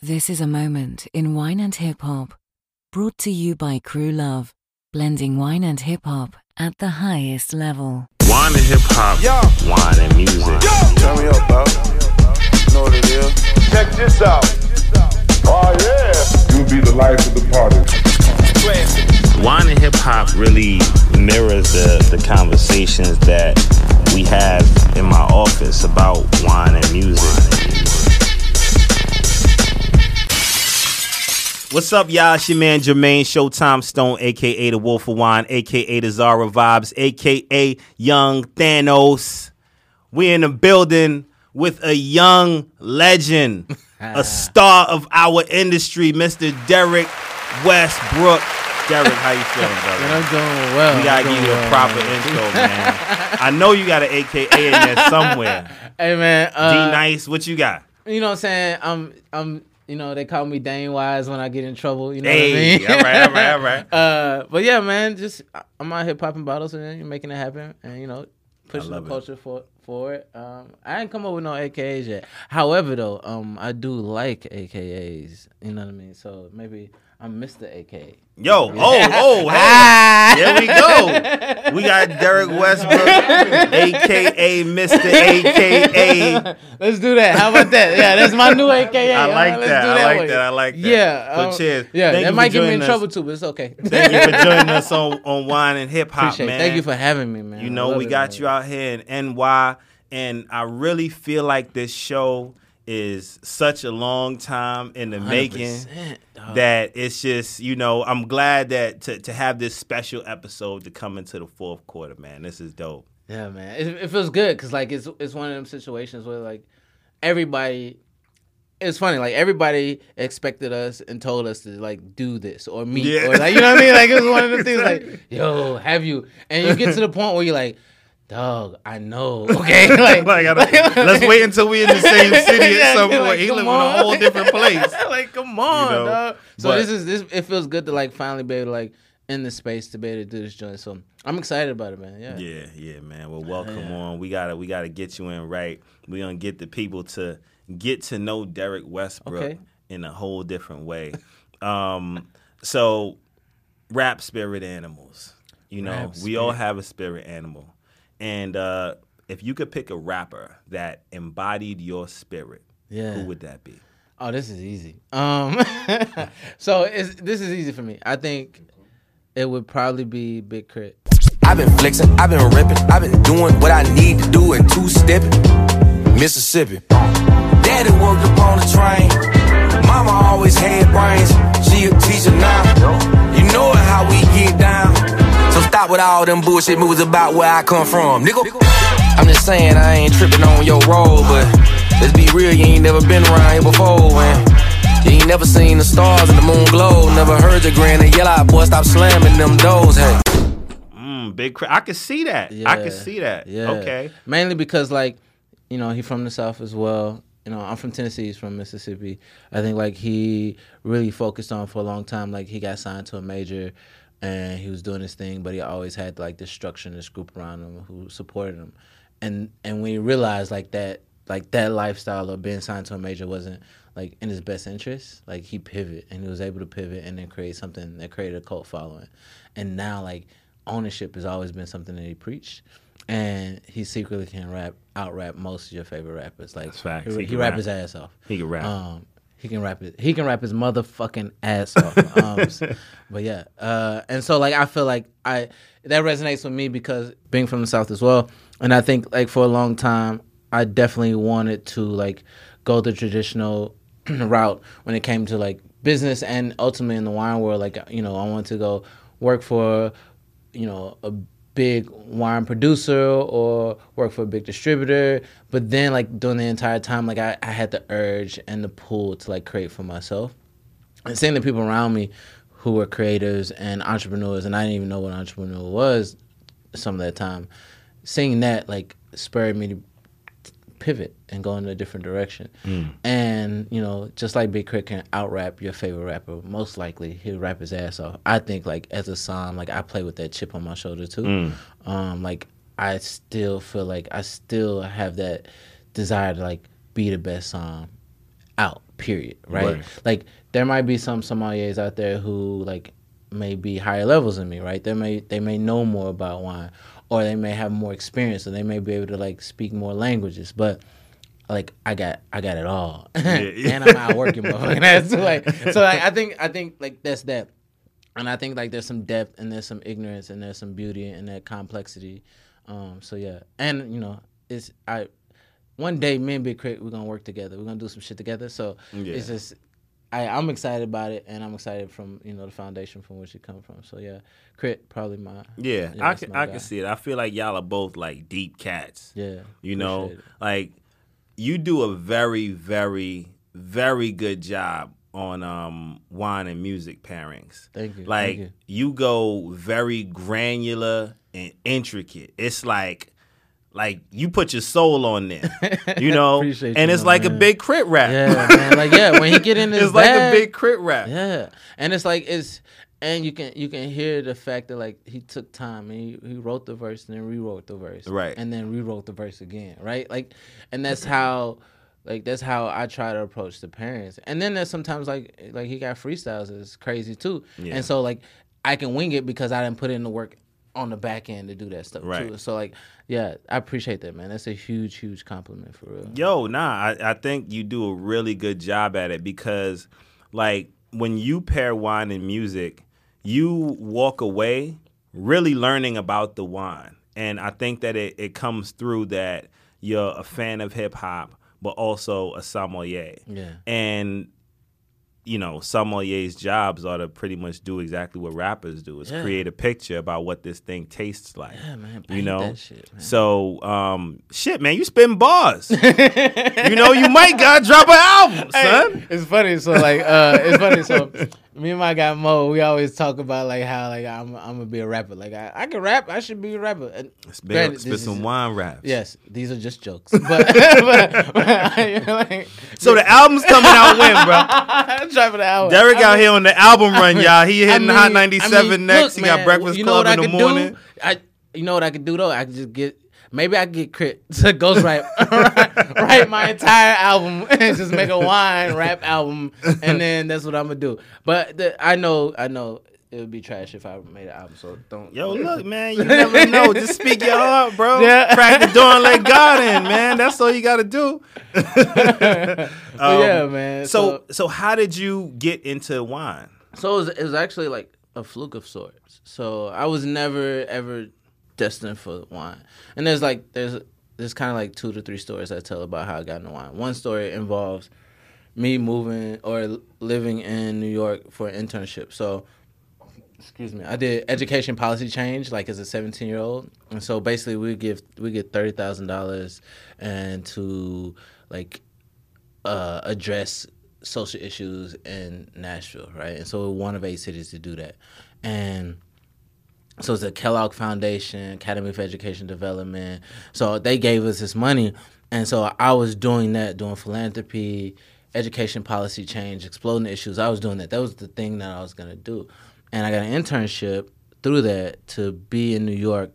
This is a moment in wine and hip hop, brought to you by Crew Love, blending wine and hip hop at the highest level. Wine and hip hop, Yo. wine and music. Turn me up, bro. Know what it is. Check this out. Oh, yeah. You'll be the life of the party. Wine and hip hop really mirrors the, the conversations that we have in my office about wine and music. What's up, y'all? It's your man Jermaine Showtime Stone, aka the Wolf of Wine, aka the Zara Vibes, aka Young Thanos. We in the building with a young legend, a star of our industry, Mr. Derek Westbrook. Derek, how you feeling, brother? Man, I'm doing well. We gotta give you a proper intro, man. I know you got an AKA in there somewhere. Hey man, D uh, Nice, what you got? you know what I'm saying? I'm, I'm, you know, they call me Dane Wise when I get in trouble. You know Hey, what I mean? all right, all right, all right. uh, but yeah, man, just I'm out here popping bottles and making it happen, and you know, pushing the it. culture for for it. Um, I ain't come up with no AKAs yet. However, though, um, I do like AKAs. You know what I mean? So maybe I'm Mr. AKA. Yo, oh, oh, hey. Ah! There we go. We got Derek Westbrook, aka Mr. AKA. Let's do that. How about that? Yeah, that's my new AKA. I like let's that. I like way. that. I like that. Yeah. So um, cheers. Yeah, Thank you that might get me in us. trouble too, but it's okay. Thank you for joining us on, on Wine and Hip Hop, it. man. Thank you for having me, man. You know, we it, got man. you out here in NY, and I really feel like this show is such a long time in the making 100%, dog. that it's just, you know, I'm glad that to, to have this special episode to come into the fourth quarter, man. This is dope. Yeah, man. It, it feels good because like it's it's one of them situations where like everybody. It's funny, like everybody expected us and told us to like do this or meet Yeah. or like you know what I mean. Like it was one of them things like, yo, have you? And you get to the point where you're like, dog, I know, okay, like, Like, let's wait until we're in the same city Yeah, at some point. like, he live in a whole different place. like, come on, know, dog. So but- this is this. It feels good to like finally be able to like in the space to be able to do this joint. So I'm excited about it, man. Yeah. Yeah, yeah, man. Well, welcome on. We gotta we gotta get you in right. We gonna get the people to get to know Derek Westbrook Okay. in a whole different way. Um, so rap spirit animals. You know, Rap we all have a spirit animal, and uh, if you could pick a rapper that embodied your spirit, Yeah. who would that be? Oh, this is easy. Um, so it's, this is easy for me. I think it would probably be Big Crit. I've been flexing, I've been ripping, I've been doing what I need to do and two stepping. Mississippi. Daddy worked up on the train. Mama always had brains. She a teacher now. You know it how we get down. So stop with all them bullshit moves about where I come from, nigga. I'm just saying I ain't tripping on your role, but let's be real, you ain't never been around here before, man. You ain't never seen the stars and the moon glow. Never heard your granny yell out, boy, stop slamming them doors, hey. Mm, big. Cra- I could see that. I could see that. Yeah. Okay. Mainly because like, you know, he from the South as well. You know, I'm from Tennessee. He's from Mississippi. I think like he really focused on for a long time. Like he got signed to a major, and he was doing his thing, but he always had like this structure and this group around him who supported him. And and when he realized like that, like that lifestyle of being signed to a major wasn't like in his best interest, like he pivoted and he was able to pivot and then create something that created a cult following. And now like ownership has always been something that he preached. And he secretly can rap, out rap most of your favorite rappers. Like facts. he, He he, rap rap. his ass off. He can rap. Um, he can rap it. He can rap his motherfucking ass off. Um, but yeah, uh, and so like I feel like I that resonates with me because being from the south as well, and I think like for a long time I definitely wanted to like go the traditional route when it came to like business and ultimately in the wine world. Like you know I wanted to go work for you know a big wine producer or work for a big distributor but then like during the entire time like I, I had the urge and the pull to like create for myself. And seeing the people around me who were creators and entrepreneurs and i didn't even know what entrepreneur was some of that time seeing that like spurred me to pivot and go in a different direction. And you know, just like Big K.R.I.T. can out rap your favorite rapper, most likely he'll rap his ass off. I think like as a son, like I play with that chip on my shoulder too. Um, like I still feel like I still have that desire to like be the best song out period, right? Right. Like there might be some sommeliers out there who like may be higher levels than me, right? They may they may know more about wine, or they may have more experience, or they may be able to like speak more languages, but. Like I got, I got it all, yeah. and I'm out working, motherfucking ass. So like, so like, I think, I think like that's that, and I think like there's some depth and there's some ignorance and there's some beauty and that complexity. Um, so yeah, and you know, it's I. One day, me and Big K.R.I.T., we're gonna work together. We're gonna do some shit together. So Yeah. it's just, I, I'm excited about it, and I'm excited from you know the foundation from which it come from. So yeah, K.R.I.T. probably my Yeah, Yeah, I can I guy. can see it. I feel like y'all are both like deep cats. yeah. You know, it. like you do a very, very, very good job on um wine and music pairings. Thank you, Like thank you. you. go very granular and intricate. It's like like you put your soul on there. You know? And you, it's like a big K.R.I.T. rap. Yeah, man. Like yeah, when he get in his it's like a big K.R.I.T. rap. Yeah, and it's like it's and you can you can hear the fact that like he took time and he, he wrote the verse and then rewrote the verse Right. and then rewrote the verse again right like and that's how like that's how I try to approach the parents and then there's sometimes like like he got freestyles that's crazy too Yeah. and so like I can wing it because I didn't put in the work on the back end to do that stuff Right. too so like yeah I appreciate that man that's a huge huge compliment for real Yo, nah, I, I think you do a really good job at it because, like, when you pair wine and music, you walk away really learning about the wine. And I think that it, it comes through that you're a fan of hip hop, but also a sommelier. Yeah. And, you know, sommeliers' jobs are to pretty much do exactly what rappers do is Yeah. create a picture about what this thing tastes like. Yeah, man, You know? shit, man. So, um, shit, man, you spin bars. you know, you might gotta drop an album, son. It's funny. So like, uh, it's funny. So me and my guy Mo, we always talk about like how like I'm I'm gonna be a rapper. Like I, I can rap. I should be a rapper. And Spit, granted, spit some is- wine raps. Yes, these are just jokes. But, but, but like, So the album's coming out when, bro? I'm driving the album. Derek I out mean- here on the album run, y'all. He I hitting Hot 97 I mean, next. look, he got man, Breakfast you know Club what in I the morning. Do? I, you know what I could do though? I could just get. Maybe I could get K.R.I.T. to ghostwrite write, write my entire album and just make a wine rap album, and then that's what I'm gonna do. But the, I know, I know it would be trash if I made an album. So don't. Yo, look, man, you never know. Just speak your heart, bro. Yeah. Crack the door and let God in, man. That's all you got to do. Um, yeah, man. So, so how did you get into wine? So it was, it was actually like a fluke of sorts. So I was never ever destined for wine. And there's like there's there's kind of like two to three stories I tell about how I got into wine. One story involves me moving or living in New York for an internship. So excuse me, I did education policy change like as a 17 year old, and so basically we give we get thirty thousand dollars and to like uh, address social issues in Nashville, right? And so we're one of eight cities to do that, and so it's the Kellogg Foundation, Academy for Education Development. So they gave us this money, and so I was doing that, doing philanthropy, education policy change, exploding issues. I was doing that. That was the thing that I was gonna do, and I got an internship through that to be in New York,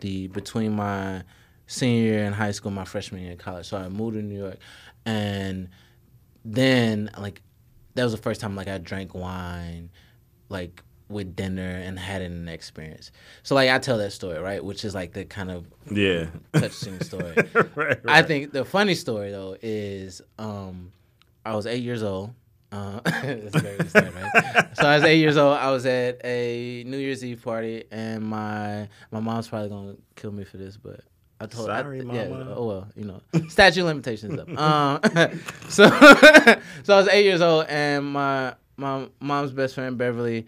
the between my senior year in high school, my freshman year in college. So I moved to New York, and then like that was the first time like I drank wine, like with dinner and had an experience. So like I tell that story, right? Which is like the kind of Yeah. touching story. right, I think the funny story though is um I was eight years old. Uh, that's a very good story, right? so I was eight years old. I was at a New Year's Eve party, and my my mom's probably gonna kill me for this, but I told Sorry, I, yeah, mama. oh well, you know, statute limitations up. Um, so so I was eight years old, and my my mom's best friend Beverly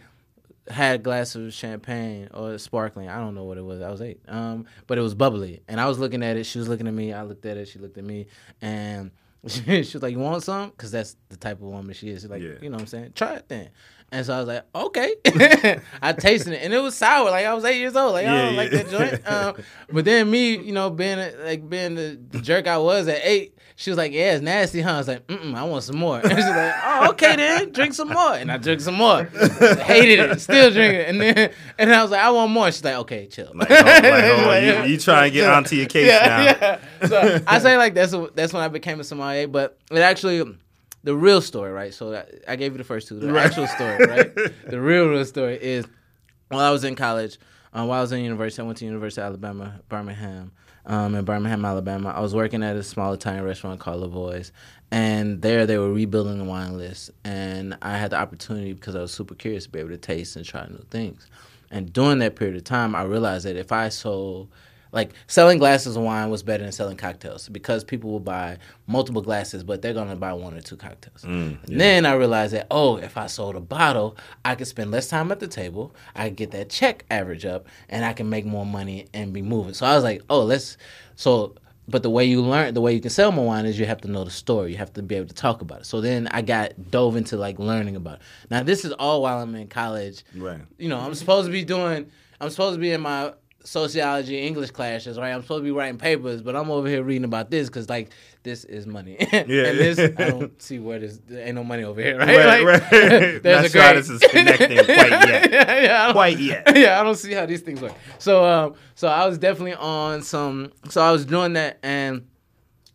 had a glass of champagne or sparkling. I don't know what it was. I was eight. Um, but it was bubbly, and I was looking at it. She was looking at me. I looked at it. She looked at me, and she, she was like, "You want some?" Because that's the type of woman she is. She's like, Yeah. you know what I'm saying? Try it then. And so I was like, okay. I tasted it, and it was sour. Like I was eight years old. Like I don't like that joint. Um, but then me, you know, being a- like being the, the jerk I was at eight, she was like, "Yeah, it's nasty, huh?" I was like, "Mm, I want some more." And she's like, "Oh, okay then, drink some more." And I drank some more. Hated it, still drinking. And then and I was like, "I want more." She's like, "Okay, chill." Like, hold- like, hold on. you, you try and get onto your case now. yeah, yeah. So I say like that's that's when I became a sommelier, but it actually the real story, right? So I, I gave you the first two. The actual story, right? the real, real story is while I was in college, um, while I was in university, I went to University of Alabama, Birmingham, um, in Birmingham, Alabama. I was working at a small Italian restaurant called Lavoie's, and there they were rebuilding the wine list, and I had the opportunity because I was super curious to be able to taste and try new things. And during that period of time, I realized that if I sold like selling glasses of wine was better than selling cocktails because people will buy multiple glasses, but they're gonna buy one or two cocktails. Mm, and then I realized that oh, if I sold a bottle, I could spend less time at the table. I could get that check average up, and I can make more money and be moving. So I was like, oh, let's so. But the way you learn, the way you can sell more wine is you have to know the story. You have to be able to talk about it. So then I got dove into like learning about it. Now this is all while I'm in college Right. you know, I'm supposed to be doing, I'm supposed to be in my sociology English classes, right? I'm supposed to be writing papers, but I'm over here reading about this because like this is money. and this, I don't see where this there ain't no money over here, right? Right, Like, right. Not sure how this is connecting quite yet. yeah, yeah, I don't- Quite yet. yeah, I don't see how these things work. So, um, so I was definitely on some. So I was doing that, and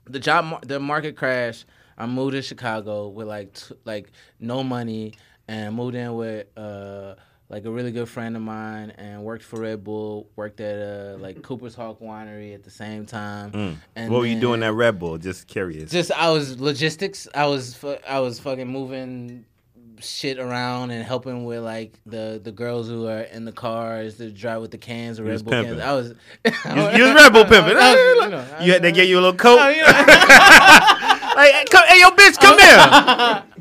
the job, the market crashed. I moved to Chicago with like, t- like no money, and moved in with uh, like a really good friend of mine, and worked for Red Bull. Worked at uh, like Cooper's Hawk Winery at the same time. And Mm. what were you doing at Red Bull? Just curious. just I was logistics. I was fu- I was fucking moving shit around and helping with like the the girls who are in the cars to drive with the cans or Red Bull cans. pimping. I was you, you was Red Bull pimping. Was, you know, you had they gave you a little coat. You know. Like, come, hey, yo, bitch, come here.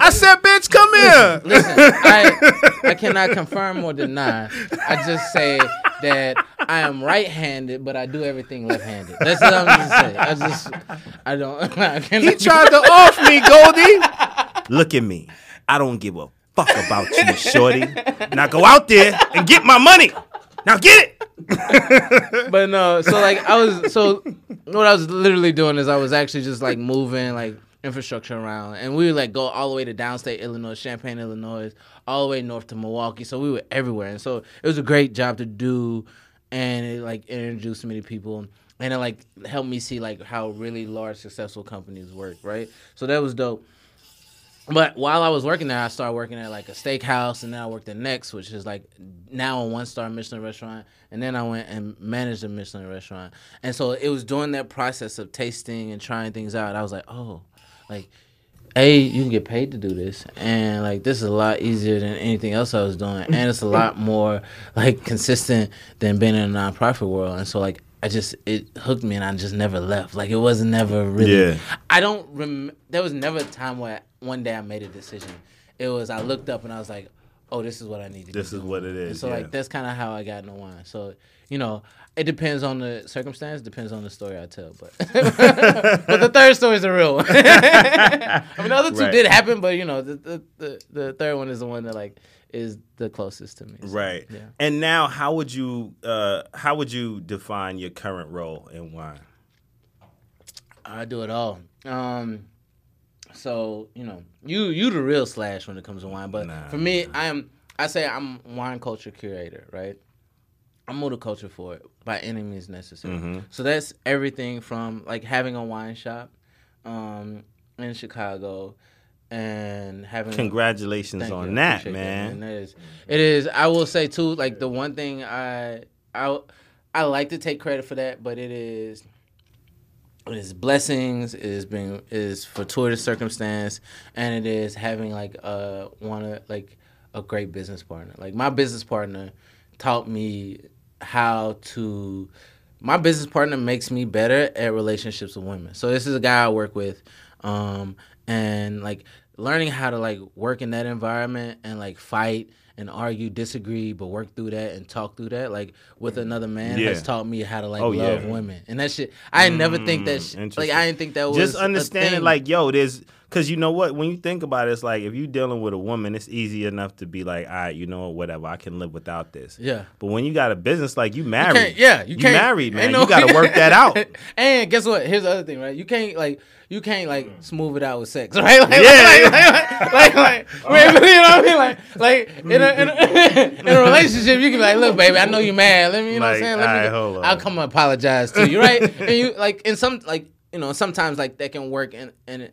I said, bitch, come here. Listen, I I cannot confirm or deny. I just say that I am right-handed, but I do everything left-handed. That's what I'm just saying. I just I don't. I He cannot, tried to off me, Goldie. Look at me. I don't give a fuck about you, shorty. Now go out there and get my money. Now get it. but no, so like I was so what I was literally doing is I was actually just like moving like infrastructure around and we would like go all the way to downstate Illinois, Champaign, Illinois, all the way north to Milwaukee. So we were everywhere. And so it was a great job to do and it like introduced me to people and it like helped me see like how really large successful companies work, right? So that was dope. But while I was working there, I started working at like a steakhouse, and then I worked at Next, which is like now a one star Michelin restaurant. And then I went and managed a Michelin restaurant. And so it was during that process of tasting and trying things out. I was like, oh, like, a you can get paid to do this, and like this is a lot easier than anything else I was doing, and it's a lot more like consistent than being in a nonprofit world. And so like I just it hooked me, and I just never left. Like it wasn't never really. Yeah. I don't rem. There was never a time where one day I made a decision. It was I looked up and I was like, "Oh, this is what I need to." This be is what it is. And so yeah. like that's kind of how I got no wine. So you know, it depends on the circumstance, depends on the story I tell. But but the third story is the real one. I mean, the other two Right. did happen, but you know, the, the the the third one is the one that like is the closest to me. So, Right. Yeah. And now, how would you uh, how would you define your current role in wine? I do it all. Um, so you know, you you the real slash when it comes to wine. But Nah, for me, I am. I say I'm wine culture curator, right? I'm motoculture for it by any means necessary. Mm-hmm. So that's everything from like having a wine shop um, in Chicago and having Congratulations on you. That, man. And that is, it is. I will say too, like the one thing I, I, I like to take credit for that, but it is, is blessings. Is being is fortuitous circumstance, and it is having like a one of like a great business partner. Like my business partner taught me how to. My business partner makes me better at relationships with women. So this is a guy I work with, um, and like learning how to like work in that environment and like fight and argue, disagree, but work through that and talk through that. Like with mm. another man Yeah. has taught me how to like Oh, love yeah. women, and that shit. I never think that. Mm, sh- like. I didn't think that was Just a understanding, thing. like, yo, there's because you know what? When you think about it, it's like if you're dealing with a woman, it's easy enough to be like, all right, you know, whatever, I can live without this. Yeah. But when you got a business, like you You married, can't- yeah, you, can't. married, man. ain't no- you got to work that out. and guess what? Here's the other thing, right? You can't like you can't like smooth it out with sex, right? Like, Yeah. like, like, like, like, wait, you know what I mean? Like, like mm-hmm. in a, in a, in a relationship, you can be like, look, baby, I know you're mad. Let me, you know Like, what I'm saying? Let me, hold on. I'll come and apologize to you, right? and you like, in some like, you know, sometimes like that can work and in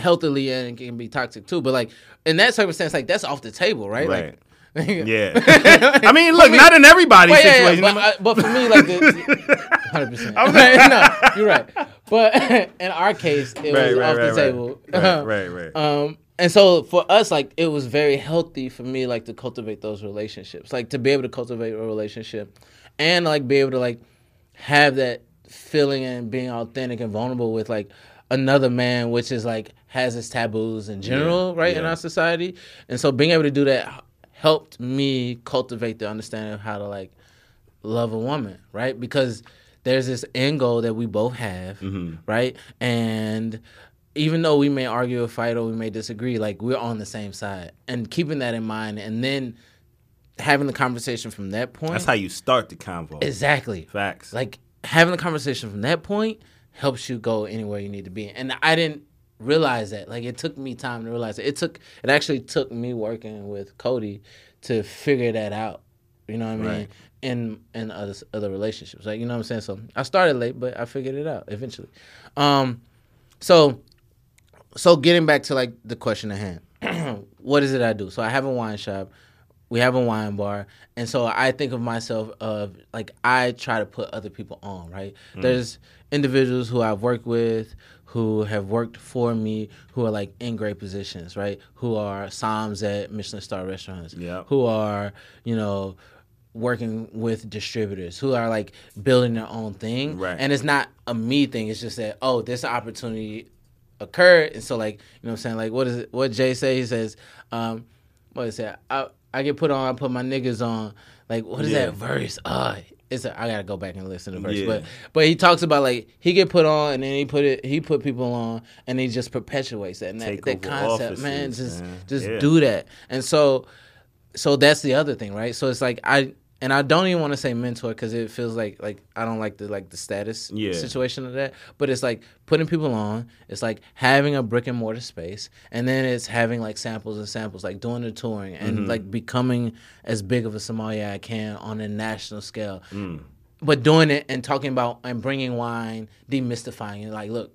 healthily and can be toxic too. But like in that circumstance, like that's off the table, right? Right. Like, Yeah. I mean, look, not in everybody's Well, yeah, yeah, situation. but, I- but for me, like, hundred percent. Okay, no, you're right. But in our case, it Right, was right, off right, the right. table. Right, right, right. Um, and so for us, like, it was very healthy for me, like, to cultivate those relationships, like, to be able to cultivate a relationship, and like be able to like have that feeling and being authentic and vulnerable with like another man, which is like has its taboos in general, right, in our society. And so being able to do that helped me cultivate the understanding of how to like love a woman, right? Because there's this end goal that we both have, mm-hmm. right? And even though we may argue or fight or we may disagree, like we're on the same side. And keeping that in mind and then having the conversation from that point. That's how you start the convo. Exactly. Facts. Like having the conversation from that point helps you go anywhere you need to be. And I didn't realize that. Like it took me time to realize it. It took it actually took me working with Cody to figure that out. You know what I mean? In in other other relationships. Like you know what I'm saying? So I started late, but I figured it out eventually. Um so so getting back to like the question at hand. what is it I do? So I have a wine shop. We have a wine bar. And so I think of myself of like I try to put other people on, right? There's individuals who I've worked with who have worked for me who are like in great positions, right? Who are Psalms at Michelin star restaurants. Yep. Who are, you know, working with distributors who are like building their own thing. Right. And it's not a me thing. It's just that, oh, this opportunity occurred. And so like, you know what I'm saying? Like what is it what Jay say? He says, um, what is that? I I get put on, I put my niggas on. Like what is Yeah. that verse? Uh it's a, I gotta go back and listen to the verse. Yeah. But but he talks about like he get put on and then he put it he put people on and he just perpetuates that and that, that concept, offices, man. Just man. just Yeah. do that. And so so that's the other thing, right? So it's like I and I don't even want to say mentor because it feels like like I don't like the like the status Yeah. situation of that. But it's like putting people on. It's like having a brick and mortar space, and then it's having like samples and samples, like doing the touring and mm-hmm. like becoming as big of a sommelier I can on a national scale. Mm. But doing it and talking about and bringing wine, demystifying it. Like, look,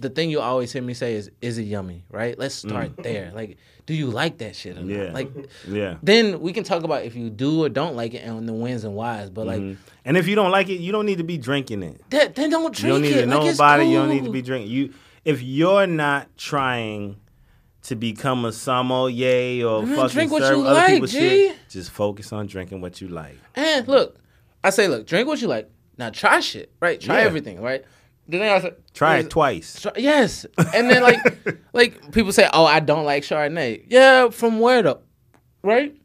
the thing you always hear me say is, "Is it yummy?" Right? Let's mm. start there. Like, do you like that shit? Or not? Yeah. Like, Yeah. then we can talk about if you do or don't like it and the wins and whys. But like, mm-hmm. And if you don't like it, you don't need to be drinking it. that, then don't drink You don't need it. to know like, it. You don't need to be drinking. You if you're not trying to become a sommelier or Man, fucking drink what serve you other like, people's G. shit, just focus on drinking what you like. And look, I say, look, drink what you like. Now try shit, right? Try Yeah. everything, right? The thing I Try it twice. Try- yes, and then like, like people say, oh, I don't like Chardonnay. Yeah, from where though? Right?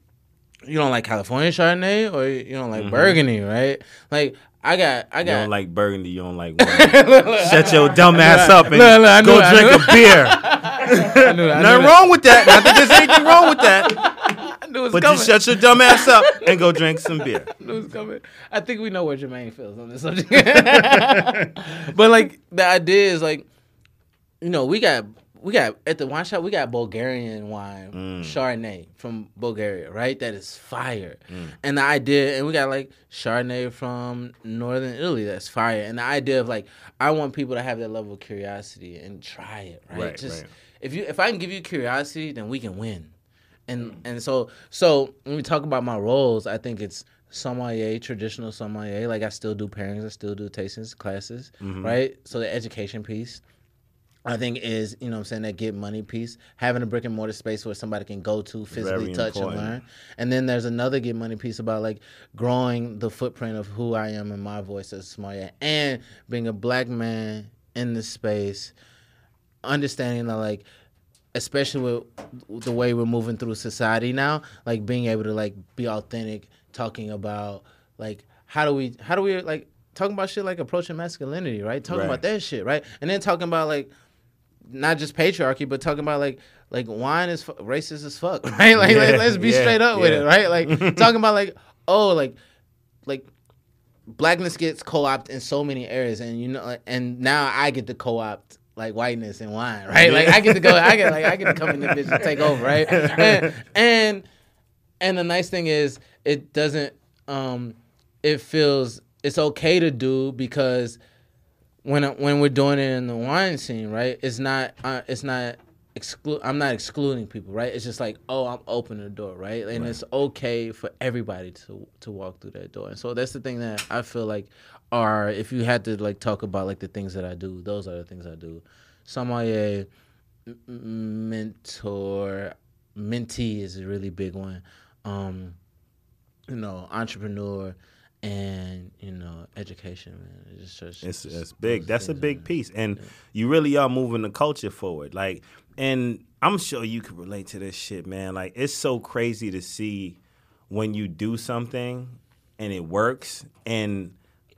You don't like California Chardonnay, or you don't like mm-hmm. Burgundy, right? Like I got, I You got. don't like burgundy. You don't like wine. Shut your dumb ass up and look, look, go it, drink a beer. I knew, I knew Nothing that. wrong with that. Not that there's anything wrong with that. Knew But coming. just shut your dumb ass up and go drink some beer. I knew it was coming. I think we know where Jermaine feels on this subject. but like the idea is like, you know, we got we got at the wine shop we got Bulgarian wine, mm. Chardonnay from Bulgaria, right? That is fire. Mm. And the idea, and we got like Chardonnay from Northern Italy, that's fire. And the idea of like, I want people to have that level of curiosity and try it, right? Right, Just right. if you if I can give you curiosity, then we can win and and so so when we talk about my roles, I think it's sommelier, traditional sommelier. Like I still do pairings, I still do tastings, classes, Mm-hmm. right? So the education piece. I think is you know what I'm saying that get money piece having a brick and mortar space where somebody can go to physically Very touch important. and learn and then there's another get money piece about like growing the footprint of who I am and my voice as sommelier and being a black man in this space understanding that like especially with the way we're moving through society now like being able to like be authentic talking about like how do we how do we like talking about shit like approaching masculinity right? Talking Right. about that shit right? And then talking about like not just patriarchy but talking about like like wine is fu- racist as fuck right? Like, like, Yeah, let's be yeah, straight up with it right? Like talking about like oh like like blackness gets co-opted in so many areas and you know and now i get to co-opt like whiteness and wine right like i get to go i get like i get to come in the bitch and take over right and, and and the nice thing is it doesn't um it feels it's okay to do because when when we're doing it in the wine scene right it's not uh, it's not exclude. I'm not excluding people, right? It's just like, oh, I'm opening the door, right? And it's okay for everybody to to walk through that door. And so that's the thing that I feel like are if you had to like talk about like the things that I do, those are the things I do. Sommelier, mentor, mentee is a really big one. Um, you know, entrepreneur and you know, education, man. It's just It's it's big. That's a big man. piece, and you really are moving the culture forward. Like, and I'm sure you can relate to this shit, man. Like, it's so crazy to see when you do something and it works, and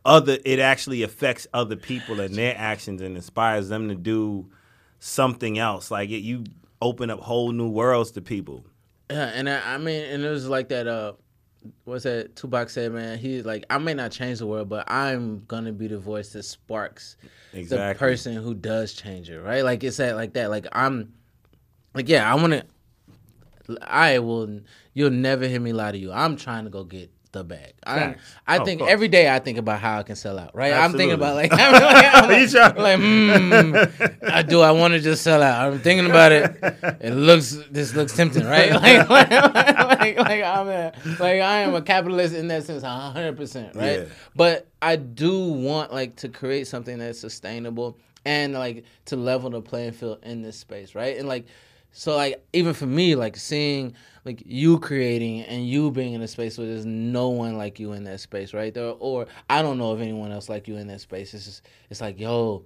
other it actually affects other people and their actions and inspires them to do something else. Like, it, you open up whole new worlds to people. Yeah, and I, I mean, and it was like that. Uh, what's that? Tupac said, "Man, he's like, I may not change the world, but I'm gonna be the voice that sparks the person who does change it." Right? Like it's that, like that. Like I'm, like yeah, I want to. I will. You'll never hear me lie to you. I'm trying to go get the bag. I, I Oh, think every day I think about how I can sell out. Right? I'm thinking about like, Absolutely. I'm like, try- like, mm, I do. I want to just sell out. I'm thinking about it. It looks. This looks tempting, right? Like, like, like, like I'm a, like I am a capitalist in that sense, 100, percent right? Yeah. But I do want like to create something that's sustainable and like to level the playing field in this space, right? And like, so like even for me, like seeing like you creating and you being in a space where there's no one like you in that space, right? There, or I don't know of anyone else like you in that space. It's just it's like yo,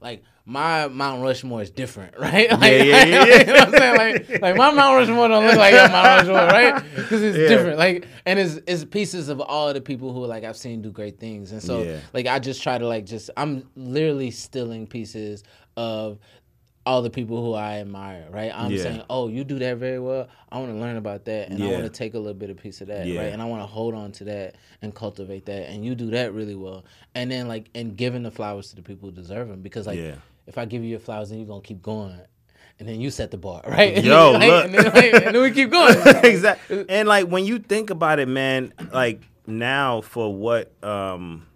like my Mount Rushmore is different, right? Like, yeah, yeah, yeah. you know what I'm saying? Like, like my Mount Rushmore don't look like your Mount Rushmore, right? Because it's Yeah. different. Like, and it's it's pieces of all the people who like I've seen do great things, and so Yeah. like I just try to like just I'm literally stealing pieces of all the people who I admire, right? I'm Yeah. saying, oh, you do that very well. I want to learn about that, and I want to take a little bit of piece of that, Yeah. right? And I want to hold on to that and cultivate that, and you do that really well. And then like and giving the flowers to the people who deserve them, because like Yeah. if I give you your flowers, then you're gonna keep going. And then you set the bar, right? And Yo, then, like, look. and then, like, and then we keep going. exactly. And like when you think about it, man, like now for what um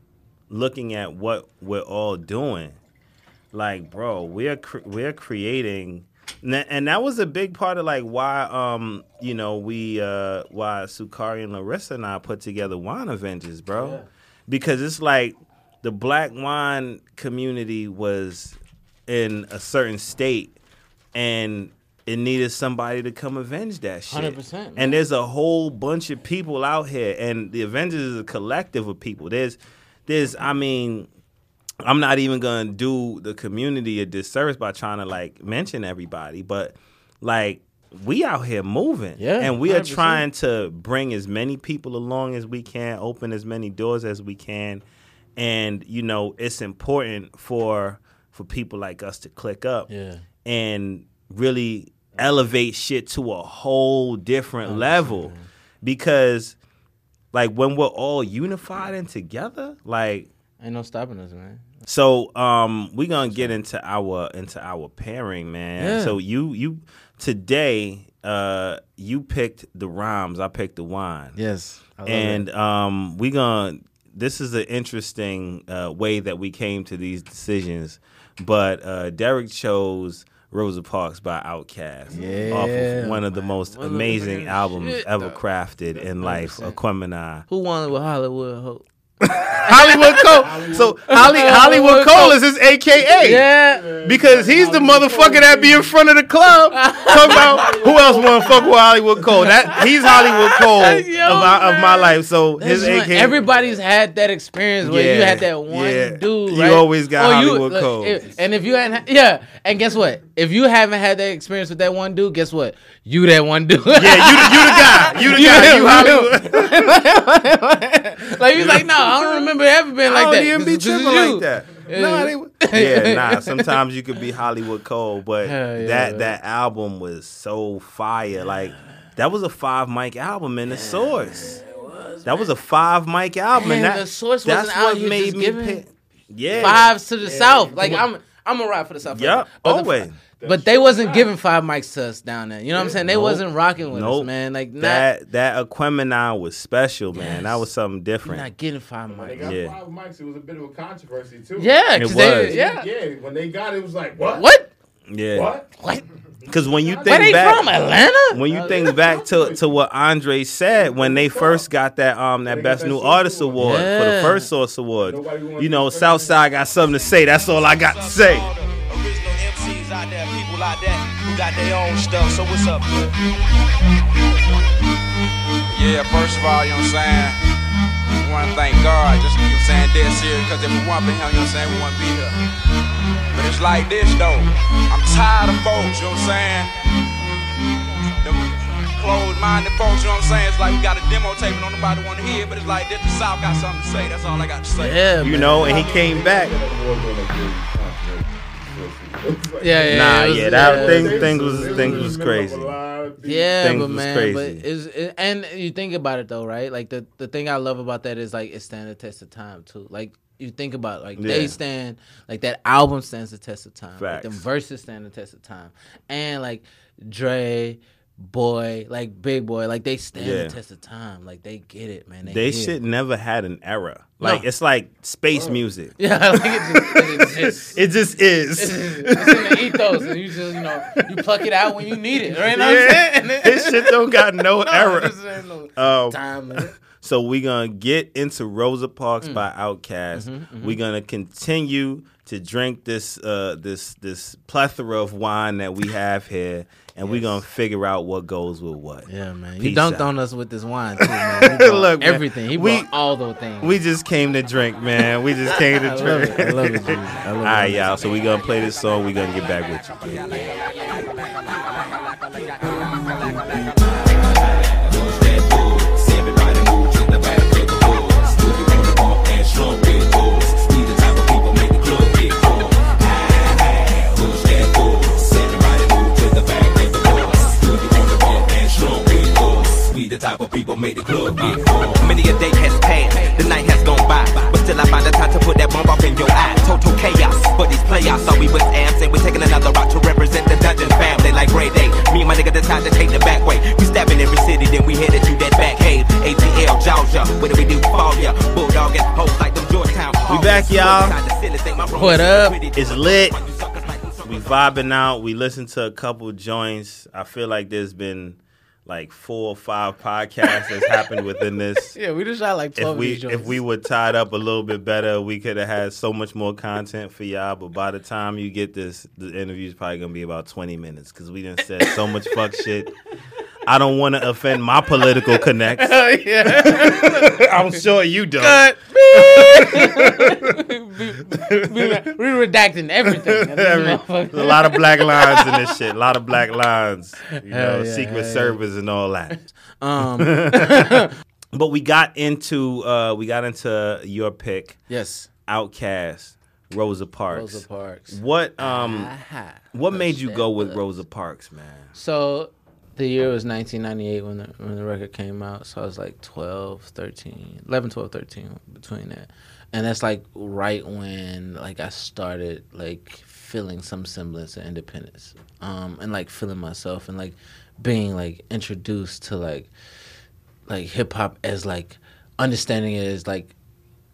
looking at what we're all doing, like bro, we're cre- we're creating and that- and that was a big part of like why um you know we uh why Sukari and Larissa and I put together Wine Avengers, bro. Because it's like the black wine community was in a certain state and it needed somebody to come avenge that shit. 100%, man. And there's a whole bunch of people out here, and the Avengers is a collective of people. There's, there's, I mean, I'm not even gonna do the community a disservice by trying to like mention everybody, but like we out here moving, Yeah, and we are 100%. trying to bring as many people along as we can, open as many doors as we can, and you know it's important for for people like us to click up Yeah. and really elevate shit to a whole different level because like when we're all unified and together like Ain't no stopping us, man. So um we're gonna get into our into our pairing man Yeah. so you you today uh you picked the rhymes i picked the wine Yes. I love and um, we gonna. This is an interesting uh, way that we came to these decisions, but uh, Derek chose Rosa Parks by Outkast off of one of the most One of the amazing albums shit, ever dog. crafted in life, 100%. Aquemini. Who won with Hollywood Hope? Hollywood Cole. So Holly, Hollywood Cole is his AKA. Yeah. Because he's the motherfucker that be in front of the club talking about who else want to fuck with Hollywood Cole. That he's Hollywood Cole Yo, of, my, of my life. So his AKA. everybody's had that experience where you had that one yeah. dude. You always got Or you- Hollywood look, Cole. if- and if you hadn't, yeah, and guess what? If you haven't had that experience with that one dude, guess what? You that one dude. Yeah, you, the- you the guy. You the guy. You Hollywood. like he's like, no, I don't remember ever being like I that. don't even be 'cause- 'cause tripping like that. Yeah. No, they, yeah, nah. Sometimes you could be Hollywood Cole, but yeah, that man. that album was so fire. Like that was a five mic album in the source. That was a five mic album, and Man, that the Source that's wasn't out, what you made me giving pick. Yeah, Fives to the south. Like I'm, I'm a ride for the south. Yup, But the- always. But they wasn't giving five mics to us down there. You know what I'm saying? They Nope. wasn't rocking with Nope. us, man. Like not, that that Aquemini was special, man. That was something different. you're not getting five When they mics. got Yeah. five mics, it was a bit of a controversy too. Yeah, It 'cause they- was. yeah. yeah. When they got it, it was like what? What? Yeah. What? What? Because when you think Where they back, from? Atlanta? when you think back to, to what Andre said when they first got that um that They best new artist Award. award for the first Source Award. You know, Southside got something to say. That's all I got to say. All the Original MCs out there, people out there who got their own stuff. So what's up, man? Yeah, first of all, you know what I'm saying? We want to thank God, just, you know what I'm saying, dead serious, because if we weren't been here, you know what I'm saying, we wouldn't be here. But it's like this, though. I'm tired of folks, you know what I'm saying? Them closed-minded folks, you know what I'm saying? It's like we got a demo tape and nobody want to hear, but it's like this, the South got something to say. That's all I got to say. Yeah, You man. know, and he came back. Yeah, yeah. Nah, was- yeah, that yeah. thing, thing was thing was crazy. Yeah, Things but man, crazy. but is it, and you think about it though, right? Like the the thing I love about that is like it stands the test of time too. Like you think about it, like they stand like that album stands the test of time. Like them Facts. verses stand the test of time, and like Dre, Boi, like Big Boi, like they stand Yeah. the test of time. Like they get it, man. They, They get shit It. never had an era. Like No. it's like space music. Yeah, like it just it exists. It just is. it's in the ethos, and you just you know you pluck it out when you need it, right? You know what I'm Yeah. saying? This shit don't got no No, era. no Um, time limit. So we gonna get into Rosa Parks Mm. by Outkast. Mm-hmm, We're gonna continue to drink this uh this this plethora of wine that we have here, and we're gonna figure out what goes with what. Yeah, man. You Peace dunked out. on us with this wine too, man. Look, man, everything. He we- all those things. We just came to drink, man. We just came to I love drink. it. I love it. I love All right, y'all. So we gonna play this song. We gonna get back with you. the type of people make the club get full. Many a day has passed, the night has gone by, but still I find the time to put that bomb off in your eye. Total chaos, but these playoffs are we with amps, and we're taking another route to represent the dungeon family like Ray Day. Me and my nigga decide to take the back way. We step in every city, then we headed to that back cave. ATL, Georgia, what do we do? Fall ya, bulldog and hoes like them Georgetown. We back, y'all. What up? It's lit. We vibing out. We listen to a couple joints. I feel like there's been like four or five podcasts that's happened within this. Yeah, we just shot like If we if we were tied up a little bit better, we could have had so much more content for y'all. But by the time you get this, the interview's probably gonna be about twenty minutes because we didn't said so much fuck shit. I don't want to offend my political connects. yeah. I'm sure you don't. Cut. We're redacting everything. There's a lot of black lines in this shit. A lot of black lines. You know, yeah, Secret hell Service and all that. um, But we got into uh we got into your pick, yes, Outkast, Rosa Parks. Rosa Parks. What um Aha. what made you go with. Rosa Parks, man? So the year was 1998 when the when the record came out. So I was like 12, 13, 11, 12, 13 between that. And that's like right when like I started like feeling some semblance of independence. Um and like feeling myself and like being like introduced to like like hip hop as like understanding it as like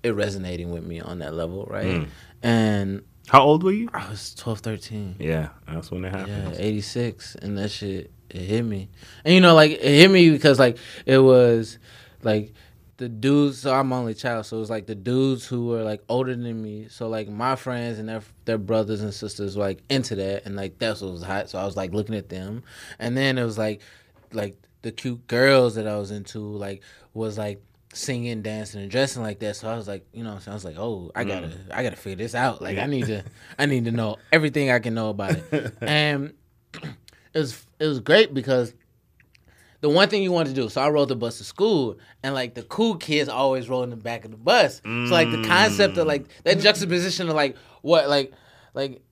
it resonating with me on that level, right? And How old were you? I was 12, 13. Yeah, that's when it happened. Yeah, happened. 86. And that shit, it hit me. And you know, like, it hit me because, like, it was, like, the dudes, so I'm only child, so it was like the dudes who were like older than me. So like my friends and their their brothers and sisters were like into that, and like that's what was hot. So I was like looking at them, and then it was like, like the cute girls that I was into, like was like singing, dancing, and dressing like that. So I was like, you know, so I was like, oh, I gotta, mm. I gotta figure this out. Like I need to, I need to know everything I can know about it. and it was it was great because the one thing you want to do. So I rode the bus to school, and like the cool kids always rode in the back of the bus. So like the concept of like that juxtaposition of like what like like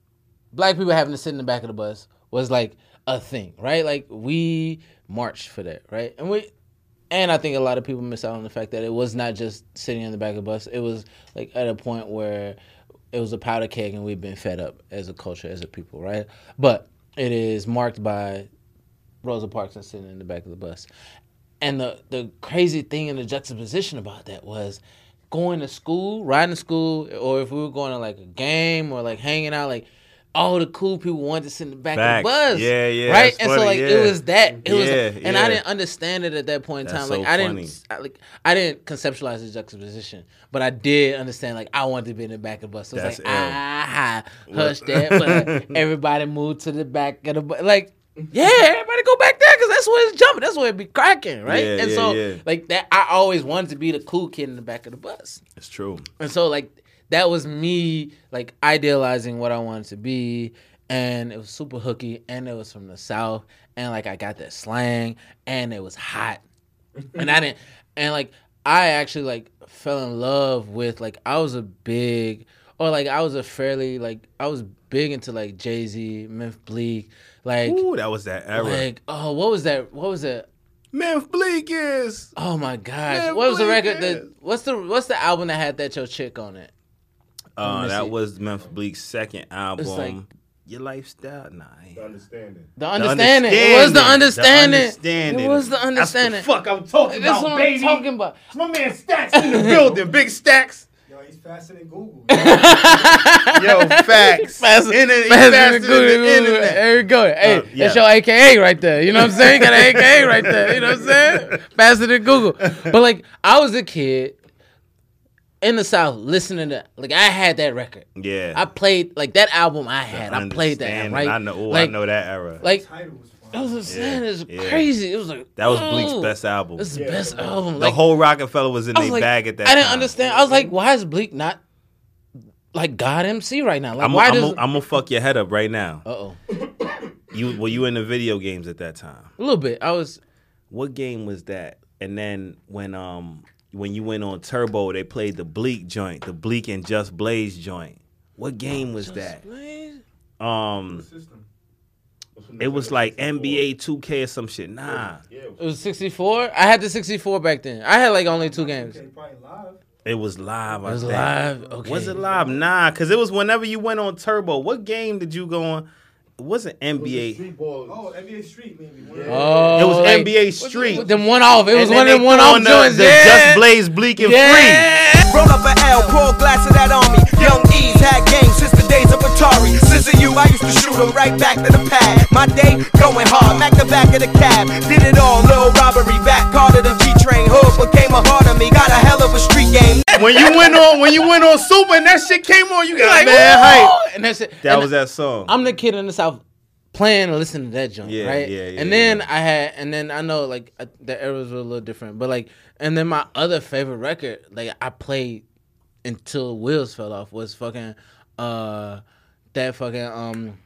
black people having to sit in the back of the bus was like a thing, right? Like we marched for that, right? And we and I think a lot of people miss out on the fact that it was not just sitting in the back of the bus. It was like at a point where it was a powder keg and we've been fed up as a culture, as a people, right? But it is marked by Rosa Parks and sitting in the back of the bus. And the the crazy thing in the juxtaposition about that was going to school, riding to school, or if we were going to like a game or like hanging out, like all the cool people wanted to sit in the back Facts. of the bus. Yeah, yeah, Right? that's And so like yeah. it was that. It was Yeah, and yeah. I didn't understand it at that point in That's time. Like so I funny. didn't I, like I didn't conceptualize the juxtaposition, but I did understand like I wanted to be in the back of the bus. So it's That's like ah hush that, but like, everybody moved to the back of the bus. Like yeah, everybody go back there because that's where it's jumping. That's where it be cracking, right? Yeah, and yeah, so yeah. like that, I always wanted to be the cool kid in the back of the bus. It's true. And so like that was me like idealizing what I wanted to be. And it was super hooky and it was from the south. And like I got that slang and it was hot. and I didn't and like I actually like fell in love with like I was a big or like I was a fairly like I was big into like Jay Z, Memphis Bleek, like Ooh, that was that era. like oh what was that what was that Memphis Bleek is. oh my gosh Man, what was the record that what's the what's the album that had that your chick on it Uh, that see. was Memphis Bleek's second album. like- Your lifestyle, nah. I ain't- Understanding. The understanding. It was the understanding. understanding. It was the That's understanding. fuck I'm talking That's about, what baby. I'm talking about. It's My man Stacks in the building. Big Stacks. Yo, he's faster than Google. Yo, facts. Faster, Internet, faster faster than than Google. the internet. There you go. Hey, Uh, that's your AKA right there. You know what I'm saying? Got an AKA right there. You know what I'm saying? Faster than Google. But like, I was a kid in the South listening to like I had that record. Yeah. I played like that album. I had. I played that. Understanding. Right. I know. ooh, Like, I know that era. Like Title was fine. I was just saying, it's yeah. crazy. It was like that was Bleek's best album. This is the best album. the whole Rockefeller was in I their like, bag at that time. I didn't time. understand. I was like, why is Bleek not like God MC right now? Like, I'm why I'm does? I'm gonna fuck your head up right now. uh oh, You were you in the video games at that time? a little bit. I was. What game was that? And then when um when you went on Turbo, they played the Bleek joint, the Bleek and Just Blaze joint. What game was that? Um, it was like NBA 2K or some shit. Nah, It was 64. I had the 64 back then. I had like only two games. Okay, probably live. it was live. I It was think. live. Okay. Was it live? Nah, because it was whenever you went on Turbo. What game did you go on? It wasn't NBA. Street ball. Oh, NBA Street maybe. One of Oh, It was oh, like, NBA Street. with them one off. It was And one then of them one off on the, joints. the yeah. Just Blaze Bleek and Free. yeah. Roll up an L, pour a glass of that on me. Young E's had games since the days of Atari. Since you, I used to shoot 'em right back to the pad. My day going hard, back to back of the cab. Did it all, little robbery, back Carter the G train. Hood became a heart of me, got a hell of a street game. When you went on, when you went on Super and that shit came on, you got Like, mad "Woo!" hype. And that's it. That And was that song. I'm the kid in the south playing and listening to that joint, Yeah, right? yeah, yeah, And then yeah. I had, and then I know like the eras were a little different, but like, and then my other favorite record, like I played until wheels fell off, was fucking uh that fucking um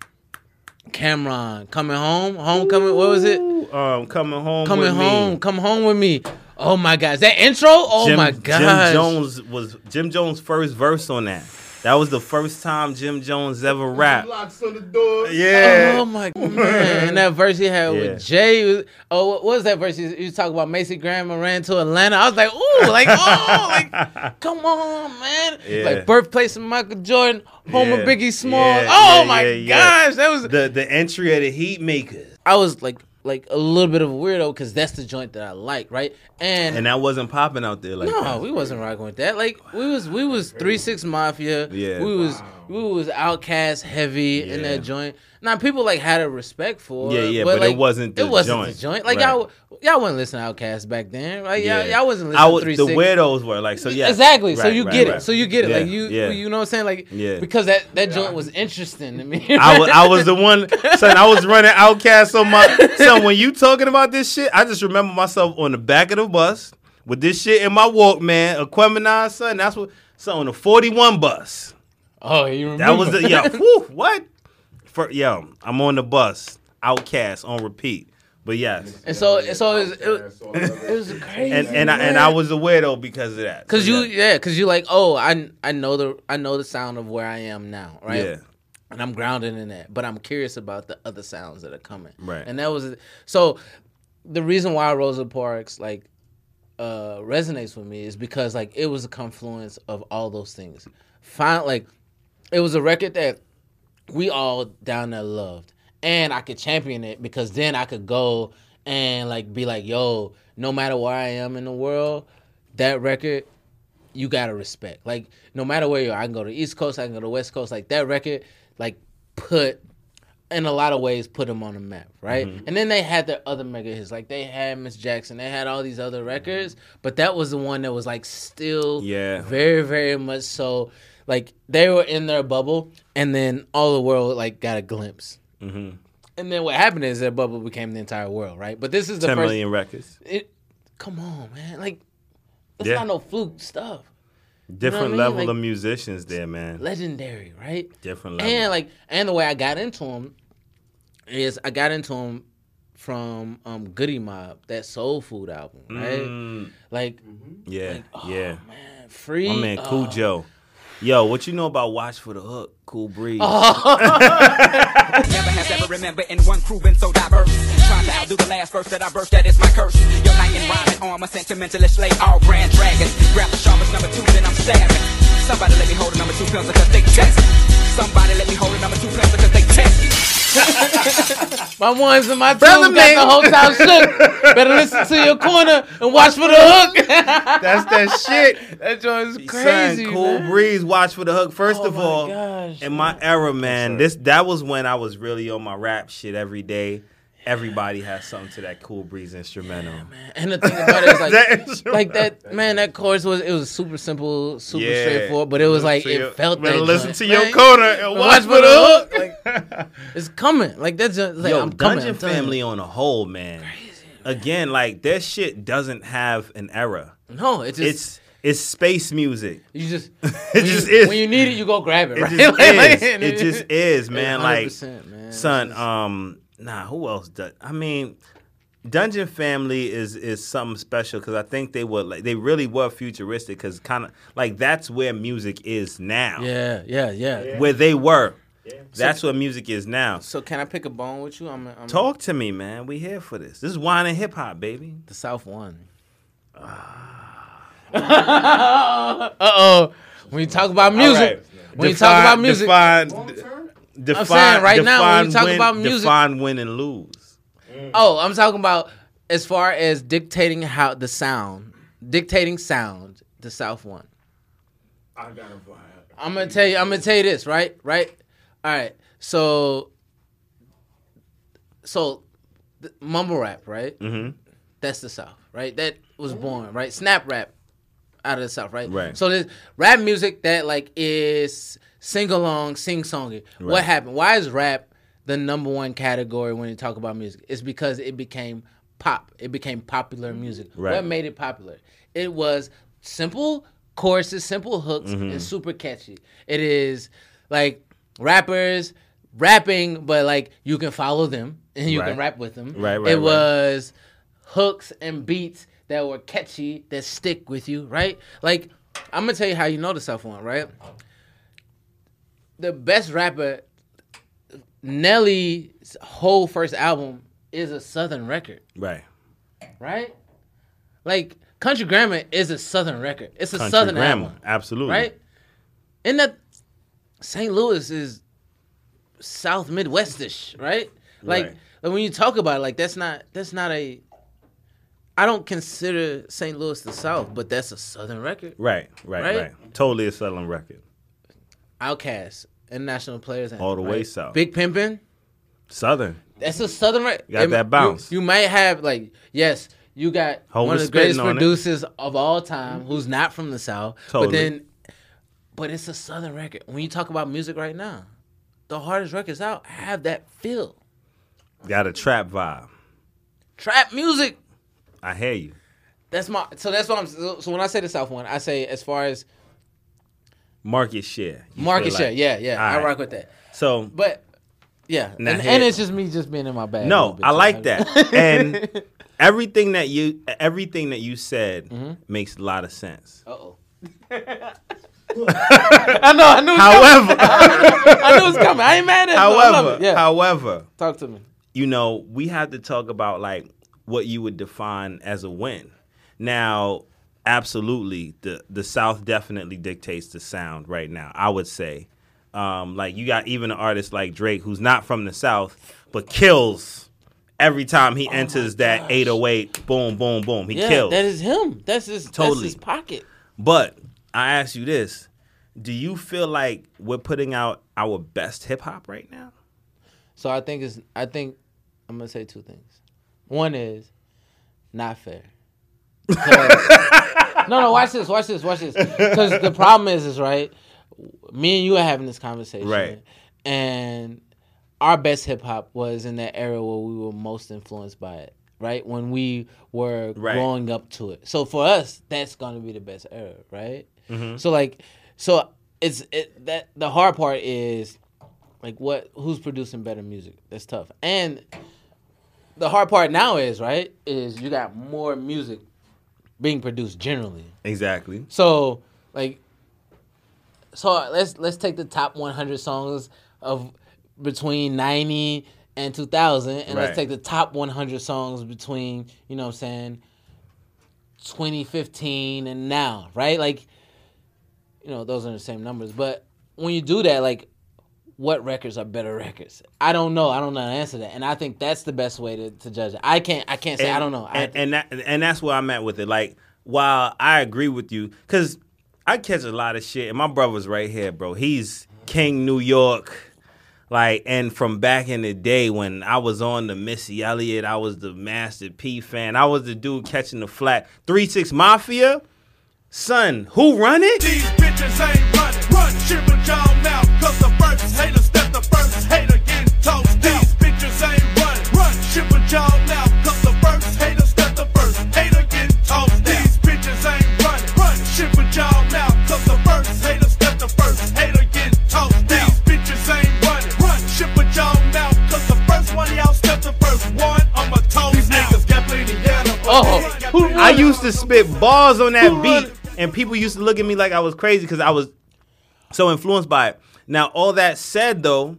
Cam'ron coming home, homecoming. What was it? um, coming home. Coming with home, Me. come home with me. Oh my god, is that intro? Oh Jim, my Jim god, Jones was Jim Jones' first verse on that. That was the first time Jim Jones ever rapped. Locks on the door. Yeah. Oh my man! And that verse he had Yeah. with Jay. was- Oh, what was that verse? You, he was about Macy Graham ran to Atlanta. I was like, ooh, like oh, like come on, man! Yeah. Like birthplace of Michael Jordan, home of Yeah. Biggie Smalls. Yeah, oh yeah, my yeah, yeah. gosh, that was. the the entry of the Heatmakerz, I was like like a little bit of a weirdo because that's the joint that I like, right? And, and that wasn't popping out there like no, that. we wasn't rocking with that. Like we was we was three six mafia. Yeah. we was we was Outkast heavy in that joint. Now people like had a respect for. Yeah, yeah, but it like, wasn't the it wasn't joint. the joint. Like Right. y'all y'all wasn't listening to Outkast back then, right? Yeah. Y'all, y'all wasn't I listening was, to three the weirdos were like so yeah Exactly. so you right, get it. So you get it. Yeah, like you, yeah. you know what I'm saying? Like Yeah. because that that joint was interesting to me. I was, I was the one, son. I was running Outkast on my son. When you talking about this shit, I just remember myself on the back of the bus with this shit in my Walkman, Aquemini, son. That's what, son, on the forty one bus. oh, you remember? That was the yeah. whew, what? For yo, I'm on the bus, Outkast on repeat. But yes, and so so it was, it, was- That's all I ever- it was crazy. and and I, and I was a weirdo because of that. Cause So, you, yeah. yeah, cause you like, oh, I I know the I know the sound of where I am now, right? Yeah. And I'm grounded in that, but I'm curious about the other sounds that are coming. Right. And that was so. The reason why Rosa Parks like uh resonates with me is because like it was a confluence of all those things. Fine, like it was a record that we all down there loved, and I could champion it because then I could go and like be like, yo, no matter where I am in the world, that record you gotta respect. Like no matter where you are, I can go to the East Coast, I can go to the West Coast. Like that record, like put in a lot of ways put them on the map, right? Mm-hmm. And then they had their other mega hits, like they had Miss Jackson, they had all these other records, but that was the one that was like still, Yeah. very very much so. Like they were in their bubble, and then all the world like got a glimpse. Mm-hmm. And then what happened is that bubble became the entire world, right? But this is the Ten first. million records. It, come on, man! Like it's Yeah. not no fluke stuff. Different I mean? level Like- of musicians there, man. Legendary, right? Different level. And like, and the way I got into him is I got into him from um Goodie Mob, that Soul Food album, right? Mm, Like, yeah, yeah. man, free. My man, oh, Cool Joe. Yo, what you know about Watch for the Hook? Cool Breeze. Oh. Never has ever remembered in one crew been so diverse. Trying to outdo the last verse that I burst, that is my curse. Your knight in rhyming armor, sentimentalist slay all grand dragons. Grab the sharpest number two, then I'm stabbing. Somebody let me hold a number two pencil cause they test. Somebody let me hold a number two pencil cause they test. My ones and my twos Brother got the whole town shook. Better listen to your corner and watch for the hook. That's that shit. that joint is crazy, Son, cool man. breeze. Watch for the hook. First Oh of my all, gosh, in my era, man, this that was when I was really on my rap shit every day. Everybody has something to that cool breeze instrumental. And the thing about it is like, That is- like that man, that chorus was it was super simple, super Yeah. straightforward, but it was like To your- it felt better that listen joint, to your man. corner and watch, for the hook. Like, it's coming. Like that's just like Yo, I'm coming. Dungeon I'm telling you. Family on a whole, man. Again, like their shit doesn't have an era. No, it's just It's it's space music. you just It just you, is. when you need it, you go grab it. It just Like- like- is. It just is, man. Like, 100%, man. son, um, nah, who else does? I mean, Dungeon Family is is something special because I think they were like they really were futuristic because kind of like that's where music is now. yeah, yeah, yeah, Where they were. That's what music is now. So can I pick a bone with you? I'm, I'm Talk to me, man. We here for this. This is wine and hip hop, baby. the South one. uh oh. When you talk about music, when you talk about music, define, define, I'm saying right now, when you talk win- about music- define win and lose. Oh, I'm talking about as far as dictating how the sound, dictating sound, the South one. I got a vibe. I'm gonna tell you. I'm gonna tell you this, right? Right. All right. So, so the mumble rap, right? Mhm. That's the South, right? That was born, right? Snap rap out of the South, right? Right. So there's rap music that like is sing along, sing songy. What happened? Why is rap the number one category when you talk about music? It's because it became pop. It became popular music. Right. What made it popular? It was simple choruses, simple hooks, Mm-hmm. and super catchy. It is like rappers rapping, but like you can follow them and you Right. can rap with them. Right, right, It right. was hooks and beats that were catchy that stick with you, right? Like I'm gonna tell you how you know the South one, right? The best rapper, Nelly's whole first album is a Southern record, Right. right? Like Country Grammar is a Southern record. It's a Country Southern grammar. album, Absolutely. right? And that St. Louis is South Midwestish, right? Like, Right. like when you talk about it, like that's not that's not a. I don't consider St. Louis the South, but that's a Southern record. Right. Right. Right? Right. Totally a Southern record. Outkast, international players, All the way south. Big Pimpin', Southern. that's a Southern record. Got that bounce. You, you might have like yes, you got Hov one of the greatest on it. producers of all time who's not from the South, but then, but it's a Southern record. When you talk about music right now, the hardest records out have that feel. Got a trap vibe. Trap music. I hear you. That's my. So that's what I'm. So, so when I say the South one, I say as far as Market share. Market share. like- Yeah, yeah. I rock with that. So But yeah, and, and it's just me just being in my bag. no, bit, I too. like that. and everything that you everything that you said Mm-hmm. makes a lot of sense. Uh oh. I know. I knew. It However, I knew it was coming. I ain't mad at it. I love however, it. Yeah. however, Talk to me. you know, we have to talk about like what you would define as a win. Now, absolutely, the the South definitely dictates the sound right now. I would say, um, like you got even an artist like Drake who's not from the South but kills every time he enters that 808. Boom, boom, boom. He Yeah, kills. that is him. That's his. Totally. That's his pocket. But I ask you this: do you feel like we're putting out our best hip hop right now? So I think it's I think I'm gonna say two things. One is not fair. no, no, watch this, watch this, watch this. Because the problem is, is right. Me and you are having this conversation, Right. And our best hip hop was in that era where we were most influenced by it, right? When we were Right. growing up to it. So for us, that's gonna be the best era, right? Mm-hmm. So like, so it's it that the hard part is like what who's producing better music that's tough and the hard part now is right is you got more music being produced generally Exactly. so like so let's let's take the top 100 songs of between 90 and 2000 and Right. let's take the top 100 songs between you know what i'm saying 2015 and now right like you know those are the same numbers but when you do that like what records are better records i don't know i don't know how to answer that and i think that's the best way to, to judge it i can't i can't say i don't know I, And, and that and that's where I'm at with it. Like, while I agree with you, because I catch a lot of shit, and my brother's right here, bro. He's King New York. Like, and from back in the day when I was on the Missy Elliott, I was the Master P fan. I was the dude catching the flat. Three Six Mafia, son, who run it? These bitches ain't running. Run, ship a jaw mouth. Cause the first hater step the first hater getting toast. These bitches ain't running. Run, ship a jaw mouth. Cause the first hater step the first hater getting toast. These bitches ain't running. Run, ship a jaw mouth. Cause the first hater step the first hater getting toast. These bitches ain't running. Run, ship a jaw mouth. Cause the first one y'all step the first one. I'ma toast These niggas got plenty yellow. Oh, I used to spit balls on that beat, and people used to look at me like I was crazy because I was so influenced by it. Now, all that said, though,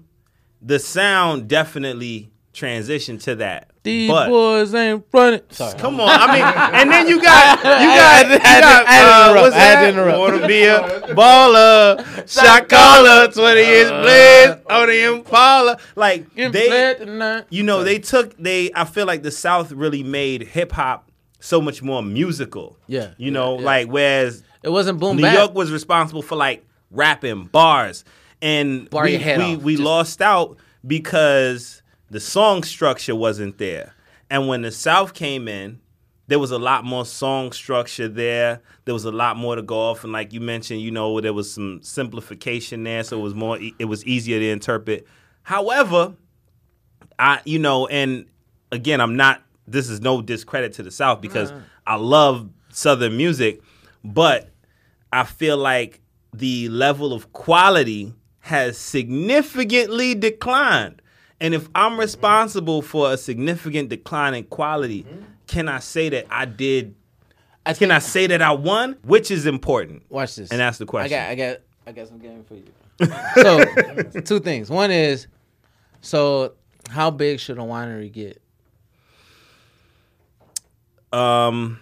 the sound definitely transitioned to that. these but boys ain't running sorry come on, I mean, and then you got you got had you to- I had to- got I had to uh, interrupt. what's I to that? interrupt. Wanna be a baller, shot caller, twenty inch blitz on the Impala, like they you know, they took they. I feel like the South really made hip hop so much more musical. Yeah, you know, yeah, yeah. like whereas it wasn't boom New. York was responsible for like rapping bars, and Bar we we, we Just- lost out because the song structure wasn't there. And when the South came in, there was a lot more song structure there. There was a lot more to go off, and like you mentioned, you know, there was some simplification there, so it was more. It was easier to interpret. However, I you know, and again, I'm not. This is no discredit to the South because I love Southern music, but I feel like the level of quality has significantly declined. And if I'm mm-hmm. responsible for a significant decline in quality, mm-hmm. can I say that I did? I Can I say that I won? Which is important. Watch this. And that's the question. I got, I got, I got some game for you. so, two things. One is, so how big should a winery get? Um,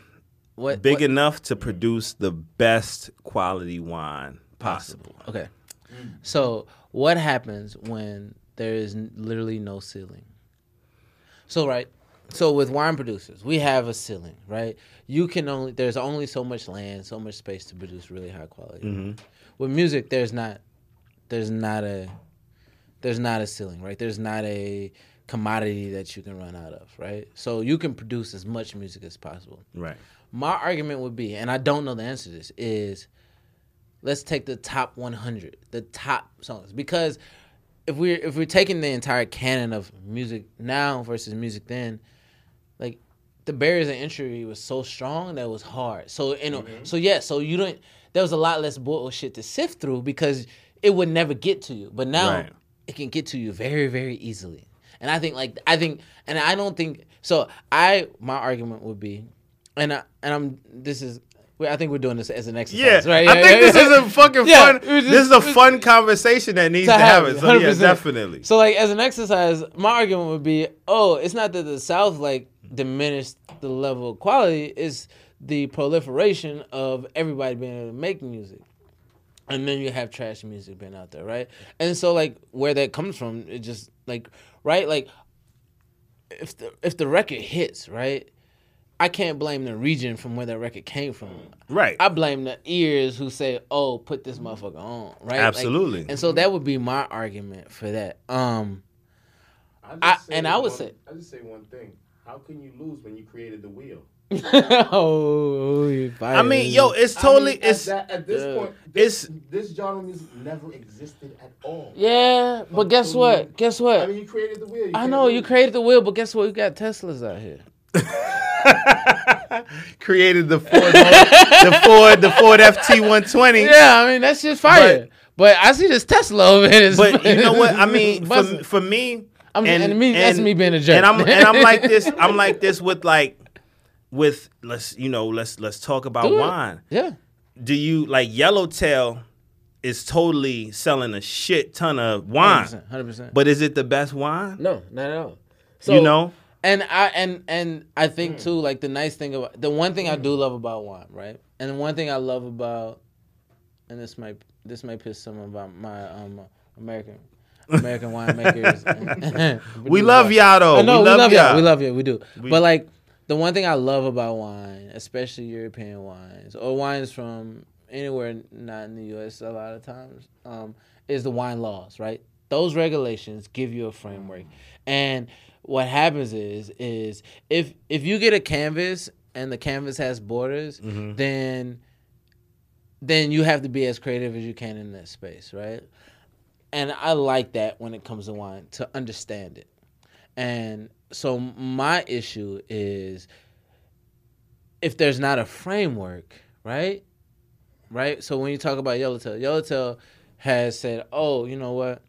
What big what- enough to produce the best quality wine possible. Okay. So, what happens when there is literally no ceiling? So, right. So, with wine producers, we have a ceiling, right? You can only there's only so much land, so much space to produce really high quality. With music, there's not there's not a there's not a ceiling, right? There's not a commodity that you can run out of, right? So you can produce as much music as possible. Right. My argument would be, and I don't know the answer to this, is let's take the top 100, the top songs, because if we're if we're taking the entire canon of music now versus music then, like the barriers of entry was so strong that it was hard. So you know, mm-hmm. so yeah, so you don't. There was a lot less bullshit to sift through because it would never get to you, but now Right. it can get to you very very easily. And I think like I think and I don't think so. I my argument would be, and I, and I'm this is. I think we're doing this as an exercise, Yeah, right? I think this is a fucking Yeah, fun. was this is a fun conversation that needs to, happen. So yeah, 100%. definitely. So like as an exercise, my argument would be, oh, it's not that the South like diminished the level of quality, it's the proliferation of everybody being able to make music. And then you have trash music being out there, right? And so like where that comes from, it just like right, like if the if the record hits, right? I can't blame the region from where that record came from. Right. I blame the ears who say, "Oh, put this motherfucker on." Right. Like, Absolutely. and so that would be my argument for that. Um. I I- and I would one- say- I just say one thing. How can you lose when you created the wheel? oh, oh I mean, yo, it's I totally mean, at it's that, at this Yeah. point. This, It's- this genre of music never existed at all. Yeah, but guess what? Guess what? I mean, you created the wheel. You I can't know you created the wheel, but guess what? We got Teslas out here. created the Ford the Ford the Ford FT 120. Yeah, I mean that's just fire. But, I see this Tesla over here. that's- But you know what? I mean, for, for me, I'm- and me- that's me being a jerk. And I'm and I'm like this. I'm like this with like with let's you know let's let's talk about Do it. wine. yeah, Do you like Yellowtail? Is totally selling a shit ton of wine, hundred percent. but is it the best wine? No, not at all. So, you know, and I and and I think too, like the nice thing about the one thing I do love about wine, right? And the one thing I love about, and this might this might piss some about my um American American winemakers. we love y'all though. I know we love, y'all. We love you. We do. We- but like the one thing I love about wine, especially European wines or wines from anywhere not in the U.S. A lot of times, um, is the wine laws. Right. Those regulations give you a framework, and what happens is is if if you get a canvas and the canvas has borders, Mm-hmm. then then you have to be as creative as you can in that space, right? And I like that when it comes to wine to understand it. And so my issue is if there's not a framework, right? Right? So when you talk about Yellowtail, Yellowtail has said, "Oh, you know what?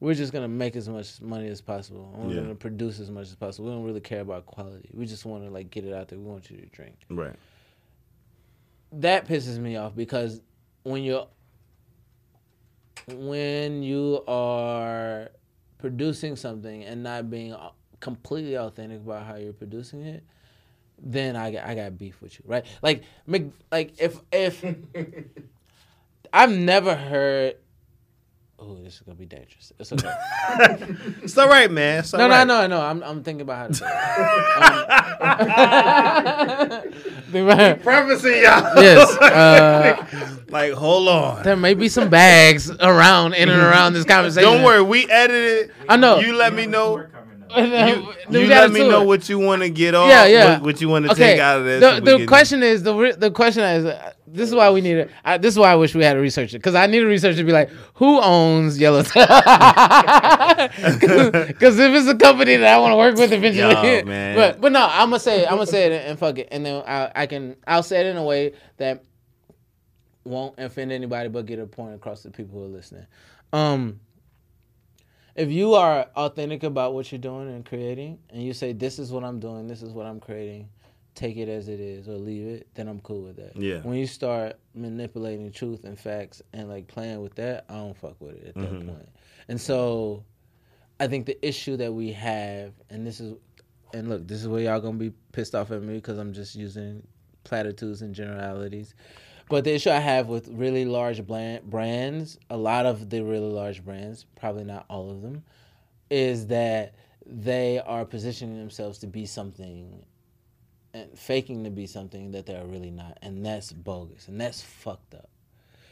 We're just gonna make as much money as possible. We're Yeah. gonna produce as much as possible. We don't really care about quality. We just want to like get it out there. We want you to drink." right. that pisses me off because when you're when you are producing something and not being completely authentic about how you're producing it then I got, I got beef with you right like Mc, like if if I've never heard oh this is gonna be dangerous it's okay It's all right, man. It's all no, right. no, no, no. I'm I'm thinking about how to say it. Um, think about- Prefacing y'all. yes. Uh, Like, hold on. there may be some bags around in and around this conversation. Don't worry, we edited. I know. You let me know. You, You, you let me know what you want to get off. Yeah, yeah. What, what you want to Okay. take out of this. The, so the question is the the question is uh, this is why we need it. This is why I wish we had to research it because I need to research it to be like who owns Yellowstone? because if it's a company that I want to work with eventually, Yo, man. but but no, I'm gonna say it. I'm gonna say it and fuck it, and then I, I can I'll say it in a way that won't offend anybody but get a point across to people who are listening. Um, if you are authentic about what you're doing and creating, and you say this is what I'm doing, this is what I'm creating, take it as it is or leave it, then I'm cool with that. Yeah. When you start manipulating truth and facts and like playing with that, I don't fuck with it at that Mm-hmm. point. And so, I think the issue that we have, and this is, and look, this is where y'all gonna be pissed off at me because I'm just using platitudes and generalities. But the issue I have with really large brands, a lot of the really large brands, probably not all of them, is that they are positioning themselves to be something and faking to be something that they're really not. And that's bogus and that's fucked up.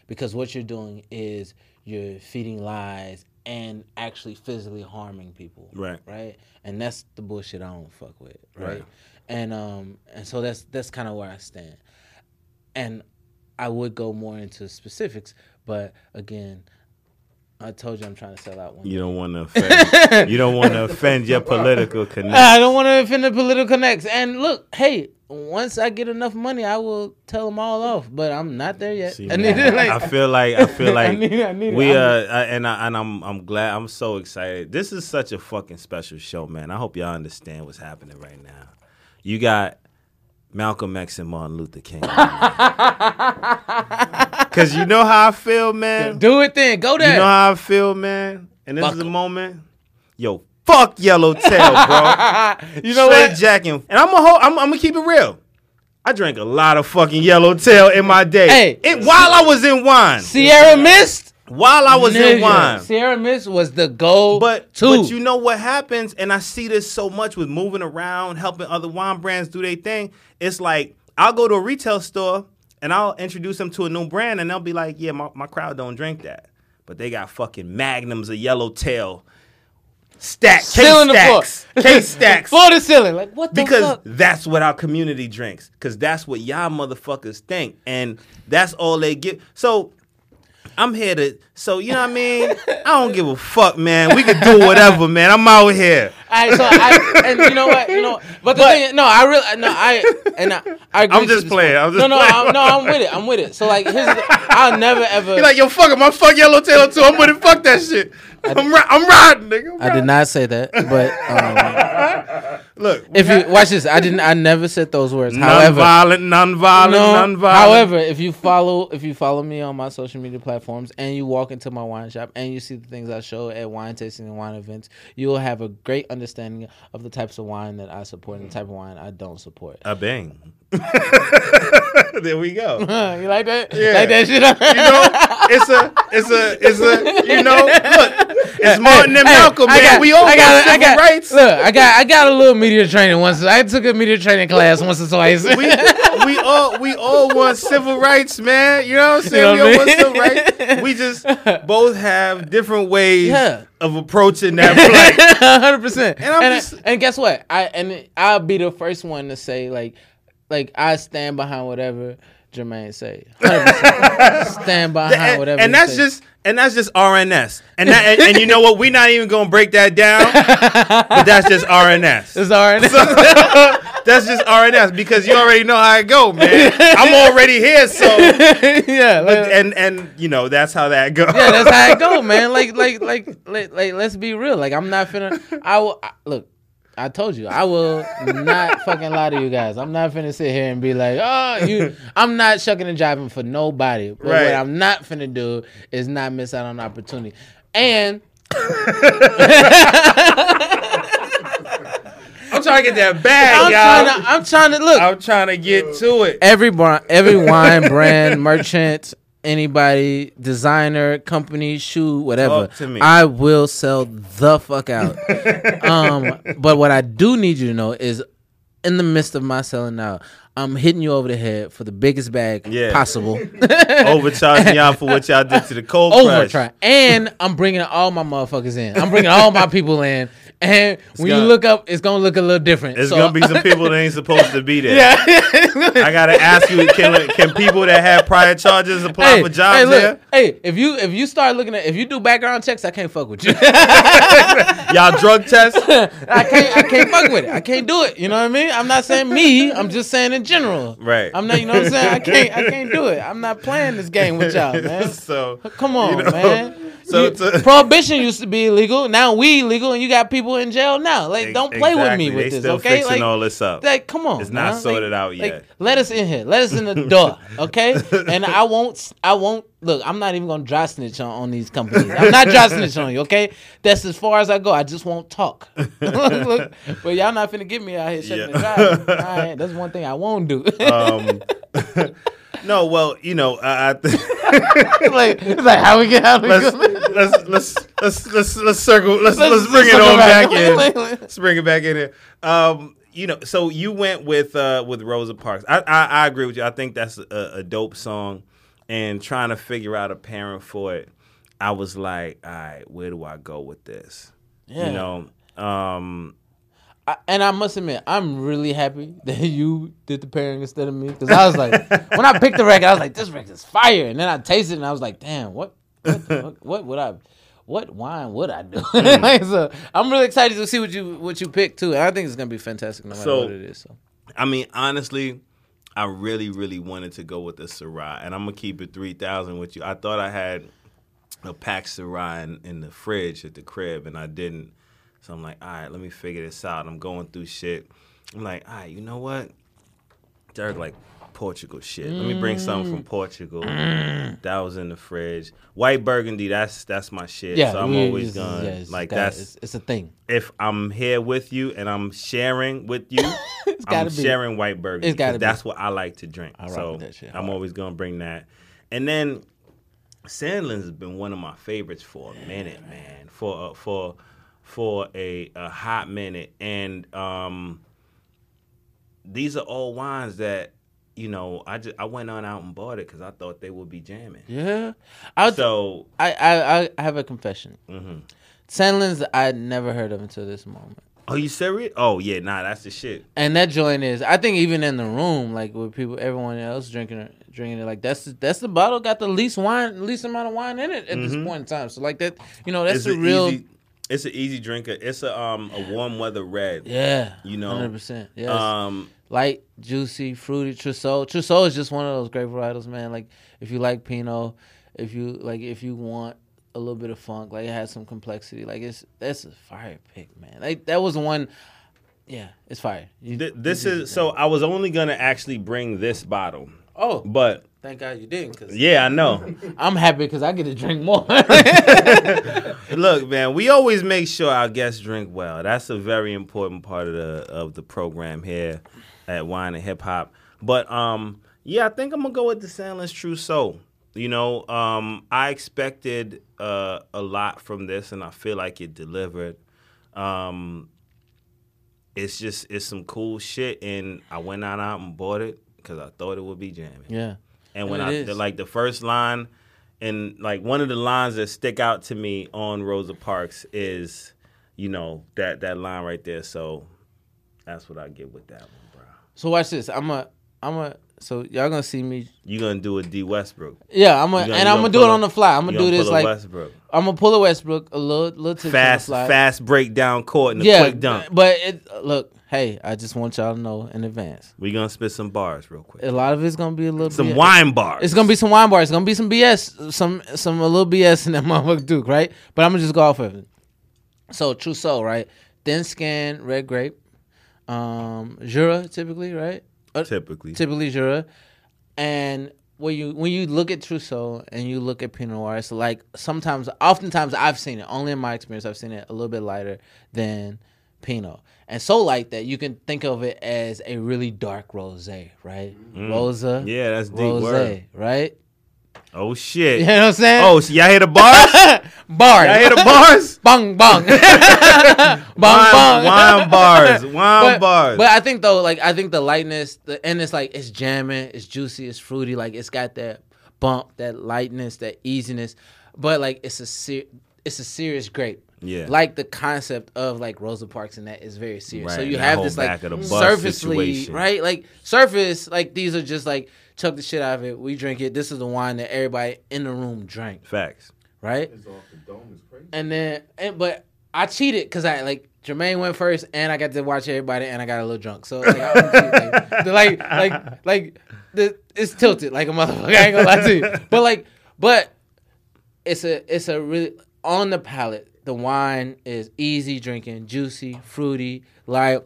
Because what you're doing is you're feeding lies and actually physically harming people. Right. Right? And that's the bullshit I don't fuck with. Right. Right. And um and so that's that's kind of where I stand. And I would go more into specifics, but again, I told you I'm trying to sell out one. You don't want to offend. you don't want to offend your political connect. I don't want to offend the political connects. And look, hey, once I get enough money, I will tell them all off. But I'm not there yet. See, I man, like, I feel like I feel I like need- I need we uh I- and I and I'm I'm glad I'm so excited. This is such a fucking special show, man. I hope y'all understand what's happening right now. You got Malcolm X and Martin Luther King. Cause you know how I feel, man. do it then. Go there. You know how I feel, man. And this is the moment. Yo, fuck Yellowtail, bro. you know Straight what? jacking. And I'm gonna I'm, I'm gonna keep it real. I drank a lot of fucking Yellowtail in my day. Hey. it, while I was in wine. Sierra Mist. While I was in wine. Sierra Mist was the go But to. but you know what happens, and I see this so much with moving around, helping other wine brands do their thing. It's like I'll go to a retail store and I'll introduce them to a new brand, and they'll be like, "Yeah, my, my crowd don't drink that, but they got fucking magnums of yellowtail, stack case Ceiling the floor. stacks, case stacks." Floor to ceiling. Like what the because fuck? that's what our community drinks. Because that's what y'all motherfuckers think, and that's all they get. So I'm here to. So you know what I mean? I don't give a fuck, man. We can do whatever, man. I'm out here. All right, so I and you know what, you know, but the But- thing, no, I really, no, I and I, I agree I'm just playing. I'm just no, no, playing. I'm, no, I'm with it. I'm with it. So like, here's the, I'll never ever. You're like, yo, fuck him. I fuck Yellowtail too. I'm with it. Fuck that shit. I'm, ri- I'm riding, nigga. I'm I did not say that, but um, Look, if you watch this, I didn't. I never said those words. However, non-violent, non-violent, no, non-violent. However, if you follow if you follow me on my social media platforms and you walk into my wine shop and you see the things I show at wine tasting and wine events, you will have a great understanding of the types of wine that I support and the type of wine I don't support. a bang. there we go. you like that? Yeah. Like that shit? You know, it's a, it's a, it's a, you know, look, it's Martin and Malcolm, I man. got- we all I got, got, I got, rights. Look, I got, I got a little media training once. I took a media training class once or twice. we, we all we all want civil rights, man. You know what I'm saying? know we all what want civil rights. We just both have different ways Yeah. of approaching that hundred percent. And And, I'm I- just- and guess what? I and I'll be the first one to say like, like I stand behind whatever Jermaine say. 100%. stand behind and, whatever. and that's say. just and that's just RNS. And that and, and you know what? We're not even gonna break that down. but that's just RNS. it's all right. that's just RNS because you already know how it go, man. I'm already here, so yeah, like, and and you know that's how that goes. yeah, that's how it go, man. Like, like, like, like, like, let's be real. Like, I'm not finna. I will I, look. I told you, I will not fucking lie to you guys. I'm not finna sit here and be like, oh, you. I'm not shucking and jiving for nobody. But Right. what I'm not finna do is not miss out on an opportunity. And I'm trying to get that bag, I'm y'all. trying, to, I'm trying to look. I'm trying to get to it. every brand, every wine brand, merchant, anybody, designer, company, shoe, whatever. Talk to me. I will sell the fuck out. um, but what I do need you to know is, in the midst of my selling out, I'm hitting you over the head for the biggest bag Yeah. possible. Overcharging y'all for what y'all did to the cold. Overtry, and I'm bringing all my motherfuckers in. I'm bringing all my people in, and when gonna- you look up, it's gonna look a little different. It's So- gonna be some people that ain't supposed to be there. yeah. I gotta ask you: Can can people that have prior charges apply for jobs hey, look, here? hey, if you if you start looking at if you do background checks, I can't fuck with you. Y'all drug test? I can't I can't fuck with it. I can't do it. You know what I mean? I'm not saying me. I'm just saying in general. Right. I'm not. You know what I'm saying? I can't. I can't do it. I'm not playing this game with y'all, man. so Come on, you know, man. So You- prohibition used to be illegal. Now we legal, and you got people in jail now. Like, don't play with me with They this, still okay? fixing Like, all this up. like, come on. It's not man. sorted Like- out like, yet. let us in here. Let us in the door, okay? and I won't. I won't. Look, I'm not even gonna dry snitch on, on these companies. I'm not dry snitch on you, okay? That's as far as I go. I just won't talk. Look, but y'all not finna get me out here shutting Yeah. and driving. All right, that's one thing I won't do. um, no, well, you know, I, I th- like, it's like how we get out of this? Let's let's let's let's let's circle. Let's Let's- let's bring it on back. back in. Let's bring it back in here. Um, you know, so you went with uh with Rosa Parks. I I, I agree with you. I think that's a, a dope song, and trying to figure out a parent for it. I was like, all right, where do I go with this? Yeah. You know, um, I, and I must admit, I'm really happy that you did the pairing instead of me. Because I was like, when I picked the record, I was like, this record is fire. And then I tasted it and I was like, damn, what, what, what would I, what wine would I do? Hmm. like, so I'm really excited to see what you what you pick too. And I think it's gonna be fantastic no matter So- what it is. So I mean, honestly, I really, really wanted to go with the Syrah, and I'm gonna keep it three thousand with you. I thought I had a pack Syrah in, in the fridge at the crib, and I didn't. So I'm like, all right, let me figure this out. I'm going through shit. I'm like, all right, you know what? Derek, like Portugal shit. Let me bring something Mm. from Portugal. That was in the fridge. White Burgundy, that's that's my shit. yeah, so I'm always gonna yeah, like gotta- that's it's, it's a thing. if I'm here with you and I'm sharing with you, I'm be. sharing white burgundy. It's gotta be. that's what I like to drink. I so with that shit. I I'm always gonna bring that. And then Sandlands has been one of my favorites for a minute, man. For uh, for for a, a hot minute, and um, these are all wines that you know I just I went on out and bought it because I thought they would be jamming. Yeah. I So I, I I have a confession. Mhm. Sandlands I never heard of until this moment. Oh, you serious? Oh yeah, nah, that's the shit. And that joint is, I think, even in the room, like with people, everyone else drinking it, drinking it, like that's that's the bottle got the least wine, least amount of wine in it at this Mhm. point in time. So like that, you know, that's it's the a real, Easy, it's an easy drinker. It's a um a warm weather red. yeah, you know, hundred percent, Yeah. Um, light, juicy, fruity. Trousseau, Trousseau is just one of those great varietals, man. Like if you like Pinot, if you like, if you want a little bit of funk, like it has some complexity. Like it's that's a fire pick, man. Like that was the one. Yeah, it's fire. You- th- this you is so. I was only gonna actually bring this bottle, Oh, but thank God you didn't. Cause yeah, I know. I'm happy because I get to drink more. Look, man, we always make sure our guests drink well. That's a very important part of the of the program here at Wine and Hip Hop. But um, yeah, I think I'm gonna go with the Sandlands Trousseau. You know, um, I expected uh, a lot from this, and I feel like it delivered. Um, it's just it's some cool shit, and I went on out and bought it because I thought it would be jamming. yeah. And when I the, like the first line, and like one of the lines that stick out to me on Rosa Parks is, you know, that that line right there. So that's what I get with that one. So watch this. I'm a. I'm a. So y'all gonna see me. You gonna do a D Westbrook? Yeah, I'm a, gonna- and I'm gonna gonna do it a- on the fly. I'm gonna do gonna this a like Westbrook. I'm gonna pull a Westbrook a little, little tip Fast, the fly. fast breakdown court and a yeah, quick dunk. but it, look, hey, I just want y'all to know in advance. We gonna spit some bars real quick. A lot of it's gonna be a little Some BS. wine bars. It's gonna be some wine bars. It's gonna be some BS, some some a little BS in that motherfucker Duke, right? But I'm gonna just go off of it. So Trousseau, right? Thin skin, red grape, um, Jura typically, right? Uh, typically. typically Jura, and when you when you look at Trousseau and you look at Pinot Noir, it's like sometimes, oftentimes, I've seen it. Only in my experience, I've seen it a little bit lighter than Pinot, and so light that you can think of it as a really dark rosé, right? Rosa, Mm. Yeah, that's deep rosé, right? Oh shit. You know what I'm saying? Oh, so y'all hear the bars? bars. y'all hear the bars? bong bong. bong wine, bong. wine bars. Wine but, bars. But I think though, like I think the lightness, the and it's like it's jamming, it's juicy, it's fruity, like it's got that bump, that lightness, that easiness. But like it's a ser- it's a serious grape. Yeah. Like the concept of like Rosa Parks and that is very serious. so you that have this like back of the bus surfacely, situation. right? Like surface, like these are just like chuck the shit out of it. We drink it. This is the wine that everybody in the room drank, Facts. right? It's off the dome. It's crazy. And then, and, but I cheated because I like Jermaine went first, and I got to watch everybody, and I got a little drunk. So like, I don't cheat, like, like, like, like, the, it's tilted like a motherfucker. I ain't gonna lie to you, but like, but it's a, it's a really on the palate. The wine is easy drinking, juicy, fruity, light,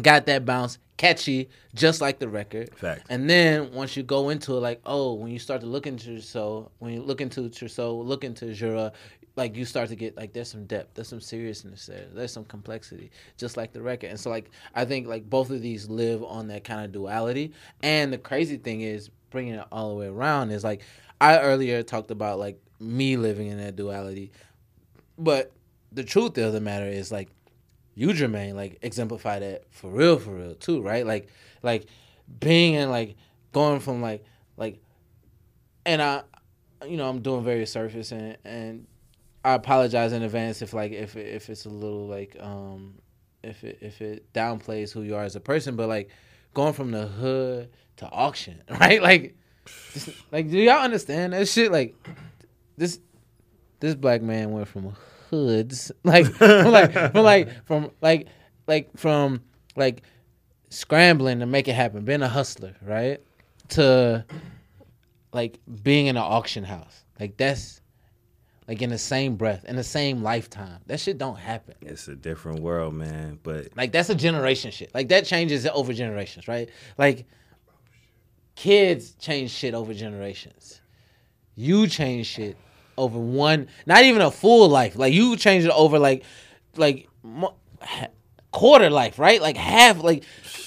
got that bounce, catchy, just like the record. Facts. And then once you go into it, like, oh, when you start to look into Trousseau, when you look into Trousseau, look into Jura, like you start to get like there's some depth, there's some seriousness there, there's some complexity, just like the record. And so like I think like both of these live on that kind of duality. And the crazy thing is bringing it all the way around is like I earlier talked about like me living in that duality, but the truth of the matter is like you Jermaine like exemplify that for real for real too right? Like like being and like going from like like and I you know I'm doing very surface and and I apologize in advance if like if if it's a little like um if it if it downplays who you are as a person but like going from the hood to auction right? Like just, like do y'all understand that shit? Like this this black man went from hoods like from like from like from like like from like scrambling to make it happen being a hustler right to like being in an auction house like that's like in the same breath in the same lifetime that shit don't happen It's a different world, man. But like that's a generation shit. Like that changes over generations, right? Like kids change shit over generations. You change shit over one, not even a full life. Like you change it over like, like mo- quarter life, right? Like half. Like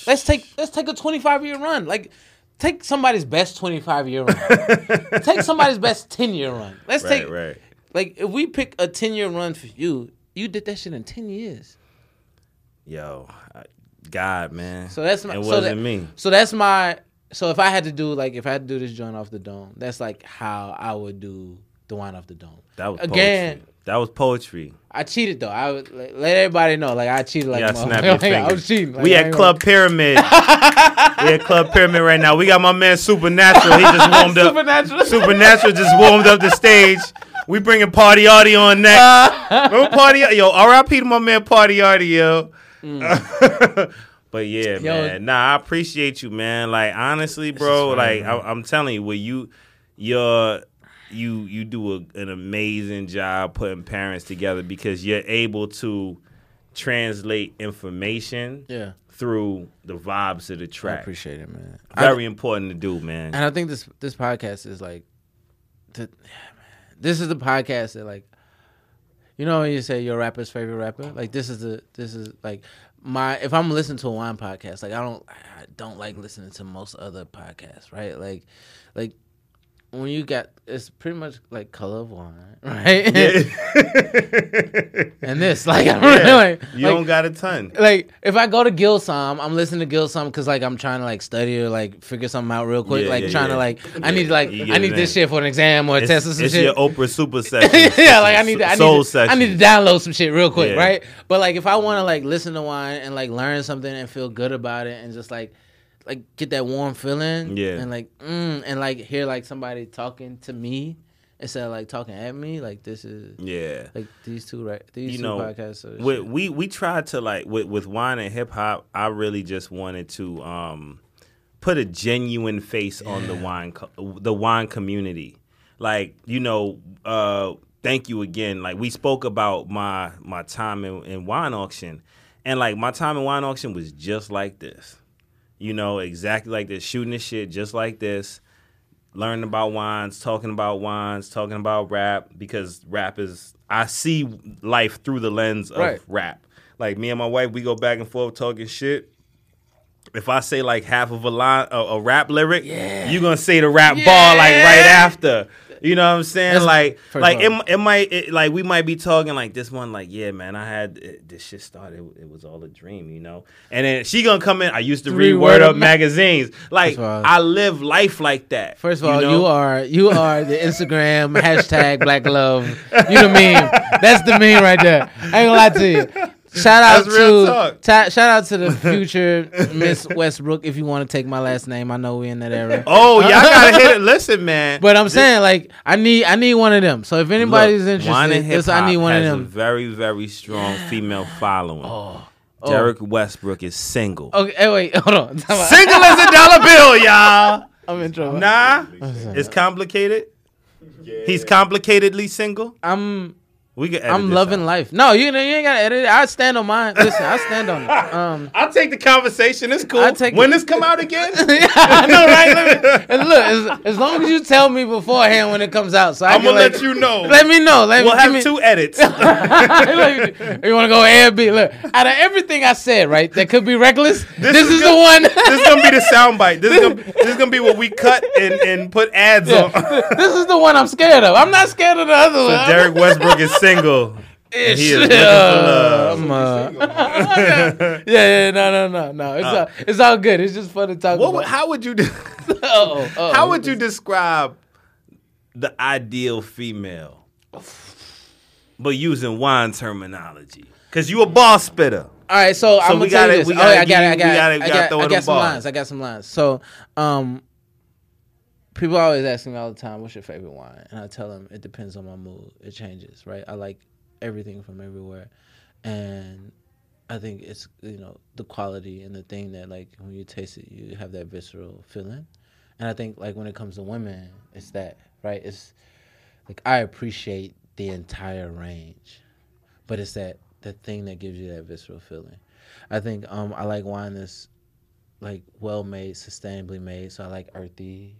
let's take let's take a twenty five year run. Like take somebody's best 25 year run. take somebody's best 10 year run. Let's Right, take right. like if we pick a 10 year run for you, you did that shit in 10 years. Yo, God, man. So that's my It so wasn't that- me. So that's my so if I had to do like if I had to do this joint off the dome, that's like how I would do the wine off the dome. That was again. Poetry. That was poetry. I cheated though. I would like, let everybody know. Like I cheated. Like Yeah, a snap your Like, fingers. I was cheating. Like, we at Club Pyramid. we at Club Pyramid right now. We got my man Supernatural. He just warmed up. Supernatural. Supernatural just warmed up the stage. We bringing Party Arty on next. Remember Party Yo, R.I.P. to my man Party mm. Audio. but yeah, Yo. man. Nah, I appreciate you, man. Like honestly, bro. like. I, I'm telling you, what you, you're, you, you do a, an amazing job putting parents together because you're able to translate information Yeah. through the vibes of the I track. appreciate it, man. Very important to do, man. And I think this this podcast is like, man. this is the podcast that like, you know when you say your rapper's favorite rapper, like this is the this is like my if I'm listening to a wine podcast, like I don't I don't like listening to most other podcasts, right? Like, like when you got it's pretty much like color of wine, right? and this like I'm really Yeah, like you like, don't got a ton. like if I go to GuildSomm, I'm listening to GuildSomm because like I'm trying to like study or like figure something out real quick. Yeah, like yeah, trying yeah. to like I need like I need this shit for an exam or a It's, test or some it's shit. your Oprah super session. yeah, like I need to I Soul need to, I need to download some shit real quick, Yeah. right? But like if I want to like listen to wine and like learn something and feel good about it and just like like get that warm feeling, Yeah. and like mm, and like hear like somebody talking to me instead of like talking at me, like this is Yeah. like these two right these you two know, podcasts. We, we we tried to like with with wine and hip hop. I really just wanted to um put a genuine face on the wine co- the wine community. Like you know, uh, thank you again. Like we spoke about my my time in, in wine auction, and like my time in wine auction was just like this. You know, exactly like this, shooting the shit just like this learning about wines, talking about wines, talking about rap because rap is I see life through the lens of Right. rap. Like me and my wife, we go back and forth talking shit. If I say like half of a line, a, a rap lyric, you're gonna say the rap bar like right after. You know what I'm saying? That's- like, like it, it might, it, like we might be talking like this one, like yeah, man, I had it, this shit started. It, was all a dream, you know. And then she gonna come in. I used to read Read Word Up magazines. Like all- I live life like that. First of all, you, know? are you are the Instagram hashtag Black Love. You the meme. That's the meme right there. I ain't gonna lie to you. Shout out to ta- shout out to the future Miss Westbrook. If you want to take my last name, I know we in that era. Oh, y'all gotta hit it. Listen, man. But I'm saying like I need I need one of them. So if anybody's Look, interested, this, I need one of them. very, very strong female following. Oh. oh. Derek Westbrook is single. Okay, hey, wait, hold on. Single as a dollar bill, y'all. I'm in trouble. Nah, it's complicated. He's complicatedly single. I'm We can. I'm this loving out. life. No, you know you ain't gotta edit it. I stand on mine. Listen, I stand on it. Um, I'll take the conversation. It's cool. I'll take when it. this come out again? I know, right? Let me- and look, as, as long as you tell me beforehand when it comes out, so I I'm gonna like, let you know. Let me know. Let we'll me, have me, two edits. Look, you want to go A and B? Look, out of everything I said, right, that could be reckless. This, is, the one. this is gonna be the soundbite. This is gonna, this is gonna be what we cut and, and put ads on. this is the one I'm scared of. I'm not scared of the other So one. Derek Westbrook is single. and he is looking for love. I'm, uh, yeah, yeah, no, no, no, no. It's all, it's all good. It's just fun to talk What? about. How would you? de- Uh-oh, uh-oh. How would you describe the ideal female? But using wine terminology, because you a boss spitter. All right, so, I'm gonna tell gotta- you this. we oh, gotta yeah, I got I got it. gotta- I gotta got, throw I got some bars. lines. I got some lines. So, um, people always ask me all the time, "What's your favorite wine?" And I tell them it depends on my mood. It changes, right? I like everything from everywhere, and I think it's you know the quality and the thing that like when you taste it, you have that visceral feeling. And I think like when it comes to women, it's that right. It's like I appreciate the entire range, but it's that the thing that gives you that visceral feeling. I think um I like wine that's like well made, sustainably made. So I like earthy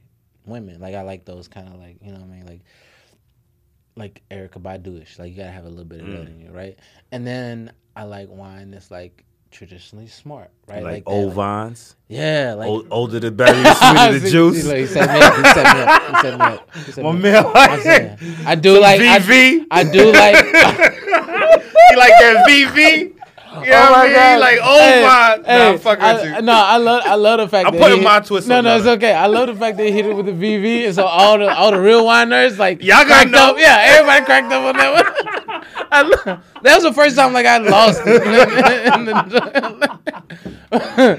women. Like I like those kind of like you know what I mean like like Erykah Baduish. Like you gotta have a little bit of that mm. in you, right? And then I like wine that's like traditionally smart, right? Like, that, old vines. yeah, like Old, older the better, the sweeter the juice. see, he set me up. He set me up. He set me up. He set My me man, up. I'm saying, I do like I, VV. I do like. You like that VV? You know what I mean? Like old Hey. Nah, hey, I'm fucking I- with you. No, I love I love the fact that. I'm that putting he- my twist No, no, it's okay. I love the fact that he hit it with the VV, and so all the all the real wine nerds like Y'all cracked up. Yeah, everybody cracked up on that one. I that was the first time like I lost. it.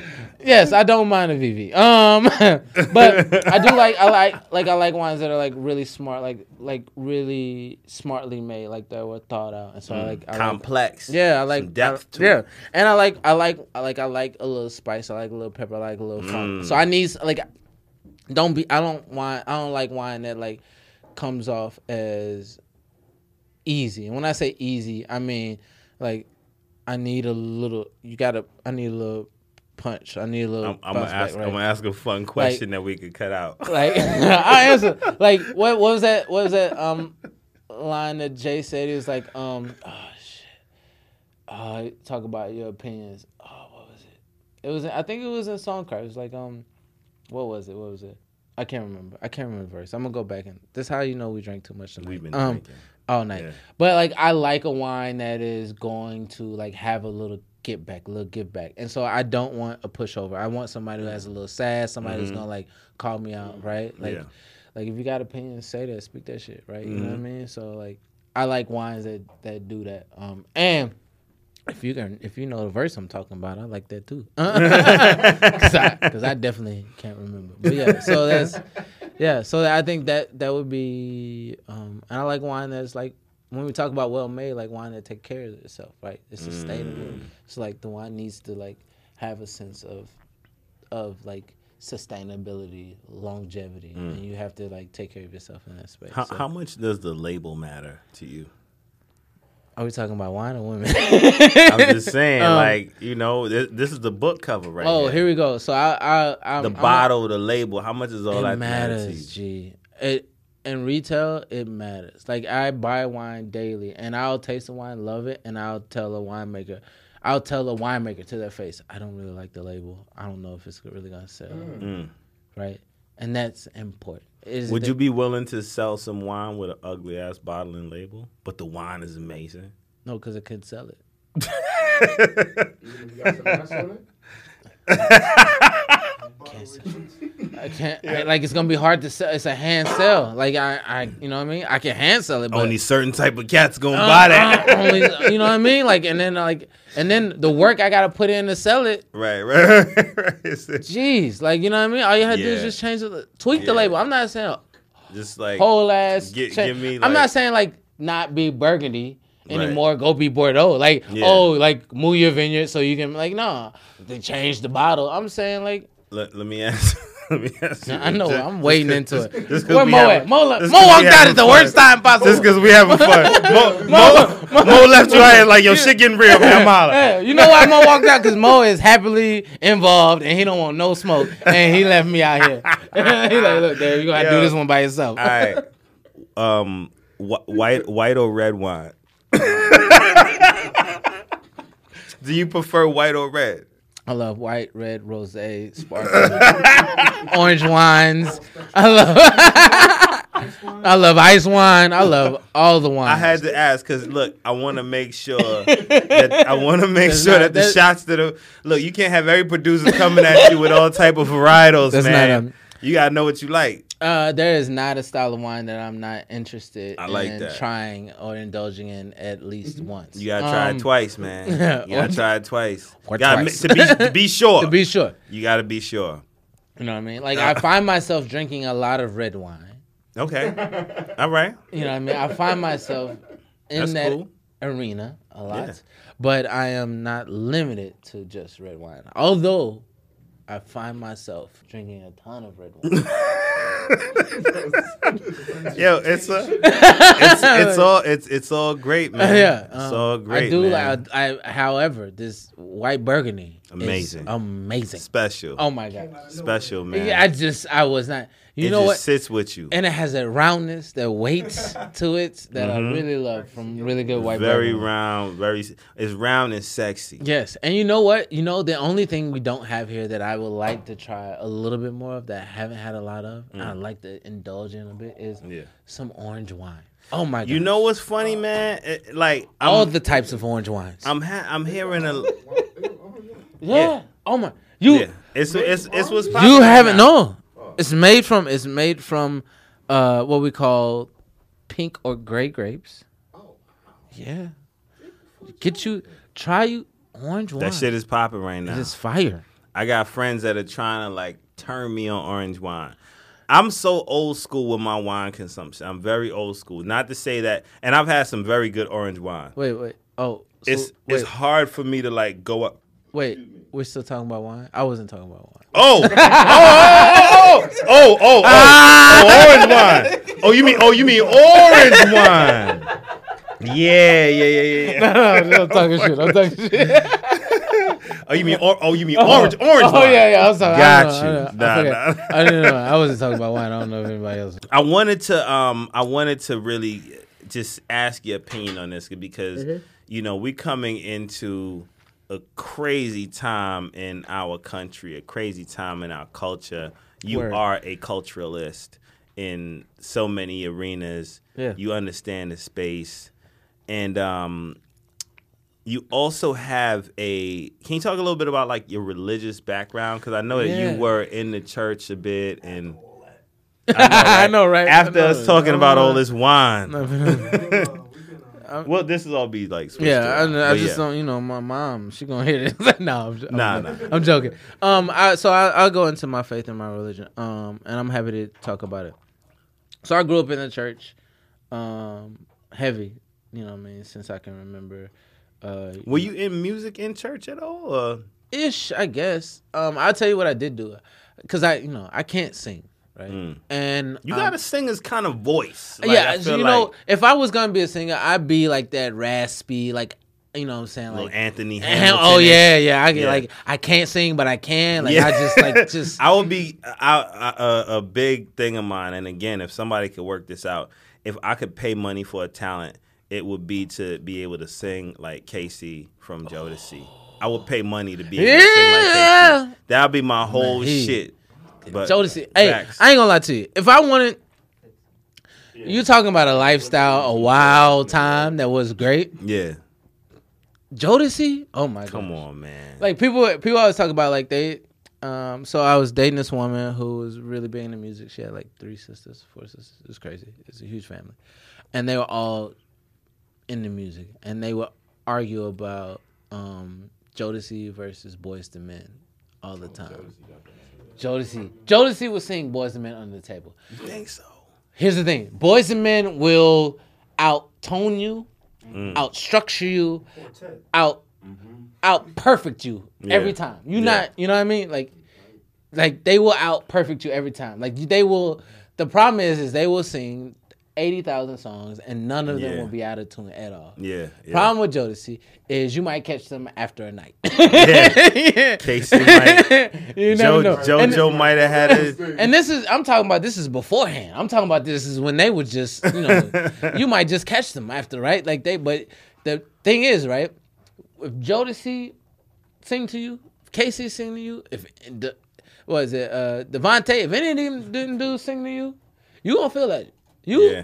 yes, I don't mind a VV. Um, but I do like I like like I like wines that are like really smart, like like really smartly made, like that were thought out, and so I like I like- Complex. yeah, I like Some depth I- to yeah, it. and I like I like I like I like a little spice. I like a little pepper. I like a little Mm. So I need like don't be. I don't want. I don't like wine that like comes off as easy. And when I say easy, I mean like I need a little. You gotta. I need a little punch. I need a little. I'm, I'm gonna ask. right? I'm gonna ask a fun question that we could cut out. Like I answer like what what was that what was that um line that Jay said? He was like um oh shit. Uh talk about your opinions. Oh what was it? It was I think it was in Songcraft. It was like um what was it? What was it? I can't remember. I can't remember the verse. I'm gonna go back and this how you know we drank too much tonight. We've been um, drinking. all night. Yeah. But like I like a wine that is going to like have a little get back, a little give back. And so I don't want a pushover. I want somebody who has a little sass, somebody who's gonna like call me out, right? Like Yeah. like if you got opinions, say that, speak that shit, right? You know what I Mm-hmm. mean? So like I like wines that that do that. Um and if you can, if you know the verse I'm talking about, I like that too. Cause I, I definitely can't remember. But yeah, so that's yeah. So I think that that would be, um, and I like wine that's like when we talk about well made, like wine that take care of itself, right? It's sustainable. It's like the wine needs to like have a sense of of like sustainability, longevity, and you have to like take care of yourself in that space. How, So- how much does the label matter to you? are we talking about wine or women? I'm just saying, Um, like you know, this, this is the book cover right oh, here. here we go. So I, I, I'm, the I'm bottle, the label. How much is all it that matter to you? matters, G. It in retail, it matters. Like I buy wine daily, and I'll taste the wine, love it, and I'll tell a winemaker, I'll tell a winemaker to their face, I don't really like the label. I don't know if it's really gonna sell, right? And that's important. Is Mm. Would the- you be willing to sell some wine with an ugly ass bottle and label, but the wine is amazing? No, because I could sell it. Even if you got some on it? Can't sell. I can't. I- like it's gonna be hard to sell. It's a hand sell. Like I, I, you know what I mean. I can hand sell it, but Only certain type of cats gonna Uh, buy that. uh, only, you know what I mean? Like, and then like, and then the work I gotta put in to sell it. right, right, right. It's Jeez, like you know what I mean? All you have to do is just change the tweak Yeah. the label. I'm not saying just like whole ass. gi- cha- give me, I'm not saying like not be Burgundy Right. anymore. Go be Bordeaux. Like Yeah. oh, like move your vineyard so you can like no. They change the bottle. I'm saying like Let, let me ask. Let me ask you. I know Just- I'm wading just it. just Where Mo having- at? Mo, le- Mo walked out at the fun. worst time possible. Just because we having fun. Mo, Mo, Mo, left you out here like yo shit getting real, man. I'm. Yeah, you know why Mo walked out? Because Mo is happily involved and he don't want no smoke, and he left me out here. he like, look, there, you gonna have to do this one by yourself. All right. Um, wh- white, white or red wine? Do you prefer white or red? I love white, red, rosé, sparkling, orange wines. I love, I love ice wine. I love all the wines. I had to ask because look, I want to make sure that I want to make That's sure not- that the that- shots that are look. You can't have every producer coming at you with all type of varietals, That's man. not you gotta know what you like. Uh, there is not a style of wine that I'm not interested I like in that. trying or indulging in at least once. You gotta try Um, it twice, man. You gotta or- try it twice. or Gotta twice. ma- to be to be sure. To be sure. you gotta be sure. You know what I mean? Like I find myself drinking a lot of red wine. Okay. All right. You know what I mean? I find myself in That's that cool. arena a lot. Yeah. But I am not limited to just red wine. Although I find myself drinking a ton of red wine. Yo, it's a, it's, it's all it's it's all great, man. yeah, it's um, all great. I do man. like. I, I, however, this white burgundy, is Amazing. amazing. special, Oh my god. special, man. Yeah, I just I was not. You it know just what? sits with you. and it has a roundness, that weight to it that I really love from really good white. Mm-hmm. very burgundy. round, very it's round and sexy. Yes, and you know what? You know the only thing we don't have here that I would like to try a little bit more of that I haven't had a lot of, and I'd like to indulge in a bit is Mm. Yeah. some orange wine. Oh my god! You know what's funny, man? It- like I'm, all the types of orange wines. I'm ha- I'm hearing a yeah. yeah. Oh my. You yeah. It's it's it's what's you haven't now. no. It's made from it's made from uh what we call pink or gray grapes. Oh, yeah. Get you try you orange wine. That shit is popping right now. It's fire. I got friends that are trying to like turn me on orange wine. I'm so old school with my wine consumption. I'm very old school. Not to say that, and I've had some very good orange wine. Wait, wait. Oh, so, it's wait, it's hard for me to like go up. wait. We're still talking about wine. I wasn't talking about wine. Oh, oh, oh, oh, oh, oh, oh, orange wine. Oh, you mean oh, you mean orange wine? Yeah, yeah, yeah, yeah. yeah. I'm talking shit. I'm talking shit. Oh, you mean or, oh, you mean orange, orange Oh wine? yeah, yeah. I'm sorry. Got I know, you. I, know. Nah, I, nah. I didn't know. I wasn't talking about wine. I don't know if anybody else. I wanted to um I wanted to really just ask your opinion on this because Mm-hmm. you know we coming into a crazy time in our country, a crazy time in our culture. You Word. are a culturalist in so many arenas. Yeah. You understand the space. And um you also have a can you talk a little bit about like your religious background because i know that Yeah. you were in the church a bit and I know, right? after I know. us talking about all this wine. No, well, this is all be like Yeah, I, around, I just yeah. don't. You know, my mom, she gonna hear this. no, I'm, I'm, Nah, joking. nah. I'm joking. Um, I so I, I'll go into my faith and my religion. Um, and I'm happy to talk about it. So I grew up in the church, um, heavy. You know, what I mean, since I can remember. Uh, Were you in music in church at all? Or? ish, I guess. Um, I'll tell you what I did do, because I, you know, I can't sing, right? And Mm. You um, got a singer's kind of voice. Like, yeah, I feel you know, like if I was gonna be a singer, I'd be like that raspy, like you know what I'm saying, little like Anthony Hamilton. oh yeah, yeah. I get Yeah. like I can't sing, but I can. Like Yeah. I just like just I would be I, I, a, a big thing of mine. And again, if somebody could work this out, if I could pay money for a talent, it would be to be able to sing like K-Ci from Jodeci. I would pay money to be able to sing like Yeah. K-Ci. That would be my whole he- shit. But Jodeci. Hey, facts. I ain't gonna lie to you. If I wanted, you talking about a lifestyle, a wild time that was great. yeah, Jodeci. Oh my god. come on, man. like people people always talk about like they um so I was dating this woman who was really big into music. She had like three sisters, four sisters. It was crazy. It's a huge family. And they were all into music. And they would argue about um Jodeci versus Boyz II Men all the time. Jodeci. Jodeci would sing Boys and Men under the table. You think so? Here's the thing: boys and men will mm. out mm-hmm. tone you, out structure you, out out perfect you every time. You Yeah. not, you know what I mean? Like, like they will out perfect you every time. Like they will. The problem is, is they will sing eighty thousand songs and none of them Yeah. will be out of tune at all. Yeah. yeah. Problem with Jodeci is you might catch them after a night. Yeah. K-Ci might. you Jo- never know. And- JoJo might have had it. and this is I'm talking about this is beforehand. I'm talking about this is when they would just, you know, you might just catch them after, right? Like they but the thing is, right? If Jodeci sing to you, if K-Ci sing to you, if the what is it, uh DeVante, if any of them didn't do sing to you, you gonna feel that. You Yeah.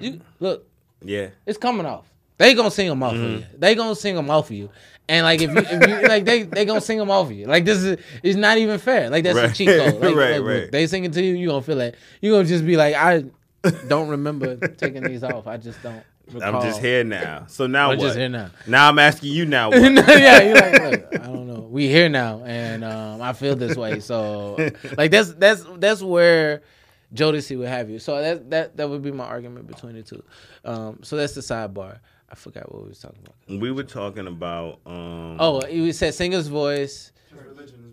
you look, Yeah. it's coming off. They gonna sing them off Mm-hmm. you. They gonna sing them off of you. And like if you, if you like they they gonna sing them off of you. Like this is it's not even fair. Like that's a Right. cheat code. Like, Right, look, right. They sing it to you, you gonna feel like you gonna just be like I don't remember taking these off. I just don't. Recall. I'm just here now. So now I'm what? just here now. Now I'm asking you now what? yeah, you're like, look, I don't know. We here now, and um, I feel this way. So, like, that's that's that's where Jodeci would have you. So that that that would be my argument between the two. Um, so that's the sidebar. I forgot what we was talking about. We were talking about um Oh, you said singer's voice.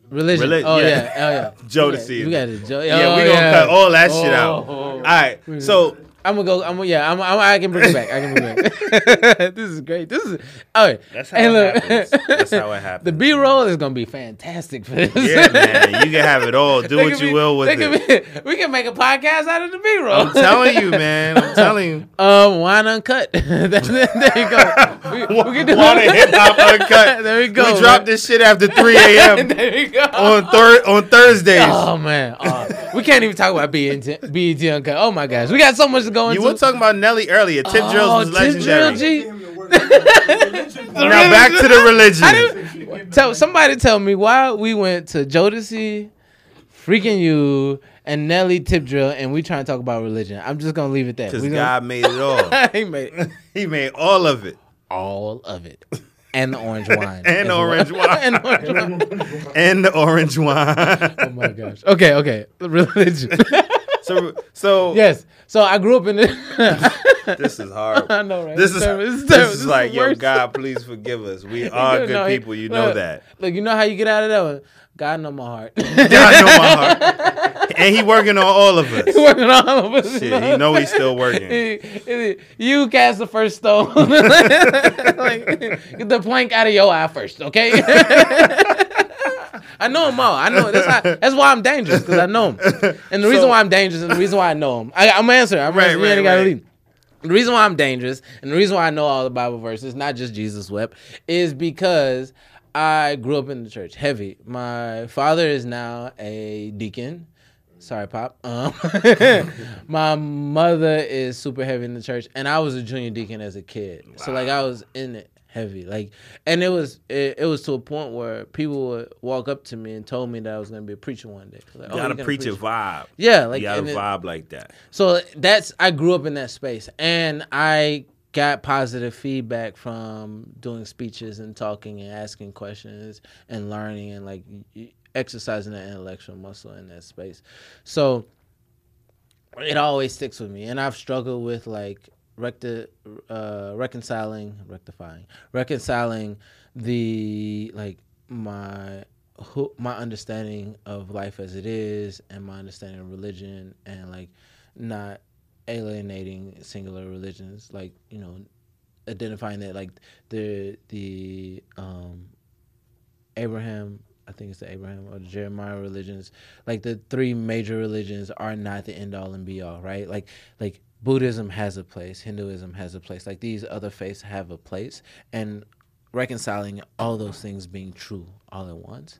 Religion. Reli- oh yeah. yeah. Oh yeah. Jodeci. We got it. Jo- Yeah, oh, we gonna yeah. cut all that shit out. Oh. All right. So I'm gonna go. I'm gonna, yeah. I'm, I'm, I can bring it back. I can bring it back. this is great. This is all right. That's how Hey, it look. happens. That's how it happens. The. B roll is gonna be fantastic for this. yeah, man. You can have it all. Do what you be- will with they can it. be- we can make a podcast out of the B roll. I'm telling you, man. I'm telling you. Um, wine uncut. there there you go. We, we can do Wanna hip hop uncut. there we go. we man. drop this shit after 3 a.m. there we go. on thir- on Thursdays. Oh man, Oh, we can't even talk about BET, BET uncut. Oh my gosh, we got so much to go into. you were talking about Nelly earlier. Tip oh, drills was Tip Drill legendary. G. Now back to the religion. Tell somebody tell me why we went to Jodeci, freaking you, and Nelly Tip Drill, and we trying to talk about religion. I'm just gonna leave it there. Because God gonna, made it all. he made he made all of it. all of it, and the orange wine, And orange wine. and orange wine. And the orange wine. Oh my gosh. Okay, okay, religion. So so yes. So I grew up in it. this is hard. I know, right? This It's is terrible. This is This like the yo. God, please forgive us. We are good No, people. You know look, that. Look, you know how you get out of that one. God know my heart. God know my heart. And he working on all of us. He working on all of us. Shit, he know he's still working. He- you cast the first stone. like, get the plank out of your eye first, okay? I know him all. I know that's how, that's why I'm dangerous because I know him. And the reason why I'm dangerous and the reason why I know him, I, I'm gonna answer. I'm Right, answering. You ain't right, gotta right. leave. The reason why I'm dangerous and the reason why I know all the Bible verses, not just Jesus wept, is because I grew up in the church heavy. My father is now a deacon. Sorry, Pop. Um, my mother is super heavy in the church, and I was a junior deacon as a kid. So like I was in it heavy, like, and it was it, it was to a point where people would walk up to me and told me that I was gonna be a preacher one day. Like, You "Oh, gotta you're gonna preach a vibe. Yeah, like you gotta it- vibe like that. so that's I grew up in that space, and I got positive feedback from doing speeches and talking and asking questions and learning and like exercising that intellectual muscle in that space. So it always sticks with me, and I've struggled with like recti- uh, reconciling, rectifying, reconciling the like my who, my understanding of life as it is and my understanding of religion and like not alienating singular religions like you know identifying that like the the um Abraham I think it's the Abraham or the Jeremiah religions like the three major religions are not the end all and be all right? Like like Buddhism has a place Hinduism has a place like these other faiths have a place and reconciling all those things being true all at once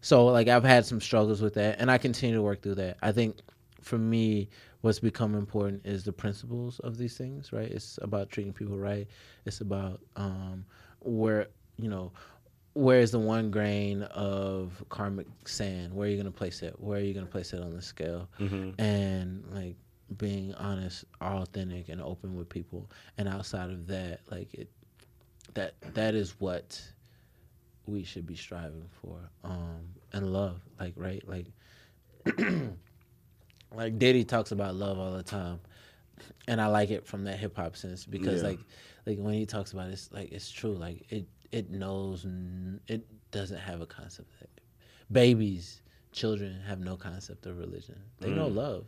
so like I've had some struggles with that and I continue to work through that. I think for me what's become important is the principles of these things, right? It's about treating people right. It's about um where, you know, where is the one grain of karmic sand? Where are you going to place it? Where are you going to place it on the scale? And like being honest, authentic and open with people. And outside of that, like it that that is what we should be striving for um and love like right? Like like Diddy talks about love all the time. And I like it from that hip hop sense because Yeah. like like when he talks about it it's like it's true. Like it it knows n- it doesn't have a concept babies children have no concept of religion. They know love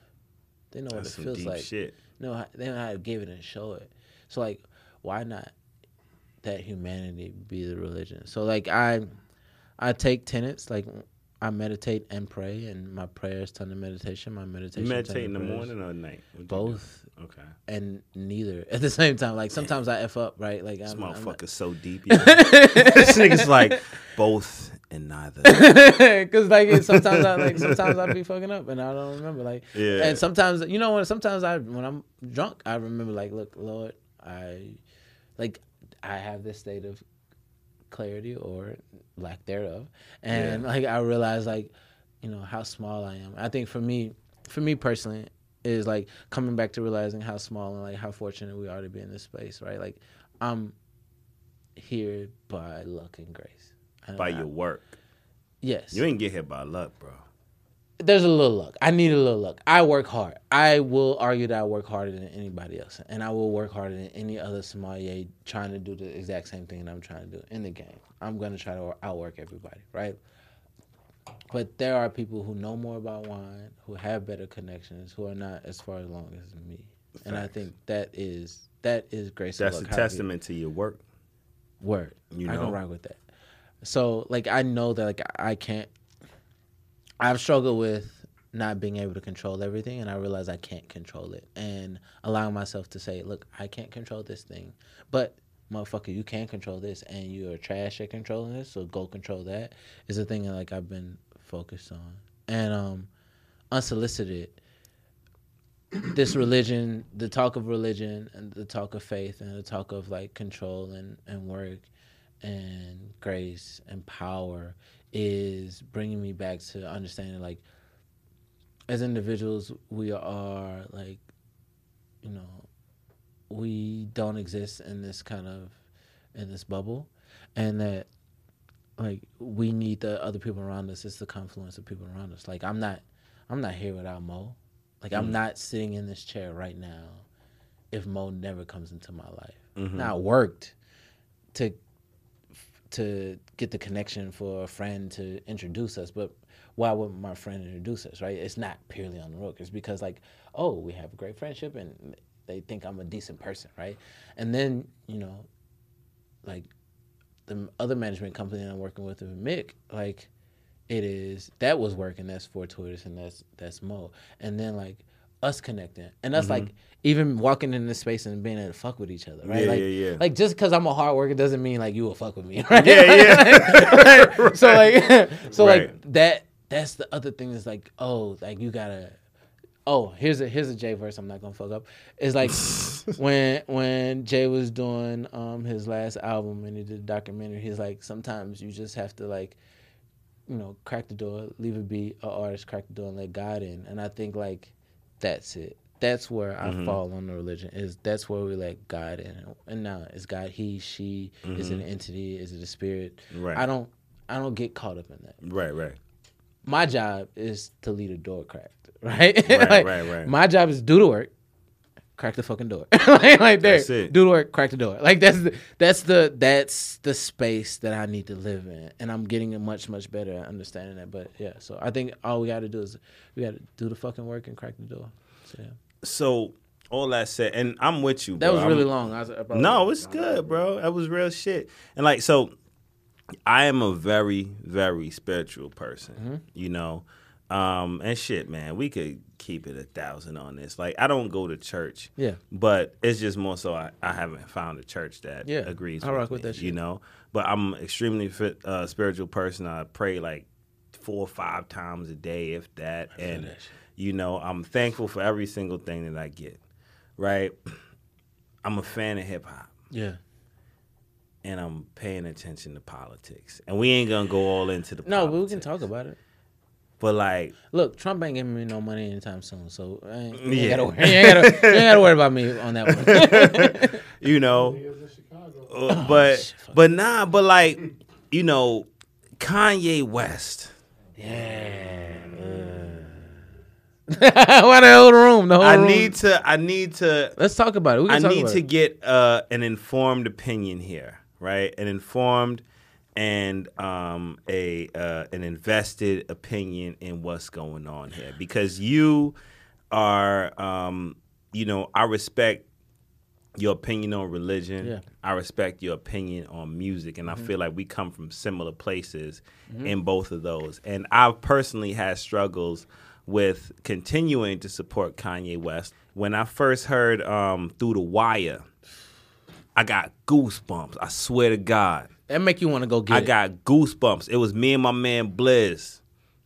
they know. That's what it feels like shit. how, they know how to give it and show it. So like, why not that humanity be the religion? So like I, I take tenets like I meditate and pray, and my prayers turn to meditation. My meditation. You meditate in the prayers. morning or night? Both Okay. and neither at the same time. Like sometimes I f up, right? Like This I'm, I'm so deep. yo. this nigga's like both and neither. Cause like sometimes I like sometimes I be fucking up and I don't remember like Yeah. and sometimes you know when sometimes I when I'm drunk I remember like look Lord I like I have this state of clarity or lack thereof. And like I realize like you know how small I am. I think for me for me personally is like coming back to realizing how small and like how fortunate we are to be in this space right? Like I'm here by luck and grace. I- Uh, by I- your work. yes You ain't get here by luck, bro. there's a little luck. I need a little luck. I work hard. I will argue that I work harder than anybody else, and I will work harder than any other sommelier trying to do the exact same thing that I'm trying to do in the game. I'm gonna try to outwork everybody, right? But there are people who know more about wine, who have better connections, who are not as far along as me, and I think that is that is grace. That's a luck. How to be- testament to your work. Word. You I know? can rock with that. So like I know that like I can't I've struggled with not being able to control everything and I realize I can't control it and allowing myself to say, look, I can't control this thing. But motherfucker, you can control this and you're trash at controlling this, so go control that is a thing that like I've been focused on. And um unsolicited this religion, the talk of religion and the talk of faith and the talk of like control and, and work and grace and power is bringing me back to understanding like as individuals we are like you know we don't exist in this kind of in this bubble. And that like we need the other people around us. It's the confluence of people around us. Like i'm not i'm not here without mo. Like i'm Mm. not sitting in this chair right now if mo never comes into my life. Mhm. now I worked to to get the connection for a friend to introduce us but why would my friend introduce us right? It's not purely on the road. It's because like oh we have a great friendship and they think i'm a decent person right? And then you know like the other management company i'm working with with mick like it is that was working. That's for fortuitous and that's that's mo. And then like us connecting and us Mhm. like even walking in this space and being able to fuck with each other right Yeah, like yeah, yeah. like just because i'm a hard worker doesn't mean like you will fuck with me right Yeah, yeah. Right? so like so Right. like that that's the other thing is like oh like you gotta oh here's a here's a Jay verse I'm not gonna fuck up it's like when when Jay was doing um his last album and he did a documentary he's like sometimes you just have to like you know crack the door leave it be a artist crack the door and let God in and I think like that's it that's where I Mhm. fall on the religion is that's where we let God in and now is God he she is it an Mhm. entity is it a spirit Right. I don't I don't get caught up in that Right, right. my job is to lead a door cracked, right? Right, Like, right, right. My job is do the work, crack the fucking door, like, like there, That's it. do the work, crack the door. Like that's the, that's the that's the space that I need to live in, and I'm getting much much better at understanding that. But yeah, so I think all we got to do is we got to do the fucking work and crack the door. So, yeah. So all that said, and I'm with you. That bro. was I'm- really long. I was- I no, it's good, bro. That was real shit. And like, so I am a very, very spiritual person. Mm-hmm. You know, um, and shit, man. We could keep it a thousand on this. Like, I don't go to church. Yeah. But it's just more so I, I haven't found a church that Yeah, agrees. I with rock with me, that shit. You know, but I'm extremely fit, uh, spiritual person. I pray like four or five times a day, if that. and that you know, I'm thankful for every single thing that I get. Right. I'm a fan of hip hop Yeah. and I'm paying attention to politics. And we ain't gonna go all into the No, but we can talk about it. But like, Look, Trump ain't giving me no money anytime soon, so I ain't, you, Yeah. ain't gotta, worry- you, ain't gotta, you ain't gotta worry about me on that one. you know, Oh, uh, but but nah, but like, you know, Kanye West. Yeah. Why the whole room? The whole I room. need to. I need to. Let's talk about it. We can I need to it. get uh, an informed opinion here, right? An informed and um, a uh, an invested opinion in what's going on here, because you are, um, you know, I respect your opinion on religion. Yeah. I respect your opinion on music, and Mhm. I feel like we come from similar places Mhm. in both of those. And I've personally had struggles with continuing to support Kanye West. When I first heard um, Through the Wire, I got goosebumps. I swear to God. That make you want to go get I it. got goosebumps. It was me and my man Blizz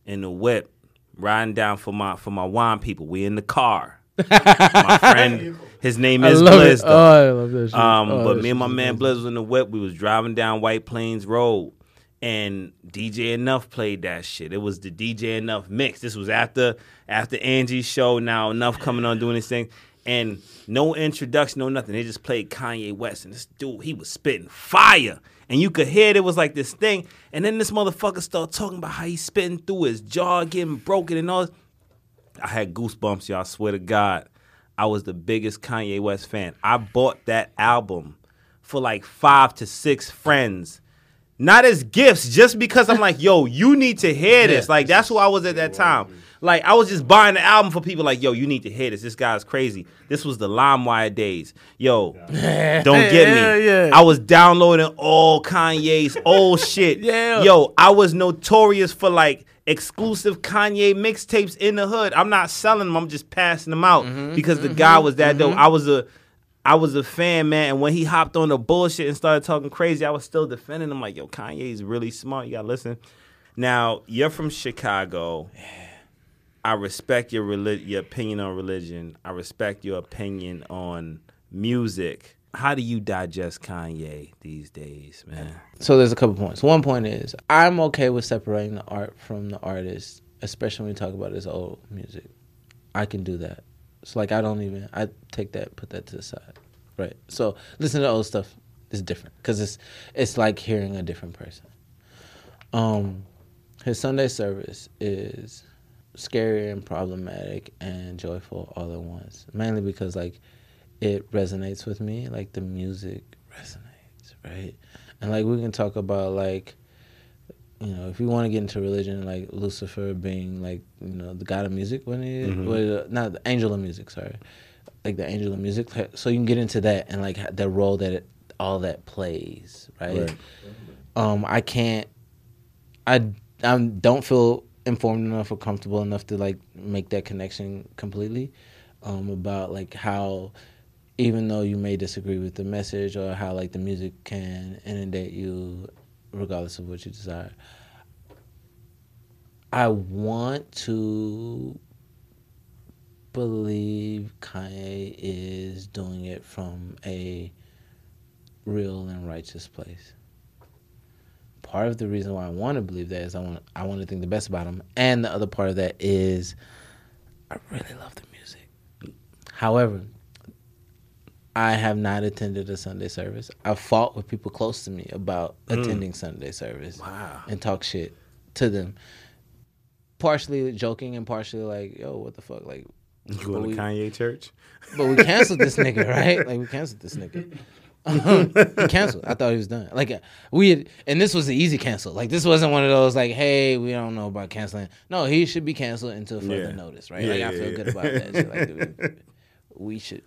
in the whip riding down for my for my wine people. We in the car. my friend, his name is Blizz. though. Oh, I love that shit. Um, Oh, but me and my man Blizz was in the whip. We was driving down White Plains Road, and DJ Enuff played that shit. It was the DJ Enuff mix. This was after after Angie's show. Now Enuff coming on doing this thing, and no introduction, no nothing. They just played Kanye West, and this dude, he was spitting fire. And you could hear it was like this thing. And then this motherfucker started talking about how he's spitting through his jaw, getting broken and all. I had goosebumps, y'all. I swear to God. I was the biggest Kanye West fan. I bought that album for like five to six friends. Not as gifts, just because I'm like, yo, you need to hear this. Yeah. Like, that's who I was at that time. Like, I was just buying the album for people like, yo, you need to hear this. This guy's crazy. This was the LimeWire days. Yo, don't get me. Yeah, yeah. I was downloading all Kanye's old shit. Yeah. Yo, I was notorious for like exclusive Kanye mixtapes in the hood. I'm not selling them. I'm just passing them out Mm-hmm, because the guy was that dope. I was a I was a fan, man, and when he hopped on the bullshit and started talking crazy, I was still defending him. Like, yo, Kanye's really smart. You gotta listen. Now, you're from Chicago. I respect your reli- your opinion on religion. I respect your opinion on music. How do you digest Kanye these days, man? So there's a couple points. One point is I'm okay with separating the art from the artist, especially when we talk about his old music. I can do that. It's like I don't even I take that put that to the side, right? So listen to old stuff is different because it's it's like hearing a different person. Um, his Sunday service is scary and problematic and joyful all at once. Mainly because like it resonates with me, like the music resonates, right? And like we can talk about like you know, if you want to get into religion, like Lucifer being like, you know, the god of music when he well, uh, not the angel of music, sorry. Like the angel of music. So you can get into that and like the role that it, all that plays, right? Right. Um I can't I I don't feel informed enough or comfortable enough to like make that connection completely um, about like how even though you may disagree with the message or how like the music can inundate you regardless of what you desire i want to believe kanye is doing it from a real and righteous place part of the reason why I want to believe that is I want I want to think the best about him, and the other part of that is I really love the music. However, I have not attended a Sunday service. I've fought with people close to me about mm. attending Sunday service. Wow. And talk shit to them. Partially joking and partially like, yo, what the fuck? Like You going we- to Kanye church? but we canceled this nigga, right? Like we canceled this nigga. He canceled. I thought he was done. Like uh, we had, and this was the easy cancel. Like this wasn't one of those like, hey, we don't know about canceling. No, he should be canceled until further Yeah. notice, right? Yeah, like yeah, I feel good about that. Like we, we should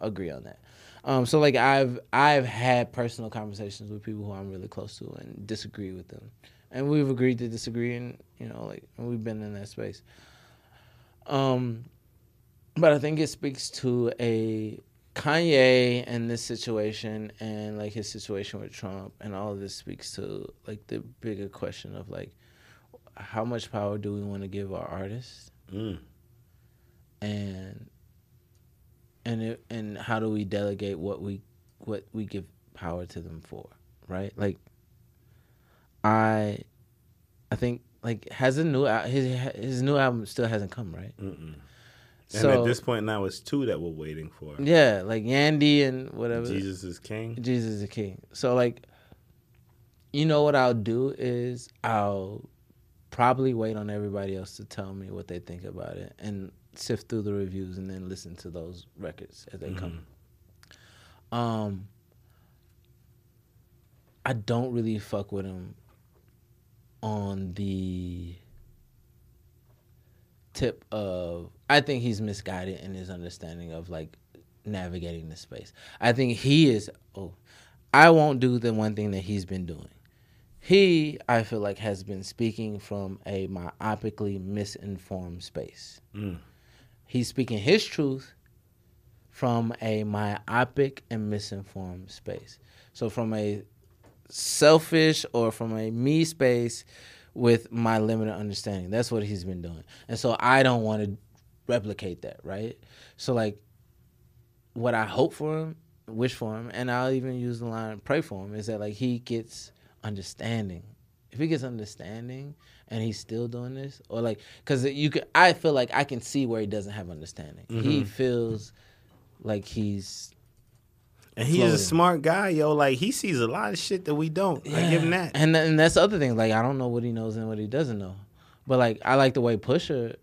agree on that. Um, so like I've I've had personal conversations with people who I'm really close to and disagree with them, and we've agreed to disagree, and you know like we've been in that space. Um, but I think it speaks to a Kanye and this situation and like his situation with Trump and all of this speaks to like the bigger question of like how much power do we want to give our artists Mm. and and it, and how do we delegate what we what we give power to them for right like I I think like has a new his his new album still hasn't come right Mm-mm. So and at this point now, it's two that we're waiting for. yeah like Yandhi and whatever Jesus is king. Jesus is king. So like, you know what I'll do is I'll probably wait on everybody else to tell me what they think about it and sift through the reviews and then listen to those records as they come. Um, I don't really fuck with him on the tip of I think he's misguided in his understanding of like navigating the space. I think he is oh I won't do the one thing that he's been doing. He, I feel like, has been speaking from a myopically misinformed space. Mm. He's speaking his truth from a myopic and misinformed space. So from a selfish or from a me space with my limited understanding. That's what he's been doing. And so I don't want to replicate that, right? So like what I hope for him, wish for him, and I'll even use the line pray for him is that like he gets understanding. If he gets understanding and he's still doing this, or like, because you could, I feel like I can see where he doesn't have understanding. He mm-hmm. feels like he's And he's floating. a smart guy, yo. Like he sees a lot of shit that we don't. I give him that. And and that's the other thing. Like I don't know what he knows and what he doesn't know. But like I like the way Pusha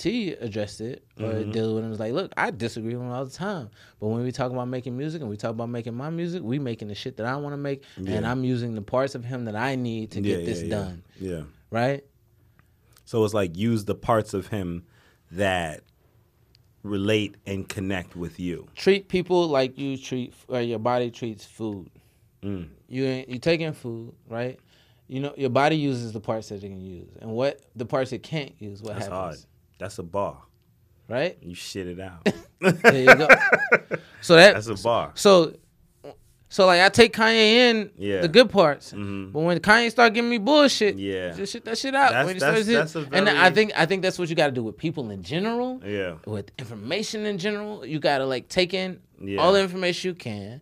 T addressed it or Mm-hmm. dealt with him. Was like, look, I disagree with him all the time. But when we talk about making music and we talk about making my music, we making the shit that I want to make, and I'm using the parts of him that I need to get this yeah. done. Yeah. Right? So it's like use the parts of him that relate and connect with you. treat people like you treat or your body treats food. Mm. You ain't- you taking food, right? You know your body uses the parts that it can use, and what the parts it can't use, what That's happens, That's a bar. right? You shit it out. There you go. so that That's a bar. so so like I take Kanye in Yeah. the good parts, Mhm. but when Kanye start giving me bullshit, Yeah. just shit that shit out. That's- when he that's- starts that's a and I think I think that's what you got to do with people in general. Yeah. with information in general. You gotta like take in Yeah. all the information you can.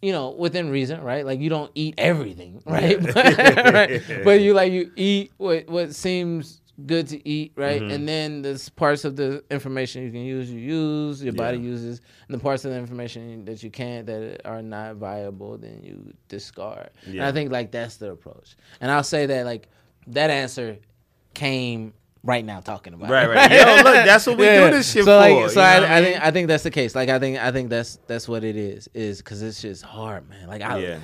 You know, within reason, right? Like you don't eat everything, right? right? But you like you eat what what seems good to eat, right? Mhm. And then there's parts of the information you can use, you use, your body Yeah. uses, and the parts of the information that you can't that are not viable, then you discard. And I think like that's the approach. And I'll say that like that answer came right now talking about Right, it. right. Yo, look, that's what we do this shit so for, Like, you so I, I I think I think that's the case. Like I think I think that's that's what it is. Is because it's just hard, man. Like I, Yeah.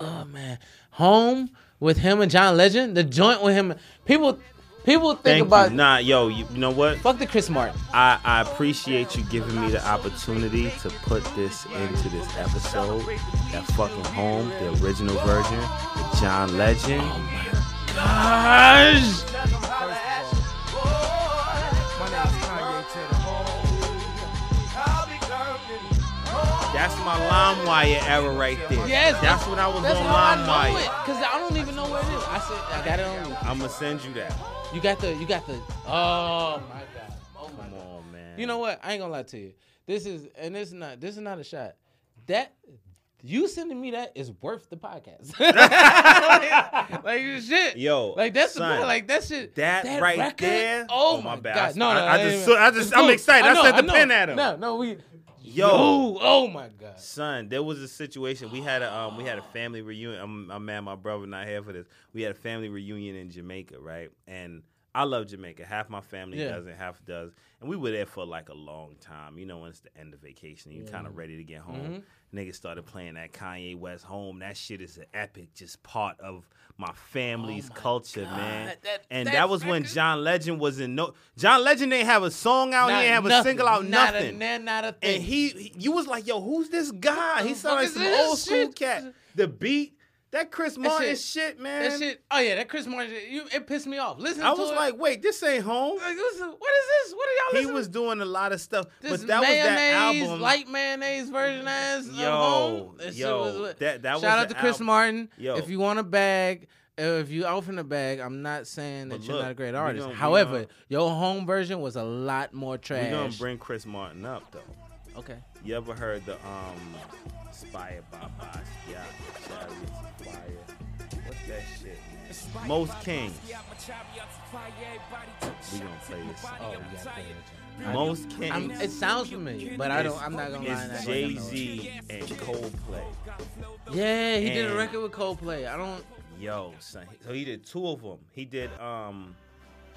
oh man, home with him and John Legend, the joint with him. People, people think Thank about you. Nah, yo, you, you know what? fuck the Chris Martin. I, I appreciate you giving me the opportunity to put this into this episode. That fucking home, the original version, the John Legend. Oh gosh. My That's my LimeWire era right there. Yes, that's when I was That's on how I know it. LimeWire. Cause I don't even know where it is. I said I got it on. I'm gonna send you that. You got the you got the. Oh my god. Oh my Come god. on, man. You know what? I ain't gonna lie to you. This is and this is not this is not a shot. That you sending me that is worth the podcast. like, like, shit. Yo, Like that's the son, point. Like that shit. that right record? there- Oh, Oh, my my bad. god. No, no. I no, just- no, no. I just- I'm excited. I know, sent the know. pen at him. No, no, we. Yo. Yo, oh my god. Son, there was a situation. We had a um, we had a family reunion. I'm, I'm mad my brother not here for this. We had a family reunion in Jamaica, right? And I love Jamaica. Half my family Yeah. doesn't, half does. And we were there for like a long time. You know, when it's the end of vacation, you're kind of ready to get home. Mm-hmm. Niggas started playing that Kanye West home. That shit is an epic, just part of my family's culture, man. Oh that- and that that, was when John Legend was in no. John Legend didn't have a song out. Not- he didn't have a single out. Not nothing. A, not a thing. And he, he- you was like, yo, who's this guy? He sounded like some old school cat. The beat, that Chris Martin shit- shit, man. that shit. Oh yeah, that Chris Martin. shit, You, it pissed me off. Listen, to that. I was it. like, wait, this ain't home. Like, listen, what is this? What are y'all listening? He listening was doing a lot of stuff, This but that was that album. light mayonnaise version ass Yo, home. That yo, was that- that Shout out to Chris album. Martin. Yo. If you want a bag, uh, if you open the bag, I'm not saying that But you're look, not a great artist. gonna- However, gonna- your home version was a lot more trash. We're gonna bring Chris Martin up though. okay. You ever heard the um Inspired by Basquiat, Most Kings. We gonna play this. Oh, you gotta play it. Most Kings. I'm, it sounds familiar, but I don't. I'm not gonna lie. It's act like I know Jay it. Z and Coldplay. Yeah, he did a record with Coldplay. I don't. Yo, son. So he did two of them. He did um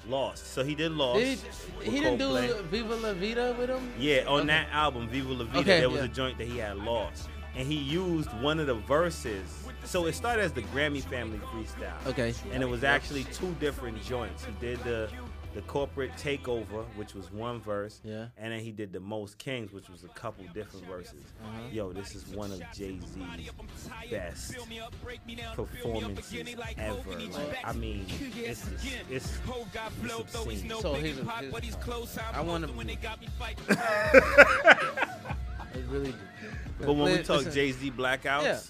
Lost. So he did Lost. Did, with he didn't Coldplay. do Viva La Vida with him. Yeah, on Okay. that album, Viva La Vida, Okay, there was yeah. a joint that he had lost. And he used one of the verses. So it started as the Grammy Family Freestyle. Okay. And it was actually two different joints. He did the the corporate takeover, which was one verse. Yeah. And then he did the Most Kings, which was a couple different verses. Uh-huh. Yo, this is one of Jay Z's best performances ever. Like, I mean, it's just, it's, it's obscene. So here's, a, here's I want to. it really do. But when we talk Jay Z blackouts, Yeah.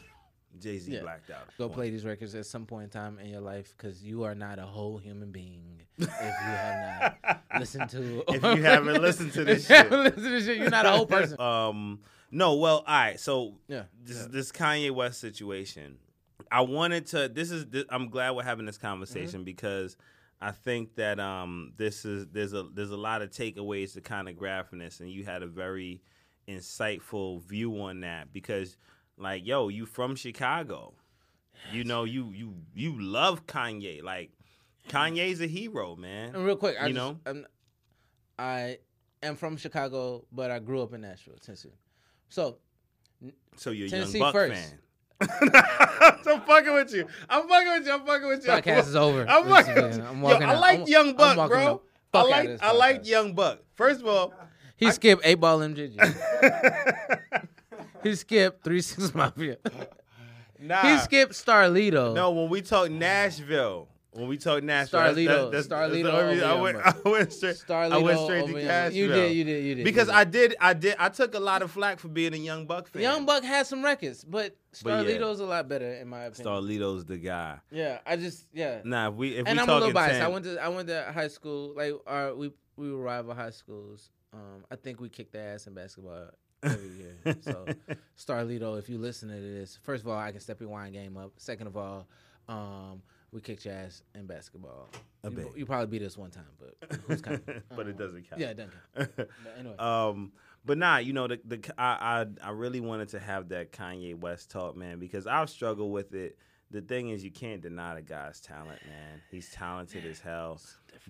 Jay Z Yeah. blacked out. Go play these records at some point in time in your life because you are not a whole human being if you have not listened to. If you haven't listened to this shit. listened to this shit, you're not a whole person. Um, no, well, all right. So Yeah, this yeah. this Kanye West situation. I wanted to. This is. This, I'm glad we're having this Mm-hmm. conversation because I think that um this is there's a there's a lot of takeaways to kind of grab from this, and you had a very insightful view on that because, like, yo, you from Chicago, you know, you you you love Kanye. Like, Kanye's a hero, man. And real quick, I you just, know, I'm, I am from Chicago, but I grew up in Nashville, Tennessee. So so you're a Tennessee young Buck first. fan. I'm fucking with you. I'm fucking with you. I'm fucking with you. Podcast is over. I'm This is fucking. it. I'm Yo, walking I like I'm- Young Buck, bro. I like I like. Young Buck. First of all, he skipped eight ball MJG. he skipped three six mafia. nah. He skipped Starlito. No, when we talk Nashville, when we talk Nashville, Starlito. that's, that's, Starlito that's the only reason I went, I went straight. I went straight to Nashville. You did, you did, you did. Because you did. I did, I did, I took a lot of flack for being a Young Buck fan. Young Buck has some records, but But yeah. Starlito's a lot better in my opinion. Starlito's the guy. Yeah, I just yeah. Nah, if we if and we I'm a little biased. 10, I went to I went to high school. Like our we we were rival high schools. Um, I think we kicked their ass in basketball every year. So Starlito, if you listen to this, first of all, I can step your wine game up. Second of all, um, we kicked your ass in basketball. A you, bit. you probably beat us one time, but who's counting? but it Um, doesn't count. Yeah, it doesn't count. But anyway, um, but nah, you know, the the I, I I really wanted to have that Kanye West talk, man, because I've struggled with it. The thing is, you can't deny the guy's talent, man. He's talented as hell.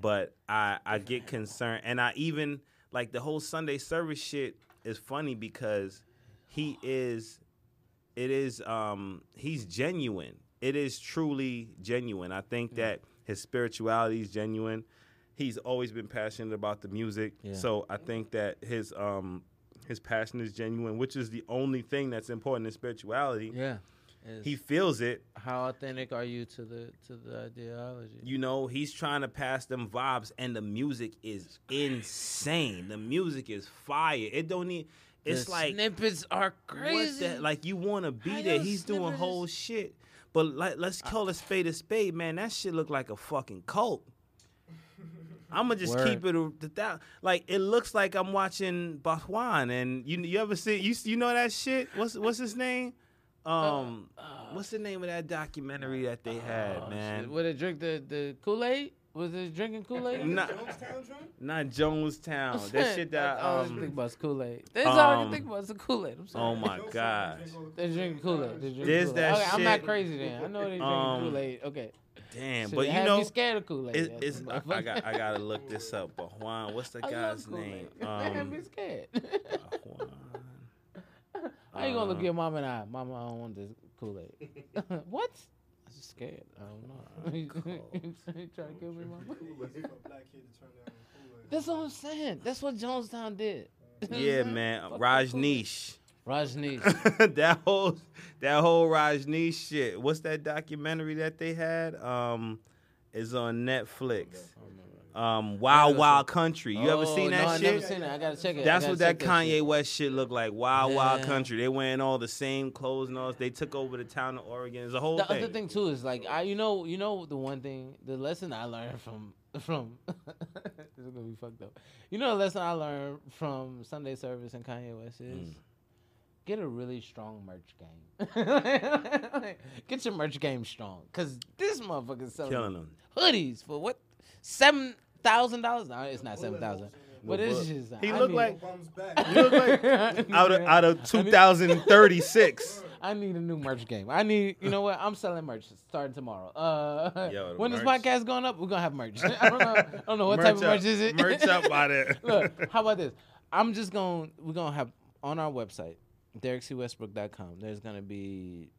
But I I get concerned, and I even like the whole Sunday service shit is funny because he is, it is um he's genuine. It is truly genuine. I think that his spirituality is genuine. He's always been passionate about the music. Yeah. So I think that his um his passion is genuine, which is the only thing that's important in spirituality. yeah. Is He feels it. how authentic are you to the to the ideology? You know, he's trying to pass them vibes and the music is insane. The music is fire. It don't need it's the like snippets are what crazy. the, like you want to be I there. know He's doing whole shit. But like, let's call a spade a spade, man. That shit look like a fucking cult. I'm gonna just Word. keep it a- that. Like it looks like I'm watching Bhagwan, and you you ever see you you know that shit? What's what's his name? Um, what's the name of that documentary that they had, man? Would it drink the the Kool Aid? Was it drinking Kool Aid? Not, jonestown not Jonestown. That shit that I always think um. about Kool Aid. That's all I um, can think about is the Kool Aid. I'm sorry. Oh my god. They drinking Kool Aid. They drinking There's Kool-Aid. that okay, I'm not crazy then. I know they drinking Um, Kool Aid. Okay. Damn, Shit, but you know, me scared of Kool Aid. It, it's I, I got I gotta look this up. But Juan, what's the I guy's love Kool-Aid. name? It had me Um, scared. Juan. How you gonna look your mom in the eye? Mama, I don't want this Kool Aid. what? I'm just scared. I don't know. you trying to kill me, mama? That's what I'm saying. That's what Jonestown did. Yeah, man, Fuck Rajneesh. Rajneesh. that whole that whole Rajneesh shit. What's that documentary that they had? Um, is on Netflix. Um, Wild Wild Country. You ever Oh, seen that no, I shit? never seen it. I gotta check it. I That's what that Kanye shit. West shit looked like. Wild Wild Country. They wearing all the same clothes and all. They took over the town of Oregon. It's a whole The thing. other thing too is like I, you know, you know the one thing, the lesson I learned from from this is gonna be fucked up. You know, the lesson I learned from Sunday service and Kanye West is Mm. get a really strong merch game. get your merch game strong, cause this motherfucker's selling hoodies for what seven thousand dollars? No, it's not seven thousand, but it's just He I look need- like he look like out of out of 2036. I need a new merch game. I need, you know what? I'm selling merch starting tomorrow. Uh, Yo, the when this merch. podcast going up, we're gonna have merch. I don't know. I don't know what type of merch is it. Merch up by that. Look, how about this? I'm just going. to We're gonna have on our website, DerrickCWestbrook.com. There's gonna be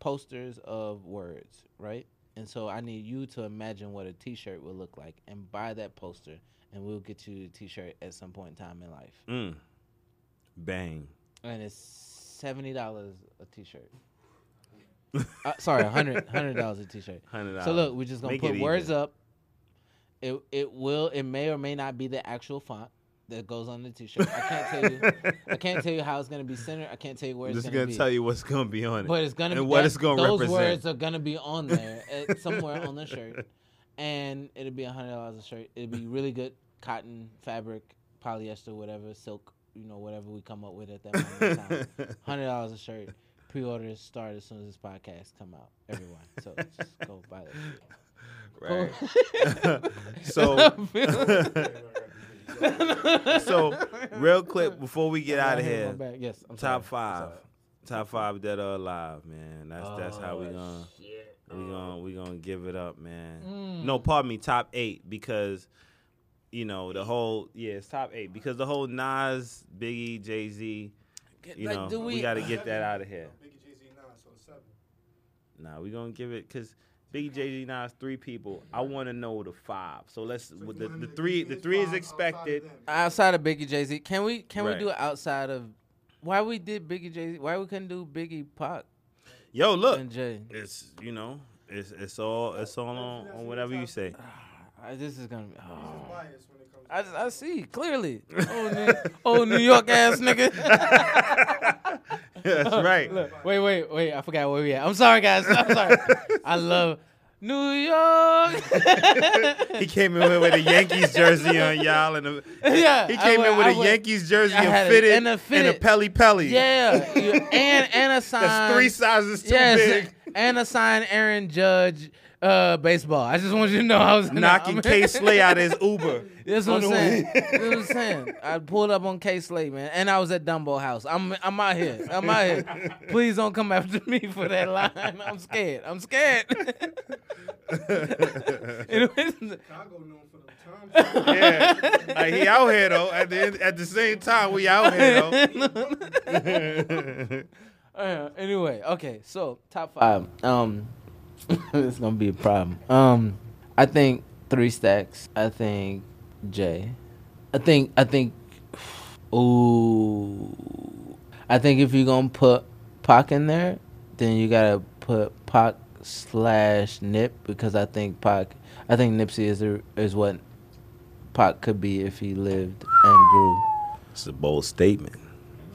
posters of words, right? And so I need you to imagine what a T-shirt would look like, and buy that poster, and we'll get you the T-shirt at some point in time in life. Mm. Bang. and it's seventy dollars a t-shirt. uh, sorry, hundred hundred dollars a t-shirt. $100. So look, we're just gonna Make put words even. up. It it will it may or may not be the actual font that goes on the t-shirt. I can't tell you. I can't tell you how it's gonna be centered. I can't tell you where I'm it's just gonna, be. Just gonna tell you what's gonna be on it. But it's gonna and be what it's gonna represent. those represent. words are gonna be on there at, somewhere on the shirt, and it'll be a hundred dollars a shirt. It'll be really good cotton fabric, polyester, whatever, silk, you know, whatever we come up with at that moment in time. Hundred dollars a shirt. Pre-orders start as soon as this podcast come out. Everyone, so just go buy that. Shit. Right. so so real quick before we get out of here. Yes, I'm top sorry. I'm five, top five dead or alive, man. That's that's how we gonna we gonna we gonna give it up, man. Mm. No, pardon me, top eight because you know the whole yeah, it's top eight because the whole Nas, Biggie, Jay Z. You Like, know, do we, we- got to get that out of here. Biggie, Jay Z, Nas, so seven. Nah, we gonna give it because Biggie, Jay Z, Nas, three people. I want to know the five. So let's with the, the three. The three is expected. outside of Biggie Jay Z, can we can Right. we do it outside of why we did Biggie Jay Z? Why we couldn't do Biggie Pac Yo, look, and Jay? it's you know, it's it's all it's all on, on whatever you say. Ah, I, this is gonna be. Oh. Bias when it comes I, I see clearly. Oh, New, New York ass nigga. That's right. Look, wait, wait, wait. I forgot where we at. I'm sorry, guys. I'm sorry. I love New York. He came in with a Yankees jersey on, y'all, and a, Yeah, he I came in with I a Yankees jersey and fitted and a and a Pelle Pelle. yeah, and and a sign. that's three sizes too yes, big. and a sign. Aaron Judge, uh, baseball. I just want you to know I was Knocking that. Kay Slay out of his Uber. That's what I'm saying. That's what I'm saying. I pulled up on Kay Slay, man, and I was at Dumbo House. I'm I'm out here. I'm out here. Please don't come after me for that line. I'm scared. I'm scared. Anyways, Chicago known for them times. Yeah, like, he out here though. At the end, at the same time, we out here though. Uh, anyway, okay, so top five. Um, it's gonna be a problem. Um, I think three stacks. I think Jay. I think I think. Ooh, I think if you're gonna put Pac in there, then you gotta put Pac slash Nip because I think Pac. I think Nipsey is is what Pac could be if he lived and grew. It's a bold statement.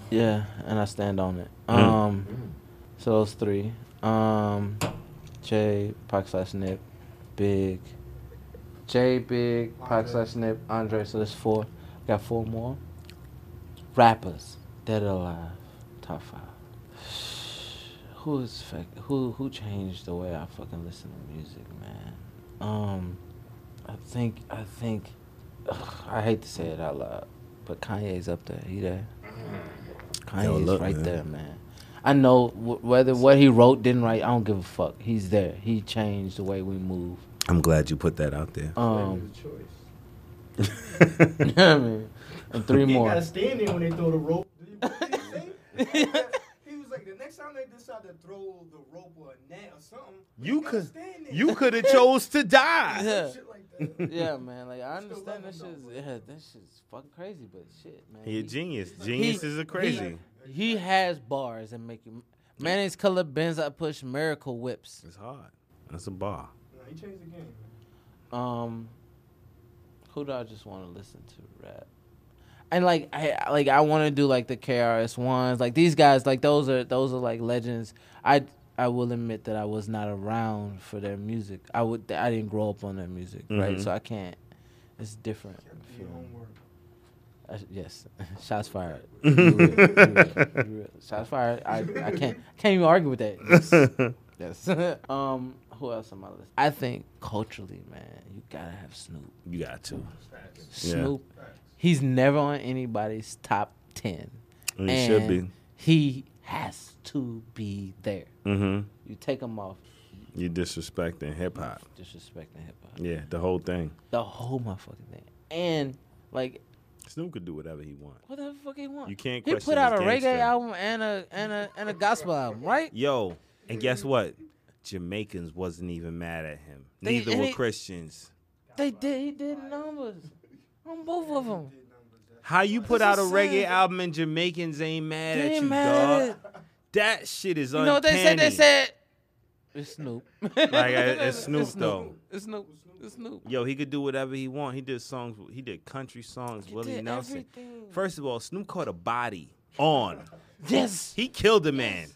Yeah, and I stand on it. Mm. Um, so those three. Um, Jay, Pac slash Nip, Big. Jay, Big, Pac slash Nip, Andre. So there's four. Got four more. Rappers, dead or alive, top five. Who is fac- who who changed the way I fucking listen to music, man? Um, I think I think ugh, I hate to say it out loud, but Kanye's up there. He there. Kanye's look, right man. there, man. I know w- whether what he wrote didn't write. I don't give a fuck. He's there. He changed the way we move. I'm glad you put that out there. Um, choice. you know what I mean, and three You more. gotta stand there when they throw the rope. Did you see? he was like, the next time they decide to throw the rope or a net or something, You gotta could stand there. you could have chose to die. Yeah. Shit like that. yeah, man. Like I understand that love him, shit's yeah, that shit's fucking crazy, but shit, man. He a he- genius. he- Geniuses are crazy. He, he has bars and making mayonnaise color Benz I push miracle whips. It's hard. That's a bar. Nah, he changed the game. Um, who do I just want to listen to rap? And like I like I want to do like the KRS ones, like these guys, like those are those are like legends. I I will admit that I was not around for their music. I would I didn't grow up on their music, right? Mhm. So I can't. It's different. Do your feeling. homework. I, yes, shots fired. You real, you real, you real. Shots fired. I, I can't can't even argue with that. Yes. yes. um, who else on my list? I think culturally, man, you gotta have Snoop. You got to. Snoop. He's never on anybody's top ten. And he should be. He has to be there. Mm-hmm. You take him off, You disrespecting hip hop. disrespecting hip hop. Yeah, the whole thing. The whole motherfucking thing. And like, Snoop could do whatever he wants. what the fuck he want? You can't He put out a reggae album and a and a and a gospel album, right? Yo, and guess what? Jamaicans wasn't even mad at him. They- Neither were they- Christians. They did. He did numbers on both of them. How you put out a reggae album and Jamaicans ain't mad They at ain't you, mad dog? That shit is You uncanny. know what they said? They said it's Snoop. Like, uh, it's Snoop, though. It's Snoop. It's Snoop. Yo, he could do whatever he want. He did songs. He did country songs. He Willie did Nelson. everything. First of all, Snoop caught a body on. Yes. He killed a man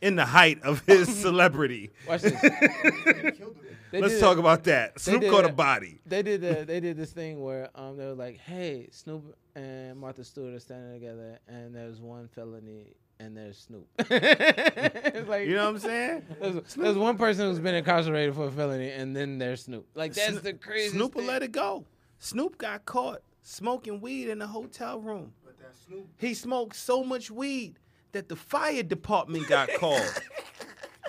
in the height of his celebrity. Watch this. Let's did- talk about that. Snoop caught a that. body. They did the, they did this thing where um they were like, hey, Snoop and Martha Stewart are standing together, and there's one felony, and there's Snoop. It's like You know what I'm saying? There's, there's one person who's been incarcerated for a felony, and then there's Snoop. Like that's Sno- the crazy. Snoop will thing. let it go. Snoop got caught smoking weed in a hotel room. But that's Snoop. He smoked so much weed that the fire department got called.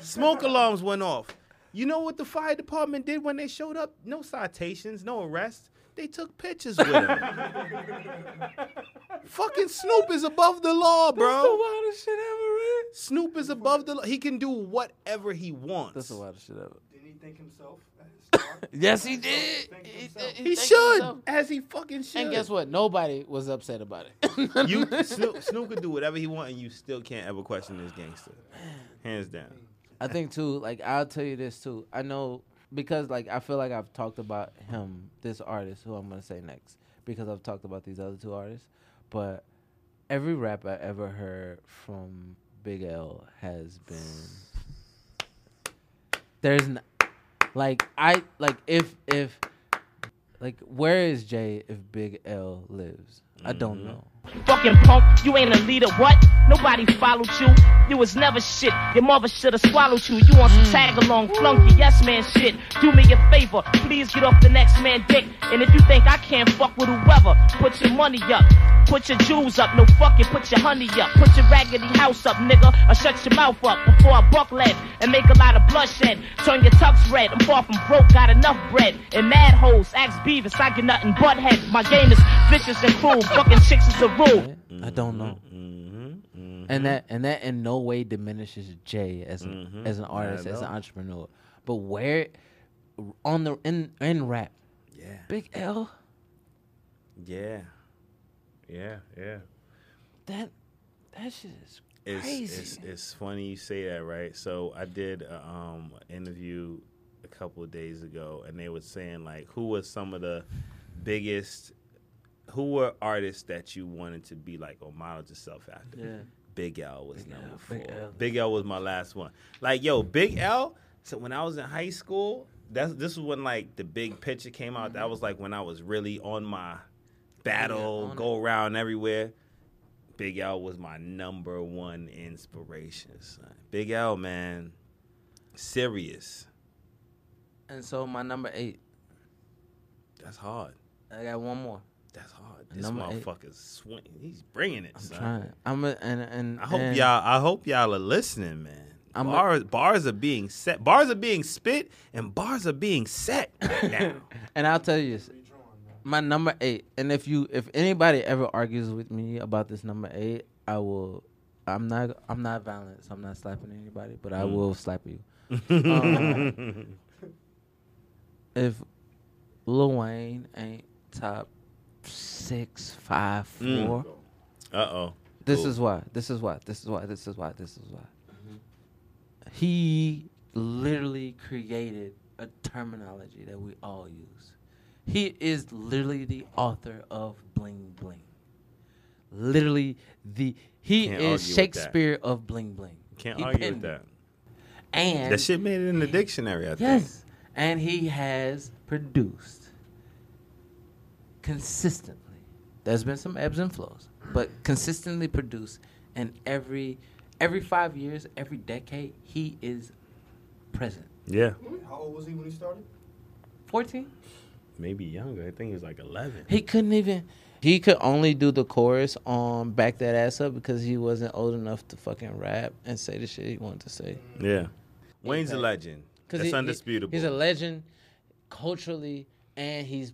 Smoke alarms went off. You know what the fire department did when they showed up? No citations, no arrests. They took pictures with him. Fucking Snoop is above the law, bro. That's the wildest shit ever, man. Snoop is above the law. He can do whatever he wants. That's the wildest shit ever. Did he think himself? Yes, he did. Thank He, he should, himself. as he fucking should. And guess what? Nobody was upset about it. You Snoop, Snoop could do whatever he want, and you still can't ever question this gangster. Hands down. I think too, like I'll tell you this too. I know because like I feel like I've talked about him, this artist who I'm gonna say next, because I've talked about these other two artists. But every rap I ever heard from Big L has been there's n- like I like if if like where is Jay if Big L lives? I don't mm-hmm. know. Fucking punk, you ain't a leader, what? Nobody followed you. You was never shit. Your mother should have swallowed you. You want some mm. tag along, flunky, yes man shit. Do me a favor, please get off the next man dick. And if you think I can't fuck with whoever, put your money up. Put your jewels up, no fucking put your honey up. Put your raggedy house up, nigga, or shut your mouth up before I buck lead and make a lot of bloodshed. Turn your tux red, I'm far from broke, got enough bread. And mad hoes, ask Beavis, I get nothing but head. My game is vicious and cruel, fucking chicks is a rule. I don't know. Mm-hmm, And that and that in no way diminishes Jay as an Mhm. as an artist, as an entrepreneur. But where on the in in rap, Yeah. Big L, Yeah. Yeah, yeah. that that shit is It's, crazy. it's it's funny you say that, right? So I did a, um an interview a couple of days ago, and they were saying like, who was some of the biggest, who were artists that you wanted to be like or model yourself after? Yeah. Big L was number L, four. Big L. Big L was my last one. Like yo, Big L. So when I was in high school, that's this was when like the big picture came out. That mm-hmm. was like when I was really on my battle, on go around everywhere. Big L was my number one inspiration. Son. Big L, man, serious. and so my number eight. That's hard. I got one more. That's hard. This Number motherfucker's swing. He's bringing it. I'm son. trying. I'm a, and and I hope and y'all. I hope y'all are listening, man. I'm a- bars, bars are being set. Bars are being spit, and bars are being set right now. And I'll tell you this. My number eight, and if you if anybody ever argues with me about this number eight, I will. I'm not. I'm not violent, so I'm not slapping anybody, but I Mm. will slap you. Um, if Lil Wayne ain't top six, five, Mm. Uh oh. this is why. This is why. This is why. This is why. This is why. He literally created a terminology that we all use. He is literally the author of bling bling. Literally the he Can't is argue with that. Shakespeare of bling bling. Can't He argue with that. And That shit made it in the dictionary. I think. Yes. And he has produced consistently. There's been some ebbs and flows, but consistently produced and every every 5 years, every decade, he is present. Yeah. How old was he when he started? 14? Maybe younger. I think he was like eleven. He couldn't even he could only do the chorus on Back That Ass Up because he wasn't old enough to fucking rap and say the shit he wanted to say. Yeah. Wayne's a legend. That's he- he- undisputable. he's a legend culturally and he's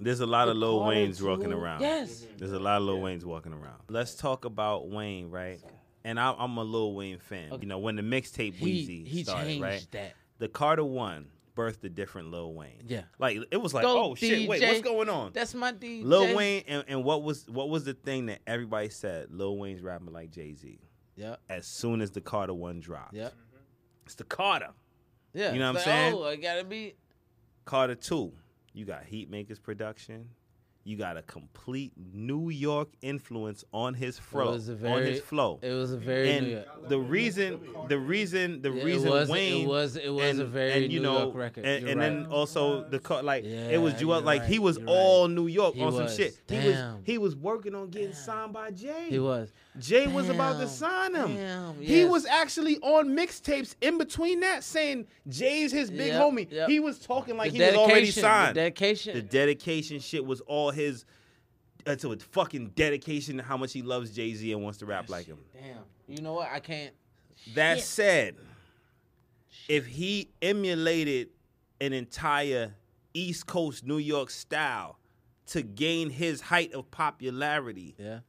There's a lot of Lil Waynes walking too. around. Yes. There's a lot of Lil Waynes walking around. Let's talk about Wayne, right? And I, I'm a Lil Wayne fan. You know, when the mixtape He- Weezy he started, changed right? that. The Carter One birthed a different Lil Wayne. Yeah. Like it was like, Go, oh shit, wait, what's going on? That's my DJ. Lil Wayne and, and what was what was the thing that everybody said? Lil Wayne's rapping like Jay Z. Yep. As soon as the Carter One dropped. Yep. It's the Carter. Yeah. You know what it's I'm saying? Oh, I gotta be. Carter Two, you got Heatmakerz production. You got a complete New York influence on his flow. it was a on very, his flow. It was a very and New York. the reason, the reason, the Yeah, it reason was- it Wayne was- it was a very and, you New know, York record. and, and then also the car, like it was Yeah, you're like he was all New York He on was. some shit. He was he was working on getting signed by Jay. He was. Jay was about to sign him. Damn, He was actually on mixtapes in between that saying Jay's his big Yep, homie. yep. He was talking like The he was already dedication, the signed. dedication. The dedication shit was all his uh, It's a fucking dedication to how much he loves Jay Z and wants to rap like him. Damn. You know what? I can't. That Shit. said, if he emulated an entire East Coast New York style to gain his height of popularity, Yeah.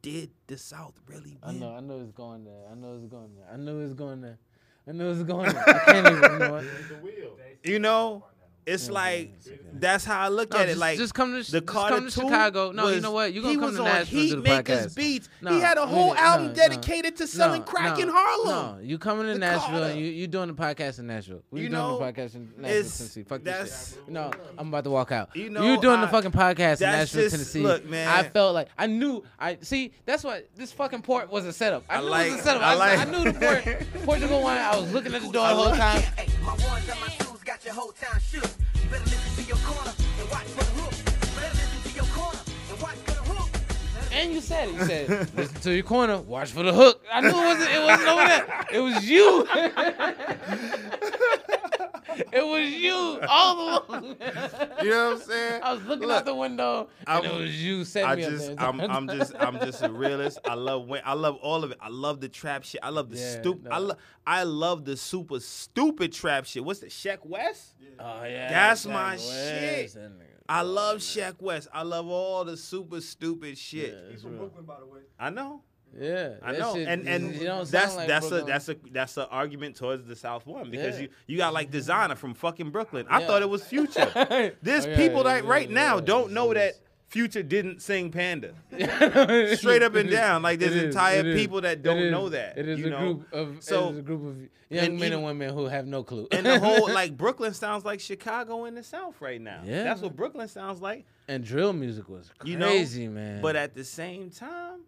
did the South really I know. I know it's going there. I know it's going there. I know it's going there. I know it's going there. I can't even. Know what? The wheel. You know, it's like that's how I look No, at it. Like just come to- the just Carter come to Chicago. No, you know what? You gonna he come was to on Nashville to Heat do the Makers podcast. beats. No, he had a whole nigga, album no, dedicated to selling no, crack no, in Harlem. No, you coming to The Nashville Carter. and you you doing the podcast in Nashville. We You doing know, the podcast in Nashville, it's- Tennessee. Fuck this shit. No, I'm about to walk out. You know, you doing I- the fucking podcast in Nashville, just- Tennessee. look, man. I felt like I knew. I see. That's what this fucking port was a setup. I, I knew it was a setup. I I, like- I knew the port Portugal one. I was looking at the door the whole time. Got your whole town shook. You better listen to your corner and watch for the hook. You better listen to your corner and watch for the hook. And you said it. You said, "Listen to your corner, watch for the hook." I knew it wasn't. It wasn't over there. It was you. it was you all along. You know what I'm saying? I was looking Look, out the window, and I'm- it was you setting I me just, up there. I'm, I'm just, I'm just a realist. I love, Wayne- I love all of it. I love the trap shit. I love the Yeah, stupid. I love, I love the super stupid trap shit. What's the Sheck West? Oh yeah, That's Jack my West, shit. I love Sheck West. I love all the super stupid shit. Yeah, He's from real. Brooklyn, by the way. I know. Yeah, I know, shit- and and you don't that's like that's a that's a that's an argument towards the South one because Yeah. you you got like Desiigner from fucking Brooklyn. I Yeah. thought it was Future. There's Oh, people that right now don't know that Future didn't sing Panda. Straight up and down, like there's entire people that don't know that, It is you a group of So- a group of young and men and women who have no clue. And the whole like Brooklyn sounds like Chicago in the South right now. Yeah, that's what Brooklyn sounds like. and drill music was You know, crazy, man. But at the same time,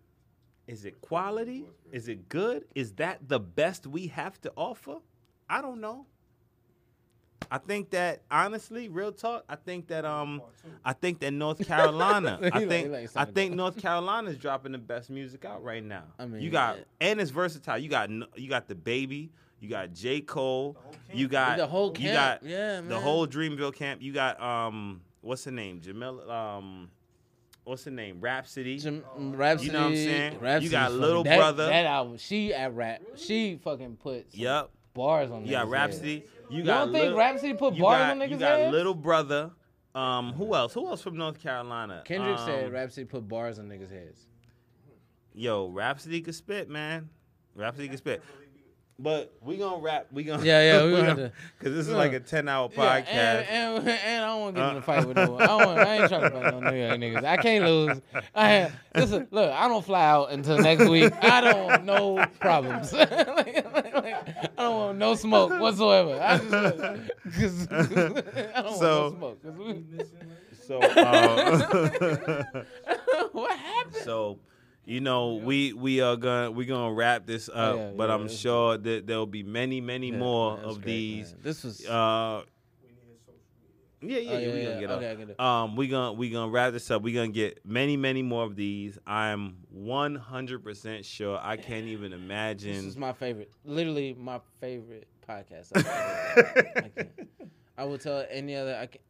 is it quality? Is it good? Is that the best we have to offer? I don't know. I think that honestly, real talk, I think that um I think that North Carolina, I think he like I think else. North Carolina's dropping the best music out right now. I mean, you got yeah. and it's versatile. You got you got DaBaby, you got J. Cole, you got The whole you camp, got yeah, the whole Dreamville camp. You got um what's the name? Jamil um what's the name? Rapsody. Jam- Rapsody, You know what I'm saying? Rapsody You got Little that, Brother. That album, she at rap, she fucking put Yep. bars on. You got Rapsody. heads. You, You got don't think Lil- Rapsody put bars got, on niggas' heads? You got heads? Little Brother. Um, who else? Who else from North Carolina? Kendrick um, said Rapsody put bars on niggas' heads. Yo, Rapsody could spit, man. Rapsody could spit. But we gonna rap. We gonna Yeah, yeah, we gonna have because this is Yeah. like a ten hour Yeah, podcast. and, and, and I don't want to get in Uh, a fight with no one. I, don't want, I ain't trying to fight no New York niggas. I can't lose. I have listen. Look, I don't fly out until next week. I don't want no problems. like, like, like, I don't want no smoke whatsoever. I just, cause, I don't So- want no smoke. 'cause we- So, uh, what happened? so you know, we we are gonna we gonna wrap this up, Oh, yeah, but yeah, I'm sure that there'll be many, many more of great, these. man. This was- uh, yeah, yeah, Oh, yeah, yeah, we yeah. gonna get Okay, up. get. Um, we gonna we gonna wrap this up. We gonna get many, many more of these. I'm 100 percent sure. I can't even imagine. This is my favorite. Literally my favorite podcast. I, can't. I will tell any other. I can,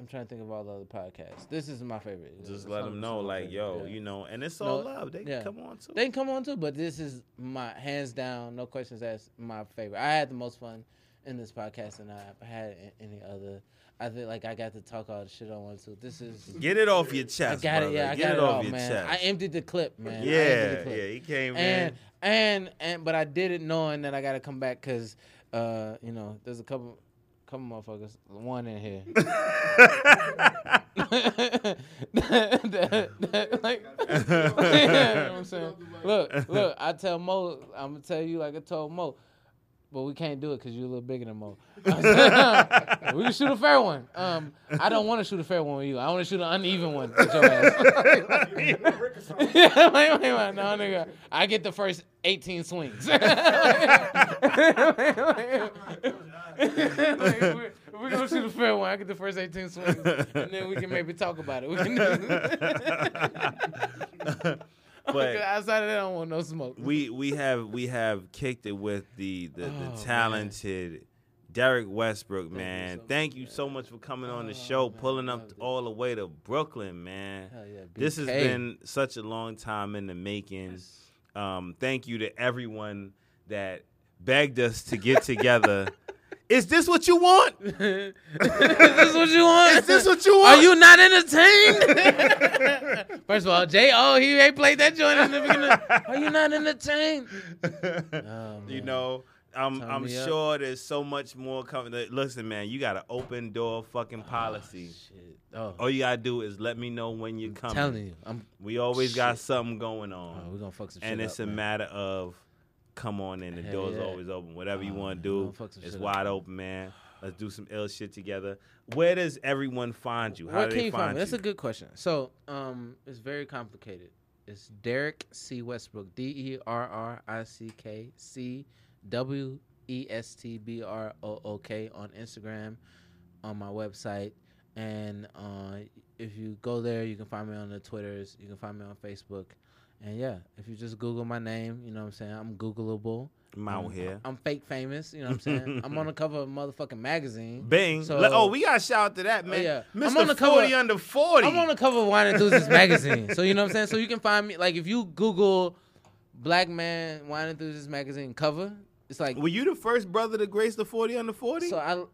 I'm trying to think of all the other podcasts. This is my favorite. Just It's let them know, some of my like, favorite, yo, yeah. you know, and it's all No, love. They yeah. can come on too. They can come on too, but this is my hands down, no questions asked, my favorite. I had the most fun in this podcast than I've had in any other. I think like I got to talk all the shit I wanted to. This is Get it off your chest, I got brother. it. Yeah, I Get got it it, off off, your man. chest. I emptied the clip, man. Yeah, clip. yeah, he came and, in. And and but I did it knowing that I got to come back because uh you know there's a couple couple motherfuckers one in here. That- that- like, you know what I'm saying? Look, look, I tell Mo, I'm gonna tell you like I told Mo, but we can't do it because you're a little bigger than Mo. we can shoot a fair one. Um, I don't want to shoot a fair one with you. I want to shoot an uneven one with your ass. yeah, wait, wait, wait, no, nigga. I get the first 18 swings. Like, we're, we're gonna shoot a fair one. I get the first 18 swings, and then we can maybe talk about it. But- outside of that, I don't want no smoke. we we have we have kicked it with the the, Oh, the man. talented Derrick Westbrook, man. Thank you so much for coming on the show, pulling up all the way to Brooklyn, man. Yeah, this has been such a long time in the making. Um, thank you to everyone that begged us to get together. Is this what you want? Is this what you want? Is this what you want? Are you not entertained? First of all, J. O. He ain't played that joint in the beginning. Are you not entertained? Oh, you know, I'm Turn I'm me up. sure there's so much more coming. Listen, man, you got an open door fucking ah, policy. Shit. Oh, All you gotta do is let me know when you're coming. telling you, I'm. We always got something going on. Oh, we gonna fuck some and shit it's up, a man. matter of come on in. The Hell door's yeah. always open. Whatever you want to do, gonna fuck some it's shit up. wide open, man. Let's do some ill shit together. Where does everyone find you? How Where do can they you find me? That's a good question. So, um, it's very complicated. It's Derrick C Westbrook, D E R R I C K C W E S T B R O O K on Instagram, on my website, and uh, if you go there, you can find me on the Twitters. You can find me on Facebook, and yeah, if you just Google my name, you know what I'm saying. I'm Googleable. I'm out Um, here. I'm fake famous. You know what I'm saying. I'm on the cover of a motherfucking magazine. Bing. So- oh, we got to shout out to that, man. yeah. Mr. I'm on the 40 cover- under 40. I'm on the cover of Wine Enthusiast magazine. So you know what I'm saying? So you can find me like if you Google Black Man Wine Enthusiast magazine cover, it's like Were you the first brother to grace the 40 under 40? so I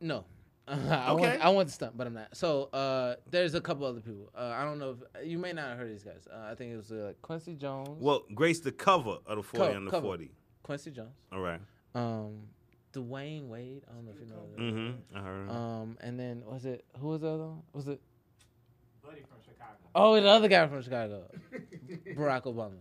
no. I Okay. want I want the stunt, but I'm not. So uh, there's a couple other people. Uh, I don't know if you may not have heard of these guys. Uh, I think it was uh, Quincy Jones. well, grace the cover of the 40 Cover- under cover. 40. Quincy Jones. All right. Um, Dwyane Wade. I don't know if you know. that. Mm-hmm. I heard. Um, and then was it who was the other one? Was it Buddy from Chicago? Oh, the other guy from Chicago, Barack Obama.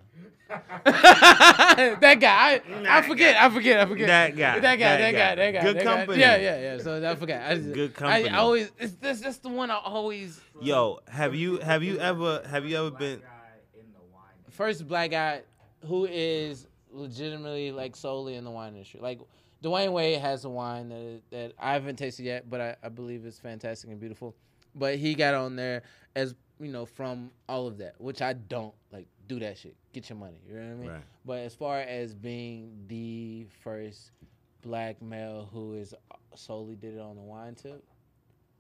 that guy, I, I forget, I forget, I forget. That guy, that guy, that guy. guy, that guy. Good that guy. company. Yeah, yeah, yeah. So I forgot. I just, Good company. I, I always, it's that's just the one I always. Yo, have you have you ever have you ever been First black guy who is legitimately like solely in the wine industry. Like Dwyane Wade has a wine that that I haven't tasted yet, but I, I believe it's fantastic and beautiful. But he got on there as you know from all of that, which I don't like. Do that shit. Get your money. You know what I mean? Right. But as far as being the first black male who is solely did it on the wine tip,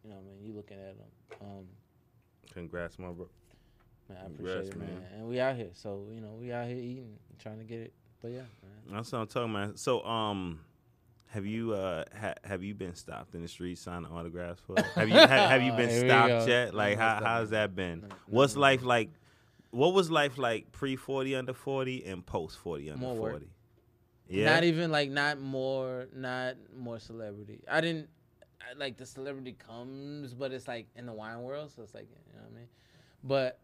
you know, what I mean, you looking at him. Um, Congrats, my bro. man, I appreciate Congrats, it, man. man. And we out here, so you know, we out here eating, trying to get it. But yeah, man. That's what I'm talking about. So, um, have you uh ha- have you been stopped in the street signing autographs for? Have you have, have you been Here we stopped yet? Like No, how stop how's that been? What's life like? What was life like pre forty under forty and post forty under More work. forty? Yeah, Not even like not more, not more celebrity. I didn't I, like the celebrity comes, but it's like in the wine world, so it's like you know what I mean. But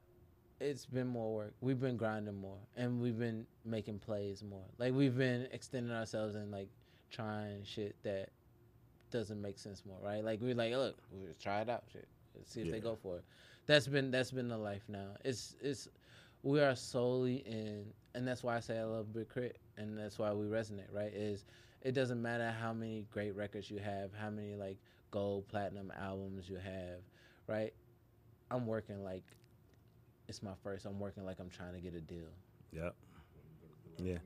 it's been more work. We've been grinding more, and we've been making plays more. Like we've been extending ourselves and like trying shit that doesn't make sense more, right? Like we're like, look, we'll try it out, shit. Let's see if they go for it. That's been that's been the life now. It's it's we are solely in, and that's why I say I love Big K.R.I.T, and that's why we resonate, right? Is it doesn't matter how many great records you have, how many like gold, platinum albums you have, right? I'm working like it's my first. I'm working like I'm trying to get a deal. Yep. Yeah.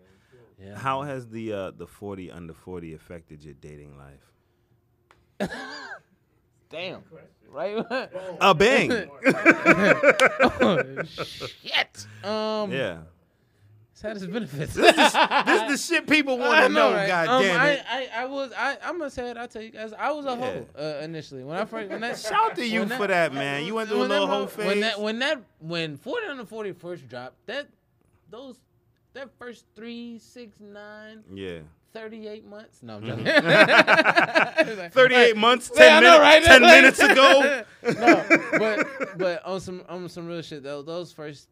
Yeah. How has the uh the forty under forty affected your dating life? Damn. Right? A bang. oh, shit. Um, yeah. It's had its benefits. This is this is the shit people want I to know. right? God Um, damn it. I, I was I I'm gonna say it. I'll tell you guys. I was a Yeah. hoe uh, initially when I first when that Shout to you when for that, man. You went through a little mo- whole phase. When that when that when 40 under 40 first dropped, that those that first three, six, nine, yeah. 38 months. No, I'm Mhm. joking. Like, 38 right. months, 10 I know, minutes- right? 10 Like- minutes ago. no, but but on some on some real shit though, those first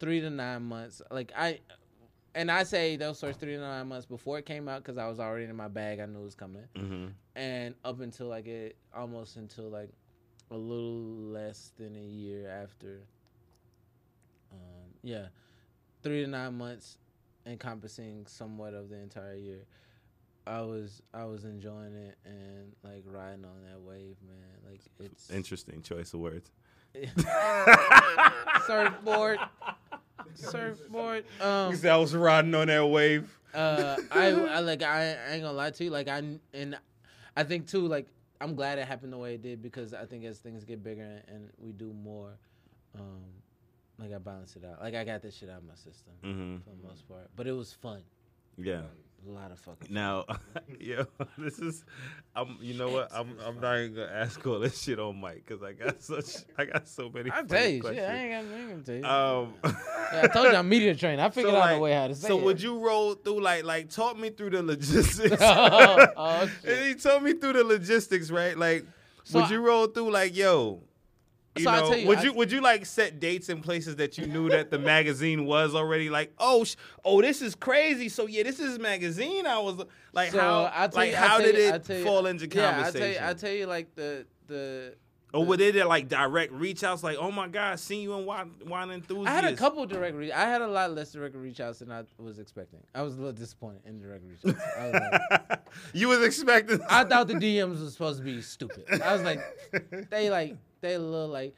three to nine months, like I, and I say those first three to nine months before it came out because I was already in my bag. I knew it was coming, Mhm. and up until like it almost until like a little less than a year after. Um, yeah, three to nine months, encompassing somewhat of the entire year. I was I was enjoying it and like riding on that wave, man. Like it's Interesting choice of words. surfboard, surfboard. Um, You I was riding on that wave. uh, I, I like I, I ain't gonna lie to you. Like I and I think too, like I'm glad it happened the way it did because I think as things get bigger and, and we do more, um, like I balance it out. Like I got this shit out of my system Mhm. for the most part, but it was fun. Yeah. A lot of fucking. Now, yo, this is, I'm, you know what? I'm, I'm not even gonna ask all this shit on mic because I got such, I got so many. Funny tell you, shit. I ain't I gonna tell you. Um, Yeah, I told you I'm media trained. I figured so, out like, a way how to say So it. would you roll through like, like, talk me through the logistics? Oh, oh, and he told me through the logistics, right? Like, So would you roll through like, yo? You So know, tell you, would I- you would you like set dates in places that you knew that the magazine was already like, oh, sh- oh, this is crazy. So yeah, this is magazine. I was like, So, how, like, you- how did it fall into Yeah, I conversation? tell you, I tell you, like the the. Or were they there like direct reach outs like, oh my God, seen you in Wine, wine Enthusiast? I had a couple direct reach. I had a lot less direct reach outs than I was expecting. I was a little disappointed in direct reach outs. I was like, you was expecting. I thought the DMs was supposed to be stupid. I was like, they like they a little like,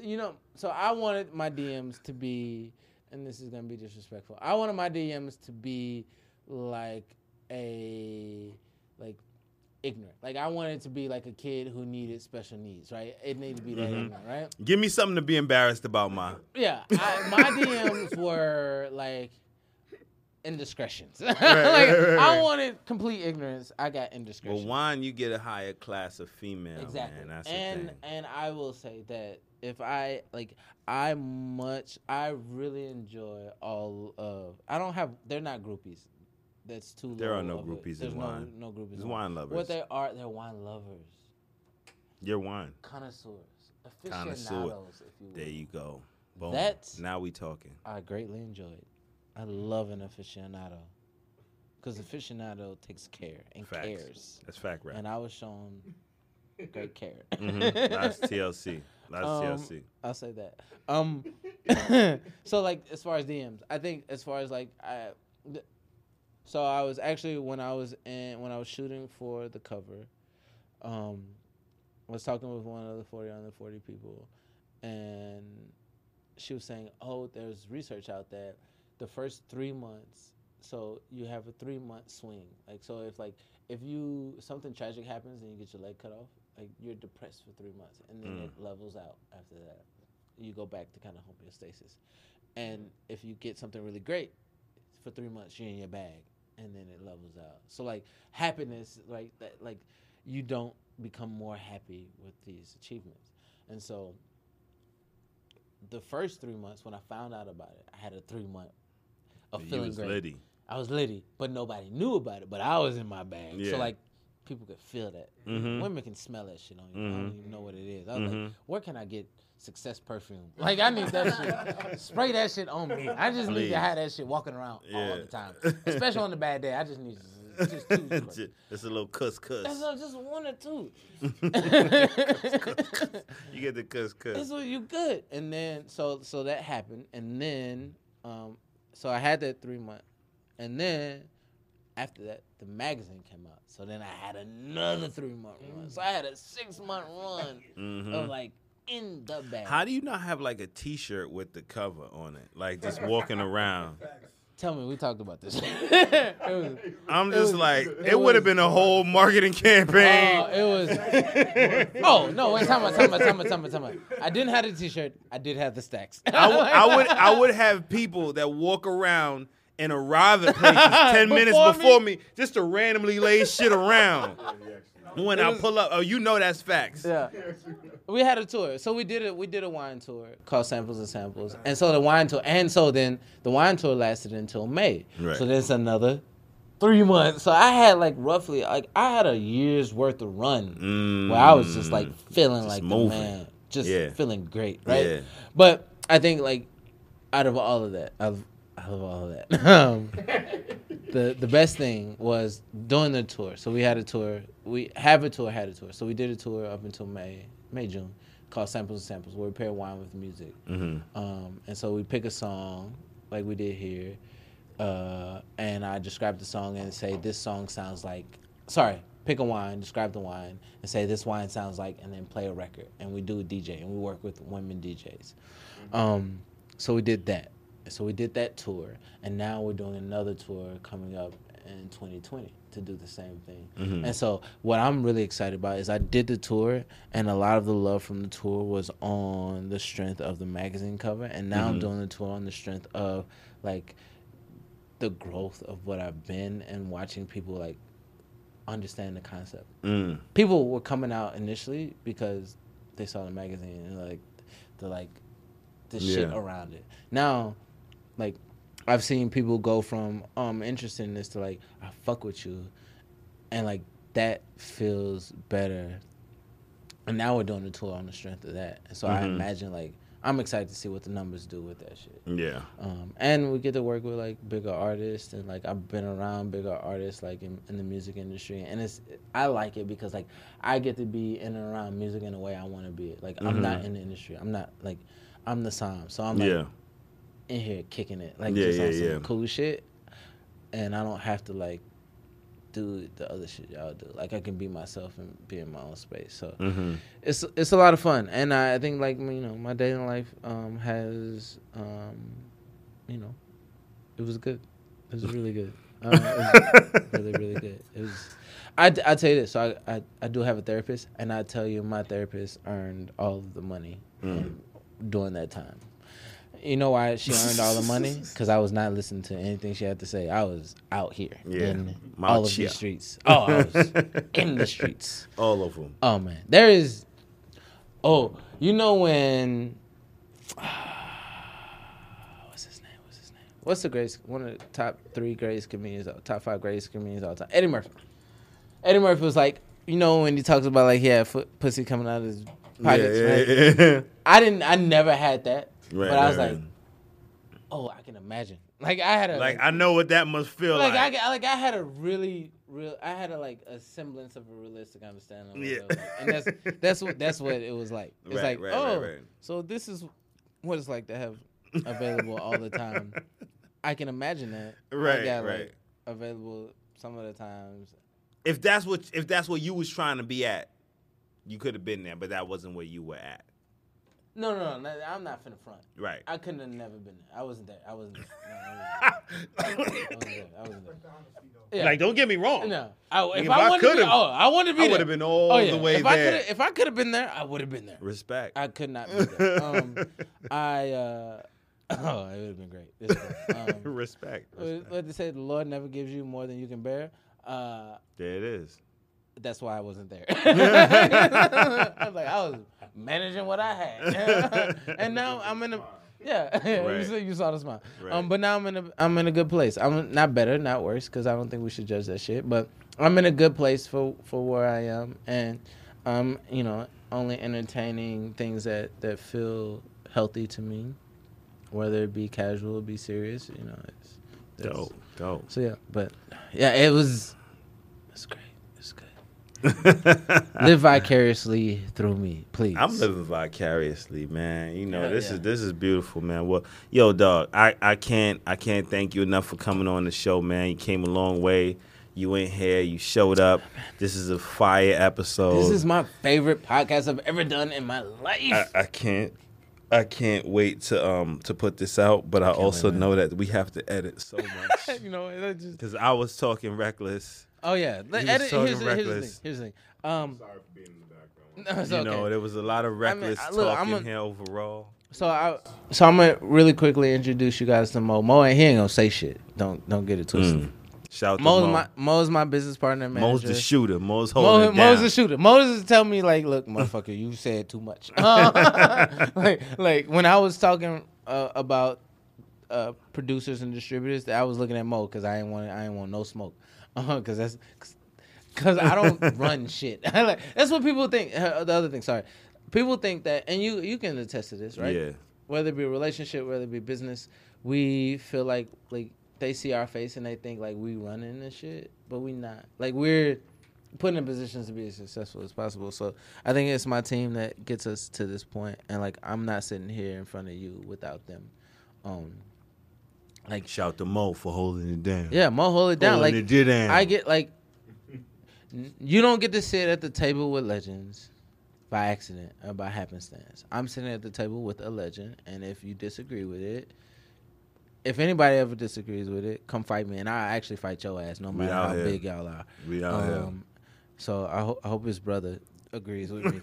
you know. So I wanted my DMs to be, and this is gonna be disrespectful. I wanted my DMs to be like a like ignorant. Like I wanted to be like a kid who needed special needs. Right? It needed to be that Mhm. ignorant. Right? Give me something to be embarrassed about, ma. Yeah, I, my DMs were like indiscretions. like right, right, I wanted complete ignorance. I got indiscretion. Well, wine, you get a higher class of female. exactly. Man. And and I will say that if I like, I much I really enjoy all of. I don't have. They're not groupies. That's too. There are no groupies in no wine. no groupies. There's wine lovers. What they are, they're wine lovers, Your wine. connoisseurs, Connoisseur. if you will. There you go. Boom. That's- now we talking. I greatly enjoyed. I love an aficionado because aficionado takes care and Facts. cares. That's fact rap. And I was shown great care. Mhm. That's TLC. That's Um, TLC. I'll say that. Um, so like as far as DMs, I think as far as like I, th- so I was actually when I was in when I was shooting for the cover, um, I was talking with one of the forty under forty people, and she was saying, "Oh, there's research out that the first three months, so you have a three month swing. Like, so if like if you something tragic happens and you get your leg cut off, like you're depressed for three months, and then Mm. it levels out after that. You go back to kind of homeostasis, and if you get something really great for three months, you're in your bag, and then it levels out. So like happiness, like that, like you don't become more happy with these achievements, and so the first three months when I found out about it, I had a three month of You feeling was great. litty. I was litty, but nobody knew about it. But I was in my bag, Yeah. so like people could feel that. Mhm. Women can smell that shit on you. I Mhm. don't even know what it is. I was Mhm. like, where can I get success perfume? Like I need that shit. Spray that shit on me. I just need Please. to have that shit walking around all the time, especially on the bad day. I just need just two. Ju- It's a little cuss cuss. That's all, just one or two. you get the cuss cuss. That's what you good. And then so so that happened, and then um so I had that three month, and then after that the magazine came out. So then I had another three month run. So I had a six month run Mhm. of like in the bag. How do you not have like a T-shirt with the cover on it, like just walking around? Tell me, we talked about this. Was- I'm it just was- like, it it, would have been a whole marketing campaign. Oh, it was. Oh no! Wait, time out, time out, time out, time out, time out. I didn't have the T-shirt. I did have the stacks. I, w- I would I would have people that walk around and arrive at places ten minutes Before before me. just to randomly lay shit around. When I pull up, oh, you know that's facts. Yeah. We had a tour. So we did it we did a wine tour called Samples and Samples. And so the wine tour and so then the wine tour lasted until May. Right. So there's another three months. So I had like roughly like I had a year's worth of run where I was just like feeling Mm. Just like moving. the man. Just Yeah. feeling great, right? Yeah. But I think like out of all of that, out of, out of all of that, um, the the best thing was doing the tour. So we had a tour. We have a tour, had a tour. So we did a tour up until May, May June, called Samples and Samples, where we pair wine with music. Mhm. Um, and so we pick a song like we did here, uh, and I describe the song and say this song sounds like. Sorry, pick a wine, describe the wine, and say this wine sounds like, and then play a record. And we do a DJ, and we work with women DJs. Um, so we did that, So we did that tour, and now we're doing another tour coming up in 2020 to do the same thing. Mhm. And so what I'm really excited about is I did the tour, and a lot of the love from the tour was on the strength of the magazine cover, and now I'm Mhm. doing the tour on the strength of like the growth of what I've been and watching people like understand the concept. Mm. People were coming out initially because they saw the magazine and like the like the shit around it. Now, like I've seen people go from um interested in this to like I fuck with you, and like that feels better. And now we're doing the tour on the strength of that. And so I Mhm. imagine like I'm excited to see what the numbers do with that shit. Yeah. Um, and we get to work with like bigger artists and like I've been around bigger artists like in, in the music industry and it's I like it because like I get to be in and around music in the way I want to be. Like I'm not Mhm. in the industry. I'm not like I'm the somm. So I'm like Yeah. In here kicking it like Yeah, just on yeah, some yeah. cool shit. And I don't have to like do the other shit y'all do. Like I can be myself and be in my own space. So Mhm. it's it's a lot of fun, and I, I think like you know my dating life um, has um, you know it was good. It was really good. Um, was really really good. It was. I, I tell you this, so I, I I do have a therapist, and I tell you my therapist earned all of the money Mm. during that time. You know why she earned all the money? Because I was not listening to anything she had to say. I was out here Yeah. in Mal all of chia. these streets. Oh, I was in the streets. All of them. Oh man, there is. Oh, you know when? What's his name? What's his name? What's the greatest? One of the top three greatest comedians, uh, top five greatest comedians all time. Eddie Murphy. Eddie Murphy was like, you know, when he talks about like he had foot, pussy coming out of his pockets. yeah, right? yeah, yeah. I didn't. I never had that. Right, but I was right, like, right. oh, I can imagine. Like I had a Like I know what that must feel like, like. I like I had a really real I had a like a semblance of a realistic understanding. Yeah. like. and that's that's what that's what it was like. It's like oh, so this is what it's like to have available all the time. I can imagine that. Right, got, right. Like, available some of the times. if that's what if that's what you was trying to be at, you could have been there, but that wasn't where you were at. No, no, no, no I'm not finna front. Right. I couldn't have never been there. I wasn't there. I wasn't there. No, I wasn't there. I wasn't there. I wasn't there. Yeah. Like, don't get me wrong. No, I, if, If I, I wanted to be, could've- oh, I wanted to be I would've been all oh, yeah. the way if I there. could've- If I could have been there, I would have been there. Respect. I could not be there. Um, I, uh, oh, it would have been great. Um, Respect. what- What they say, the Lord never gives you more than you can bear. Uh, There it is. that's why I wasn't there. I was like, I was managing what I had, and now I'm in a yeah. you, Right. saw, you saw the smile. Right. Um, but now I'm in a I'm in a good place. I'm not better, not worse, because I don't think we should judge that shit. But I'm in a good place for for where I am, and I'm you know only entertaining things that that feel healthy to me, whether it be casual or be serious. You know, it's, it's Dope. Dope. So yeah, but yeah, it was. It's great. It's good. Live vicariously through me, please. I'm living vicariously, man. You know, Hell this yeah. is this is beautiful, man. Well, yo, dog, I, I can't I can't thank you enough for coming on the show, man. You came a long way. You went here, you showed up. This is a fire episode. This is my favorite podcast I've ever done in my life. I, I can't I can't wait to um to put this out, but I also wait, know that we have to edit so much. you know, that just. Because I was talking reckless. Oh yeah, He was edit, talking here's, the, here's the thing. Here's the thing. Um, Sorry for being in the background. no, it's you okay. know, there was a lot of I mean, reckless I- look, talking a- here overall. So I, so I'm gonna really quickly introduce you guys to Mo. Mo, and he ain't gonna say shit. Don't don't get it twisted. Mm. Shout to Mo's Mo. my Mo's my business partner. Manager. Mo's the shooter. Mo's holding Mo, it down. Mo's the shooter. Mo's is tell me like, look, motherfucker, you said too much. like, like when I was talking uh, about uh, producers and distributors, I was looking at Mo because I ain't want I ain't want no smoke. Because that's because I don't run shit. like, that's what people think. Uh, the other thing, sorry, people think that, and you you can attest to this, right? Yeah. Whether it be a relationship, whether it be business, we feel like like they see our face and they think like we running this shit, but we not. Like we're put in positions to be as successful as possible. So I think it's my team that gets us to this point, and like I'm not sitting here in front of you without them. Um, like Shout to Mo for holding it down. yeah, Mo hold it down. Holding like it down. I get like you don't get to sit at the table with legends by accident or by happenstance. I'm sitting at the table with a legend, and if you disagree with it, if anybody ever disagrees with it, come fight me, and I actually fight your ass, no matter how here. big y'all are. We out here. Um, So I hope I hope his brother agrees with me.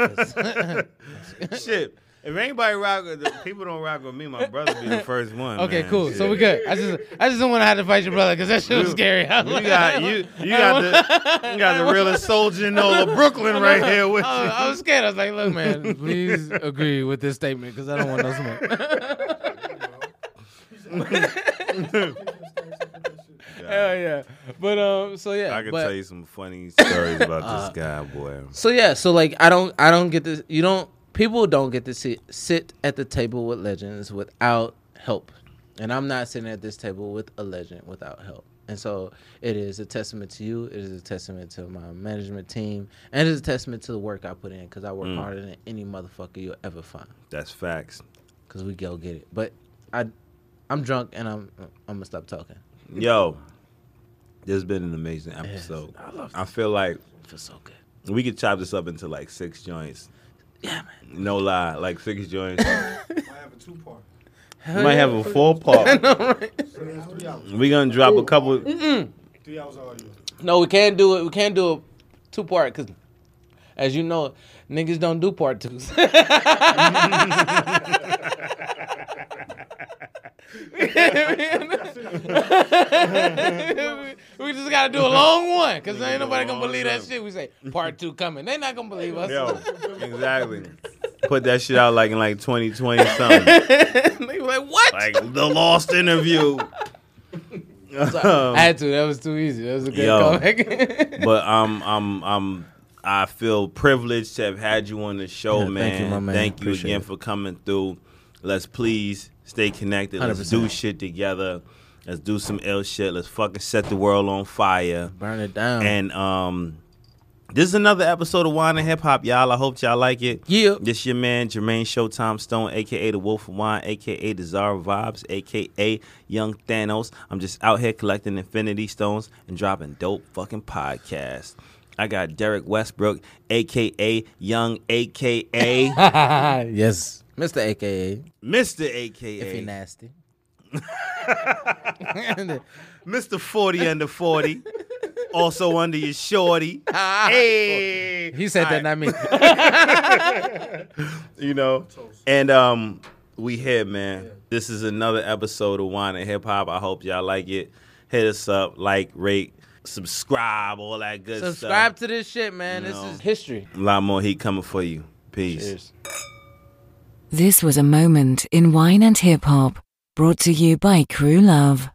Shit. If anybody rock with the people don't rock with me, my brother be the first one. Okay, man. cool. So Shit. we good. I just I just don't want to have to fight your brother because that shit was scary. I was You like- got you you got the you got the realest soldier in all of Brooklyn right here with you. I was, I was scared. I was like, "Look, man, please agree with this statement because I don't want no smoke." Hell yeah! But um, so yeah, I can but- tell you some funny stories about Uh, this guy, boy. So yeah, so like I don't I don't get this you don't people don't get to sit sit at the table with legends without help. And I'm not sitting at this table with a legend without help. And so it is a testament to you, it is a testament to my management team, and it is a testament to the work I put in because I work Mm. harder than any motherfucker you'll ever find. That's facts. Cause we go get it. But I I'm drunk and I'm I'm gonna stop talking. Yo, this has been an amazing episode. I love I feel like it feels so good. we could chop this up into like six joints. Yeah, man. No lie, like six joints. Might have a two part. We might have a four part. We gonna drop a couple. Mm-mm. Three hours of audio. No, we can't do it. We can't do a two part because, as you know, niggas don't do part twos. we just gotta do a long one because ain't nobody gonna believe that shit. We say part two coming. They not gonna believe us. Yo, exactly. Put that shit out like in like 2020 something. they like, what? Like the lost interview. So, I um, had to. That was too easy. That was a good Yo, comeback. but I'm I'm I'm I feel privileged to have had you on the show, Yeah, thank man. you, my man. Thank you Appreciate again it. for coming through. Let's please stay connected. let us do shit together. Let's do some ill shit. Let's fucking set the world on fire. Burn it down. And um, this is another episode of Wine and Hip Hop, y'all. I hope y'all like it. Yeah. This your man Jermaine Showtime Stone, aka the Wolf of Wine, aka the Zara Vibes, aka Young Thanos. I'm just out here collecting Infinity Stones and dropping dope fucking podcasts. I got Derrick Westbrook, aka Young, aka yes, Mr. AKA, Mr. AKA if you're nasty. Mr. 40 under 40. also under your shorty. hey. He said that, not me. you know. And um we here, man. This is another episode of Wine and Hip Hop. I hope y'all like it. Hit us up, like, rate, subscribe, all that good Subscribe stuff. to this shit, man. You This know. is history. A lot more heat coming for you. Peace. Cheers. This was a moment in wine and hip hop, brought to you by Crew Love.